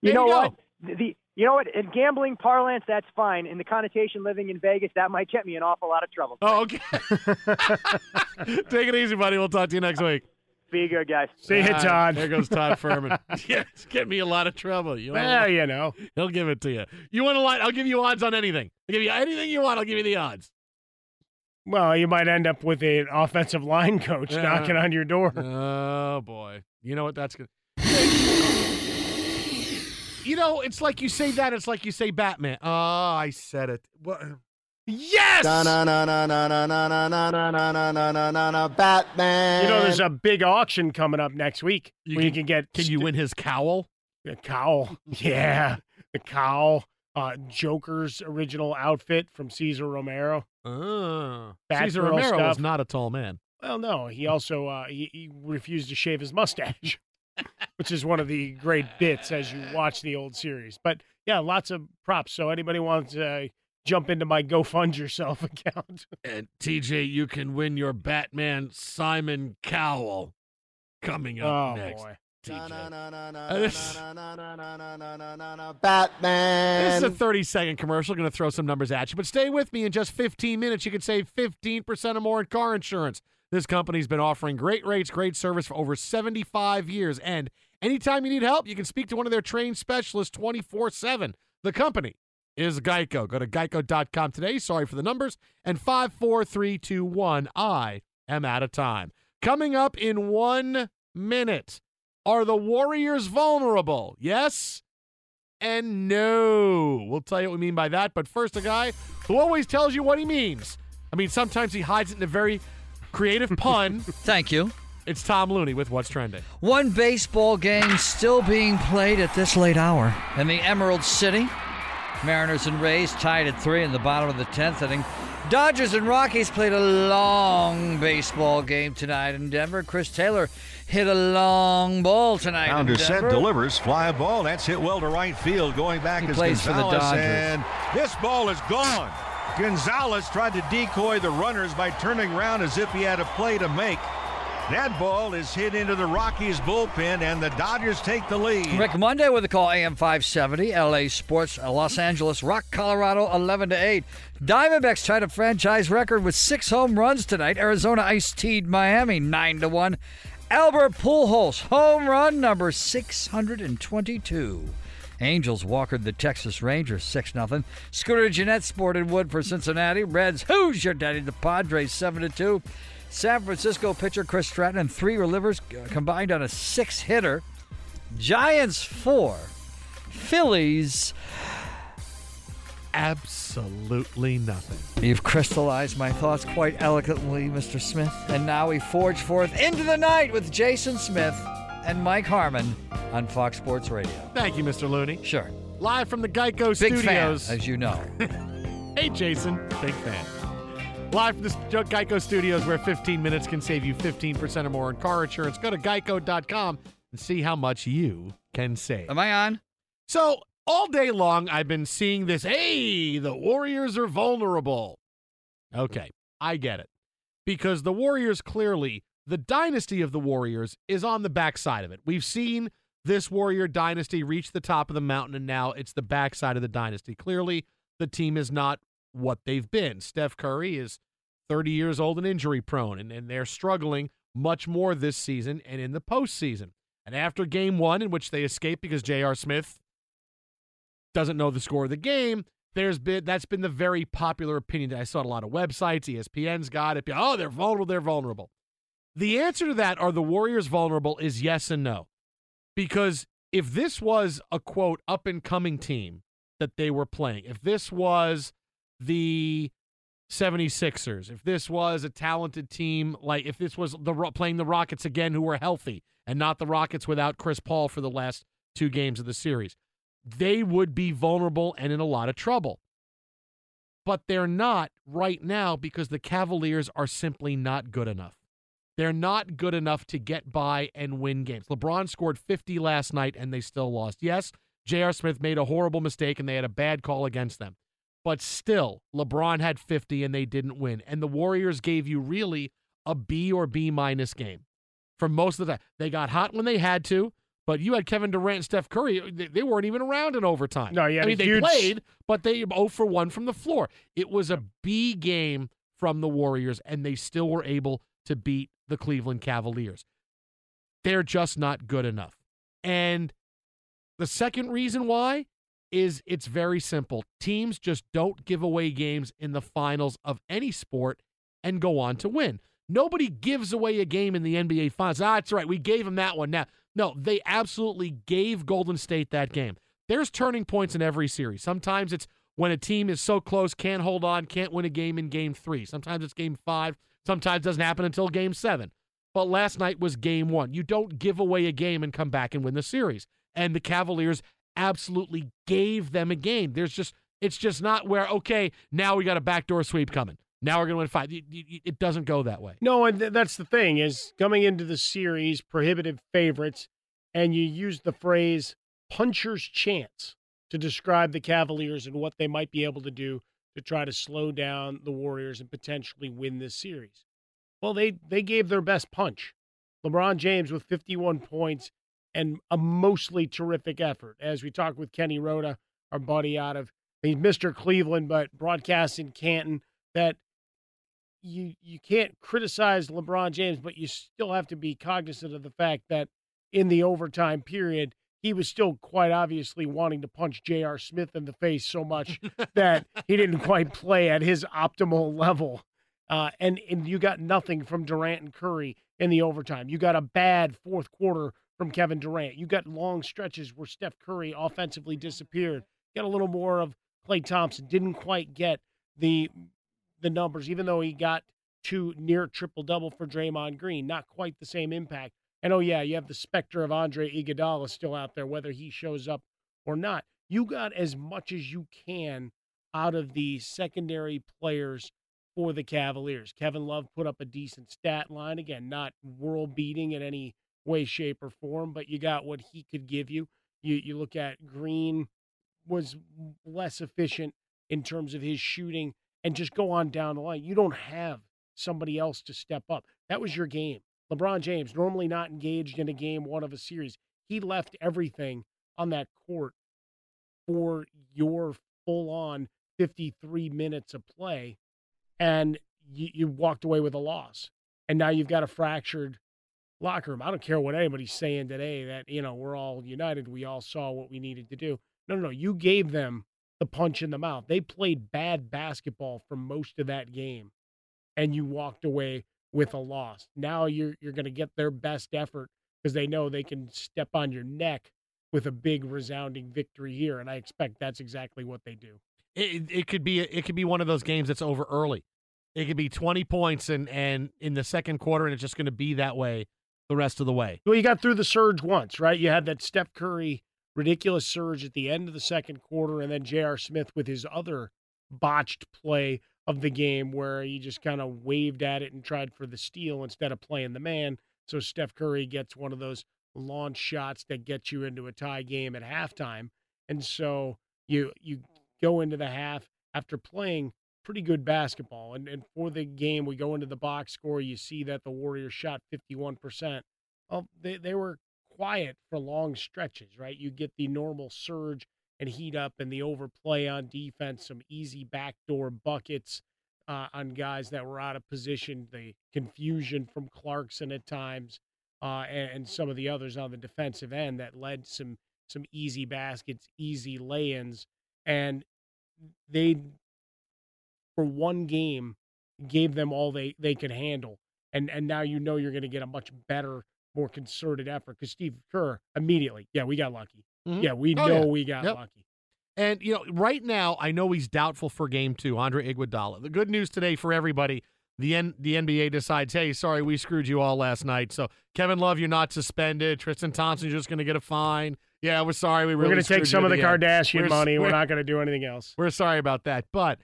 You There know you what? The you know what? In gambling parlance, that's fine. In the connotation living in Vegas, that might get me an awful lot of trouble. Oh, okay. Take it easy, buddy. We'll talk to you next week. Be good, guys. See you, Todd. There goes Todd Fuhrman. yeah, it's getting me a lot of trouble. You want a Well, line? you know. He'll give it to you. You want a line? I'll give you odds on anything. I'll give you anything you want. I'll give you the odds. Well, you might end up with an offensive line coach Yeah. knocking on your door. Oh boy. You know what that's good. You know, it's like you say that. It's like you say Batman. Oh, I said it. What? Yes. Batman. You know, there's a big auction coming up next week You where you can- can get. Can you win his cowl? The cowl. Yeah. The cowl. Uh, Joker's original outfit from Cesar Romero. Oh. Batgirl Cesar Romero was not a tall man. Well, no, he also uh, he, he refused to shave his mustache, which is one of the great bits as you watch the old series. But yeah, lots of props. So anybody wants to uh, jump into my Go Fund Yourself account? And TJ, you can win your Batman Simon Cowell coming up oh next. boy. Batman. This is a 30 second commercial. Going to throw some numbers at you, but stay with me. In just 15 minutes, you can save 15% or more in car insurance. This company's been offering great rates, great service for over 75 years, and Anytime you need help, you can speak to one of their trained specialists 24 7. The company is Geico. Go to geico.com today. Sorry for the numbers. And 54321. I am out of time. Coming up in one minute. Are the Warriors vulnerable? Yes and no. We'll tell you what we mean by that. But first, a guy who always tells you what he means. I mean, sometimes he hides it in a very creative pun. Thank you. It's Tom Looney with What's Trending. One baseball game still being played at this late hour in the Emerald City. Mariners and Rays tied at three in the bottom of the 10th inning. Dodgers and Rockies played a long baseball game tonight in Denver. Chris Taylor hit a long ball tonight Pounder set delivers, fly a ball. That's hit well to right field. Going back He is plays for the Dodgers. and this ball is gone. Gonzalez tried to decoy the runners by turning around as if he had a play to make. That ball is hit into the Rockies bullpen, and the Dodgers take the lead. Rick Monday with a call AM 570, LA Sports, Los Angeles, Rock, Colorado, 11 to 8. Diamondbacks tied a franchise record with six home runs tonight. Arizona ice teed Miami 9 to 1. Albert Pujols, home run number 622. Angels walkered the Texas Rangers 6 0. Scooter Gennett sported wood for Cincinnati. Reds, who's your daddy? The Padres 7 2. San Francisco pitcher Chris Stratton and three relievers combined on a six hitter. Giants 4. Phillies. Absolutely nothing. You've crystallized my thoughts quite eloquently, Mr. Smith. And now we forge forth into the night with Jason Smith and Mike Harmon on Fox Sports Radio. Thank you, Mr. Looney. Sure. Live from the Geico Big Studios. fan, as you know. hey, Jason. Big fan. Live from the Geico Studios, where 15 minutes can save you 15% or more in car insurance. Go to geico.com and see how much you can save. Am I on? So, all day long, I've been seeing this hey, the Warriors are vulnerable. Okay, I get it. Because the Warriors clearly, the dynasty of the Warriors is on the backside of it. We've seen this Warrior dynasty reach the top of the mountain, and now it's the backside of the dynasty. Clearly, the team is not what they've been. Steph Curry is 30 years old and injury prone, and, and they're struggling much more this season and in the postseason. And after game one, in which they escaped because J.R. Smith doesn't know the score of the game, there's been that's been the very popular opinion. That I saw on a lot of websites. ESPN's got it. Oh, they're vulnerable. They're vulnerable. The answer to that, are the Warriors vulnerable, is yes and no. Because if this was a quote up and coming team that they were playing, if this was the 76ers, if this was a talented team, like if this was the playing the Rockets again who were healthy and not the Rockets without Chris Paul for the last two games of the series, they would be vulnerable and in a lot of trouble. But they're not right now because the Cavaliers are simply not good enough. They're not good enough to get by and win games. LeBron scored 50 last night and they still lost. Yes, J.R. Smith made a horrible mistake and they had a bad call against them. But still, LeBron had 50 and they didn't win. And the Warriors gave you really a B or B minus game for most of the time. They got hot when they had to, but you had Kevin Durant and Steph Curry. They, they weren't even around in overtime. No, had I mean, they played, but they 0 for 1 from the floor. It was a B game from the Warriors, and they still were able to beat the Cleveland Cavaliers. They're just not good enough. And the second reason why is it's very simple. Teams just don't give away games in the finals of any sport and go on to win. Nobody gives away a game in the NBA finals. Ah, that's right. We gave them that one. Now, no, they absolutely gave Golden State that game. There's turning points in every series. Sometimes it's when a team is so close, can't hold on, can't win a game in game three. Sometimes it's game five. Sometimes doesn't happen until game seven. But last night was game one. You don't give away a game and come back and win the series. And the Cavaliers absolutely gave them a game. There's just, it's just not where, okay, now we got a backdoor sweep coming. Now we're going to win five. It- doesn't go that way. No, and th- that's the thing is coming into the series, prohibitive favorites, and you use the phrase puncher's chance to describe the Cavaliers and what they might be able to do to try to slow down the Warriors and potentially win this series. Well, they they gave their best punch. LeBron James with 51 points and a mostly terrific effort. As we talked with Kenny Roda, our buddy out of he's Mr. Cleveland, but broadcast in Canton, that you you can't criticize LeBron James, but you still have to be cognizant of the fact that in the overtime period, he was still quite obviously wanting to punch J.R. Smith in the face so much that he didn't quite play at his optimal level. Uh, and and you got nothing from Durant and Curry in the overtime. You got a bad fourth quarter from Kevin Durant. You got long stretches where Steph Curry offensively disappeared. Got a little more of Klay Thompson. Didn't quite get the the numbers, even though he got two near triple double for Draymond Green. Not quite the same impact. And oh yeah, you have the specter of Andre Iguodala still out there, whether he shows up or not. You got as much as you can out of the secondary players for the Cavaliers. Kevin Love put up a decent stat line. Again, not world beating in any way, shape, or form, but you got what he could give you. You you look at Green was less efficient in terms of his shooting and just go on down the line. You don't have somebody else to step up. That was your game. LeBron James, normally not engaged in a game one of a series, he left everything on that court for your full on 53 minutes of play, and you, you walked away with a loss. And now you've got a fractured locker room. I don't care what anybody's saying today that, you know, we're all united. We all saw what we needed to do. No, no, no. You gave them the punch in the mouth. They played bad basketball for most of that game, and you walked away with a loss. Now you're you're going to get their best effort because they know they can step on your neck with a big resounding victory here, and I expect that's exactly what they do. It, it could be it could be one of those games that's over early. It could be 20 points and and in the second quarter, and it's just going to be that way the rest of the way. Well, you got through the surge once, right? You had that Steph Curry ridiculous surge at the end of the second quarter, and then J.R. Smith with his other botched play of the game where he just kind of waved at it and tried for the steal instead of playing the man. So Steph Curry gets one of those launch shots that get you into a tie game at halftime. And so you you go into the half after playing pretty good basketball. And, and for the game, we go into the box score. You see that the Warriors shot 51%. Well, they, they were quiet for long stretches, right? You get the normal surge and heat up and the overplay on defense, some easy backdoor buckets uh, on guys that were out of position, the confusion from Clarkson at times, uh, and, and, some of the others on the defensive end that led some some easy baskets, easy lay-ins, and they for one game gave them all they they could handle, and and now you know you're going to get a much better, more concerted effort because Steve Kerr immediately, yeah, we got lucky. Mm-hmm. Yeah, we oh, know yeah. we got yep. lucky. And you know, right now, I know he's doubtful for Game Two. Andre Iguodala. The good news today for everybody: the N- the NBA decides, hey, sorry, we screwed you all last night. So Kevin Love, you're not suspended. Tristan Thompson's just going to get a fine. Yeah, we're sorry. We really we're going to take some of the Kardashian we're, money. We're, we're not going to do anything else. We're sorry about that. But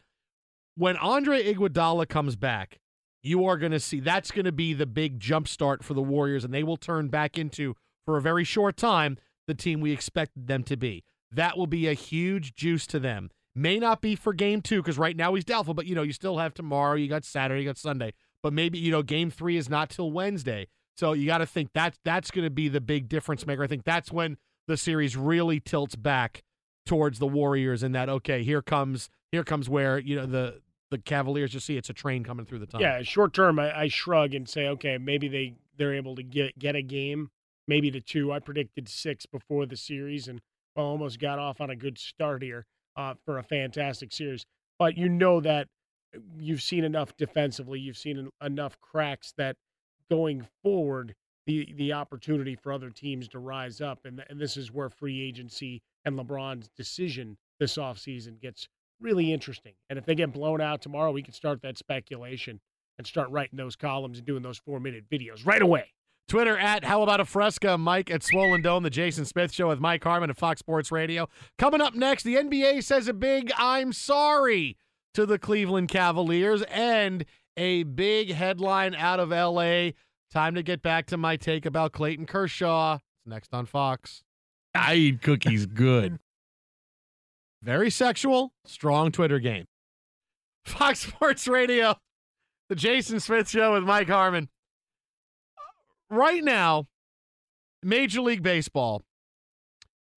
when Andre Iguodala comes back, you are going to see that's going to be the big jump start for the Warriors, and they will turn back into for a very short time the team we expected them to be. That will be a huge juice to them. May not be for game two because right now he's doubtful, but you know, you still have tomorrow, you got Saturday, you got Sunday. But maybe, you know, game three is not till Wednesday. So you got to think that that's going to be the big difference maker. I think that's when the series really tilts back towards the Warriors and that, okay, here comes here comes where, you know, the the Cavaliers just see it's a train coming through the tunnel. Yeah, short term I, I shrug and say, okay, maybe they they're able to get get a game, maybe the two. I predicted six before the series and almost got off on a good start here uh, for a fantastic series. But you know that you've seen enough defensively, you've seen enough cracks that going forward, the the opportunity for other teams to rise up, and and this is where free agency and LeBron's decision this offseason gets really interesting. And if they get blown out tomorrow, we can start that speculation and start writing those columns and doing those four minute videos right away. Twitter at How About a Fresca, Mike at Swollen Dome, the Jason Smith Show with Mike Harmon at Fox Sports Radio. Coming up next, the NBA says a big I'm sorry to the Cleveland Cavaliers and a big headline out of LA. Time to get back to my take about Clayton Kershaw. It's next on Fox. I eat cookies good. Very sexual, strong Twitter game. Fox Sports Radio, the Jason Smith Show with Mike Harmon right now, Major League Baseball,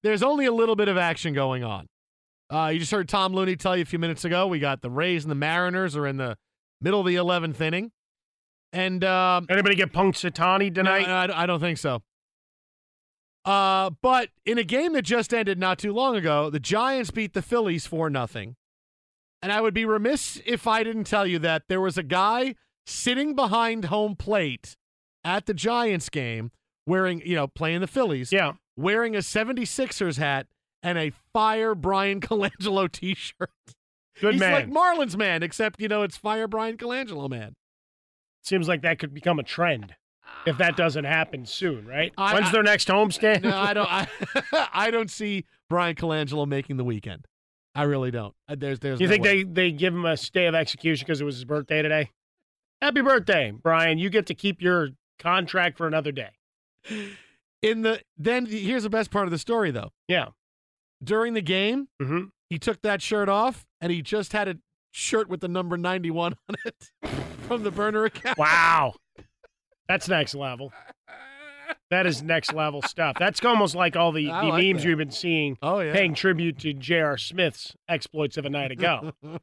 there's only a little bit of action going on. Uh, you just heard Tom Looney tell you a few minutes ago. We got the Rays and the Mariners are in the middle of the 11th inning. And um, anybody get Punxsutawney tonight? No, no, I don't think so. Uh, but in a game that just ended not too long ago, the Giants beat the Phillies for nothing. And I would be remiss if I didn't tell you that there was a guy sitting behind home plate at the Giants game wearing, you know, playing the Phillies. Yeah. Wearing a 76ers hat and a Fire Bryan Colangelo t shirt. Good He's man. like Marlins man, except, you know, it's Fire Bryan Colangelo man. Seems like that could become a trend if that doesn't happen soon, right? I- When's I- their next homestand? No, I don't. I, I don't see Bryan Colangelo making the weekend. I really don't. Uh, There's, there's. Do you no think way. they, they give him a stay of execution because it was his birthday today? Happy birthday, Bryan. You get to keep your contract for another day. in the then here's the best part of the story though. Yeah. During the game, Mhm. he took that shirt off and he just had a shirt with the number 91 on it from the burner account. Wow. That's next level. That is next level stuff. That's almost like all the, I the like memes that. you've been seeing Oh yeah. paying tribute to J.R. Smith's exploits of a night ago.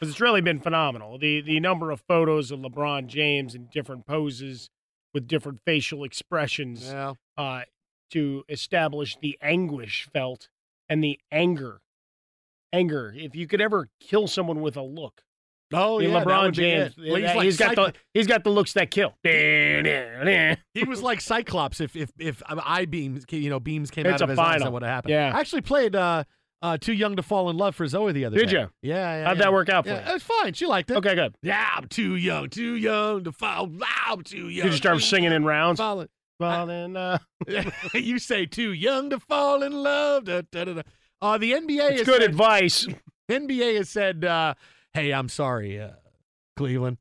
Because it's really been phenomenal. The the number of photos of LeBron James in different poses with different facial expressions yeah. uh, to establish the anguish felt and the anger. Anger. If you could ever kill someone with a look. Oh yeah, LeBron James. it. Well, that- like he's got the he's got the looks that kill. he was like Cyclops if if if I beams you know beams came It's out of a his eyes final. that would have happened. Yeah. I actually played uh uh Too Young to Fall in Love for Zoe the other Did day. Did you? Yeah, yeah. How'd yeah. that work out for yeah, you? It's fine. She liked it. Okay, good. Yeah, I'm too young, too young to fall. I'm too young. Did you start singing in rounds? Falling. Then, uh, you say too young to fall in love. Da, da, da, da. Uh, the NBA it's good said, advice. NBA has said, uh, "Hey, I'm sorry, uh, Cleveland."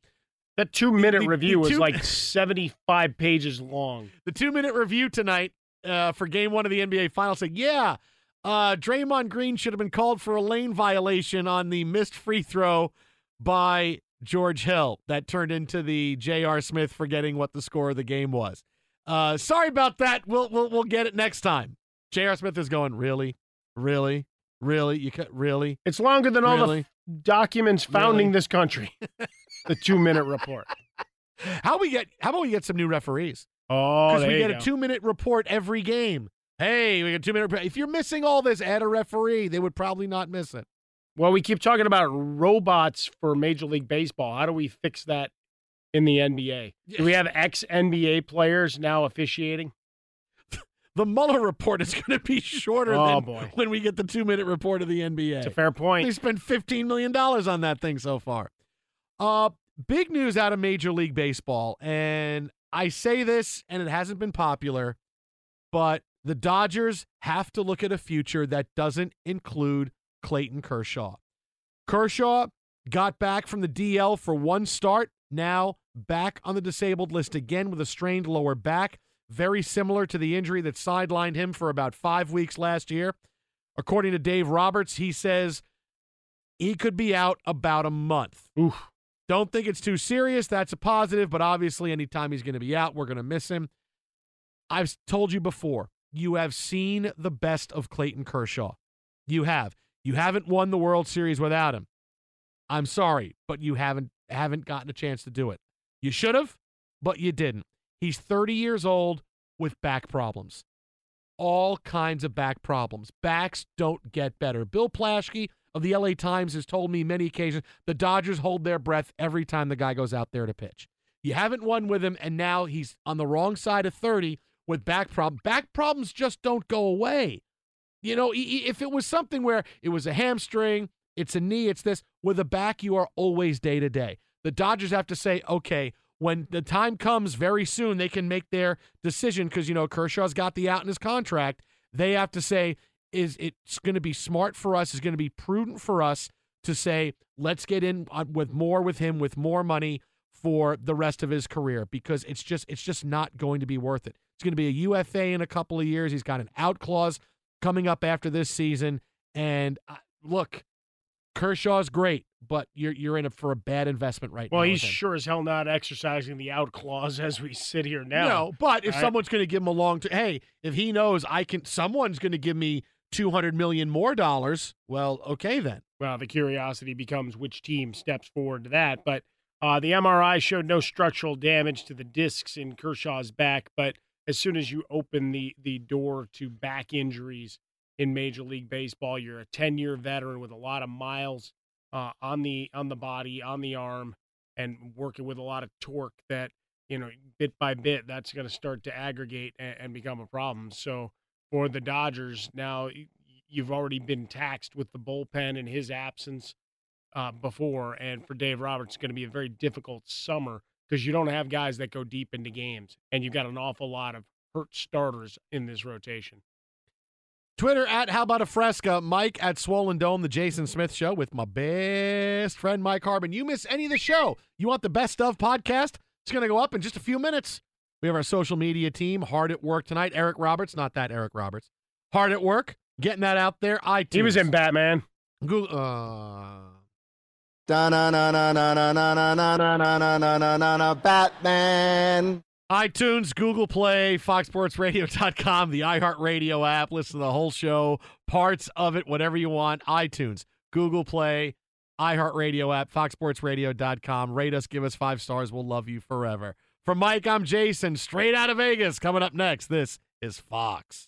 That two minute The- the review was two- like 75 pages long. The two minute review tonight uh, for Game One of the NBA Finals said, "Yeah, uh, Draymond Green should have been called for a lane violation on the missed free throw by George Hill that turned into the J.R. Smith forgetting what the score of the game was. Uh, sorry about that. We'll we'll we'll get it next time." J.R. Smith is going, "Really, really, really? You ca- really?" It's longer than all Really? the documents founding Really? this country. the two minute report. How we get? How about we get some new referees? Oh, because we get a two minute report every game. Hey, we get two minute. If you're missing all this, add a referee. They would probably not miss it. Well, we keep talking about robots for Major League Baseball. How do we fix that in the NBA? Do we have ex NBA players now officiating? The Mueller report is going to be shorter Oh, than boy. when we get the two minute report of the NBA. It's a fair point. They spent fifteen million dollars on that thing so far. Uh, big news out of Major League Baseball, and I say this, and it hasn't been popular, but the Dodgers have to look at a future that doesn't include Clayton Kershaw. Kershaw got back from the DL for one start, now back on the disabled list again with a strained lower back, very similar to the injury that sidelined him for about five weeks last year. According to Dave Roberts, he says he could be out about a month. Oof. Don't think it's too serious. That's a positive, but obviously, anytime he's going to be out, we're going to miss him. I've told you before, you have seen the best of Clayton Kershaw. You have. You haven't won the World Series without him. I'm sorry, but you haven't haven't gotten a chance to do it. You should have, but you didn't. He's 30 years old with back problems. All kinds of back problems. Backs don't get better. Bill Plaschke of the LA Times has told me many occasions the Dodgers hold their breath every time the guy goes out there to pitch. You haven't won with him, and now he's on the wrong side of 30 with back problems. Back problems just don't go away. You know, if it was something where it was a hamstring, it's a knee, it's this, with a back, you are always day to day. The Dodgers have to say, okay, when the time comes very soon, they can make their decision because, you know, Kershaw's got the out in his contract. They have to say, is it's going to be smart for us, is going to be prudent for us to say, let's get in with more with him, with more money for the rest of his career because it's just it's just not going to be worth it. It's going to be a UFA in a couple of years. He's got an out clause coming up after this season. And uh, look, Kershaw's great, but you're you're in it for a bad investment right Well, now. Well, he's sure as hell not exercising the out clause as we sit here now. No, but if Right? someone's going to give him a long term, hey, if he knows I can, someone's going to give me two hundred million more dollars. Well, okay then. Well, the curiosity becomes which team steps forward to that. But uh, the MRI showed no structural damage to the discs in Kershaw's back, but as soon as you open the the door to back injuries in Major League Baseball, you're a 10 year veteran with a lot of miles uh, on the on the body, on the arm, and working with a lot of torque. That you know, bit by bit, that's going to start to aggregate and, and become a problem. So for the Dodgers now, you've already been taxed with the bullpen in his absence uh, before, and for Dave Roberts, it's going to be a very difficult summer because you don't have guys that go deep into games, and you've got an awful lot of hurt starters in this rotation. Twitter at How About a Fresca, Mike at Swollen Dome, the Jason Smith Show with my best friend Mike Harmon. You miss any of the show? You want the best of podcast? It's going to go up in just a few minutes. We have our social media team hard at work tonight. Eric Roberts, not that Eric Roberts, hard at work, getting that out there. iTunes. He was in Batman. Google. Uh, Da na na na na na na na na na na na na na na na Batman. iTunes, Google Play, FoxSportsRadio.com, the iHeartRadio app. Listen to the whole show, parts of it, whatever you want. iTunes, Google Play, iHeartRadio app, FoxSportsRadio.com. Rate us, give us five stars. We'll love you forever. From Mike, I'm Jason, straight out of Vegas. Coming up next, this is Fox.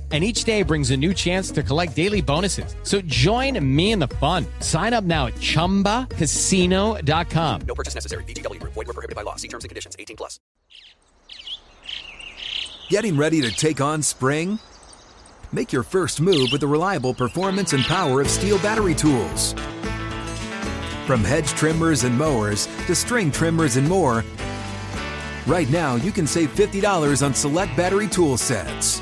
and each day brings a new chance to collect daily bonuses. So join me in the fun. Sign up now at ChumbaCasino.com. No purchase necessary. VGW. Void were prohibited by law. See terms and conditions. 18 plus. Getting ready to take on spring? Make your first move with the reliable performance and power of STIHL battery tools. From hedge trimmers and mowers to string trimmers and more, right now you can save $50 on select battery tool sets.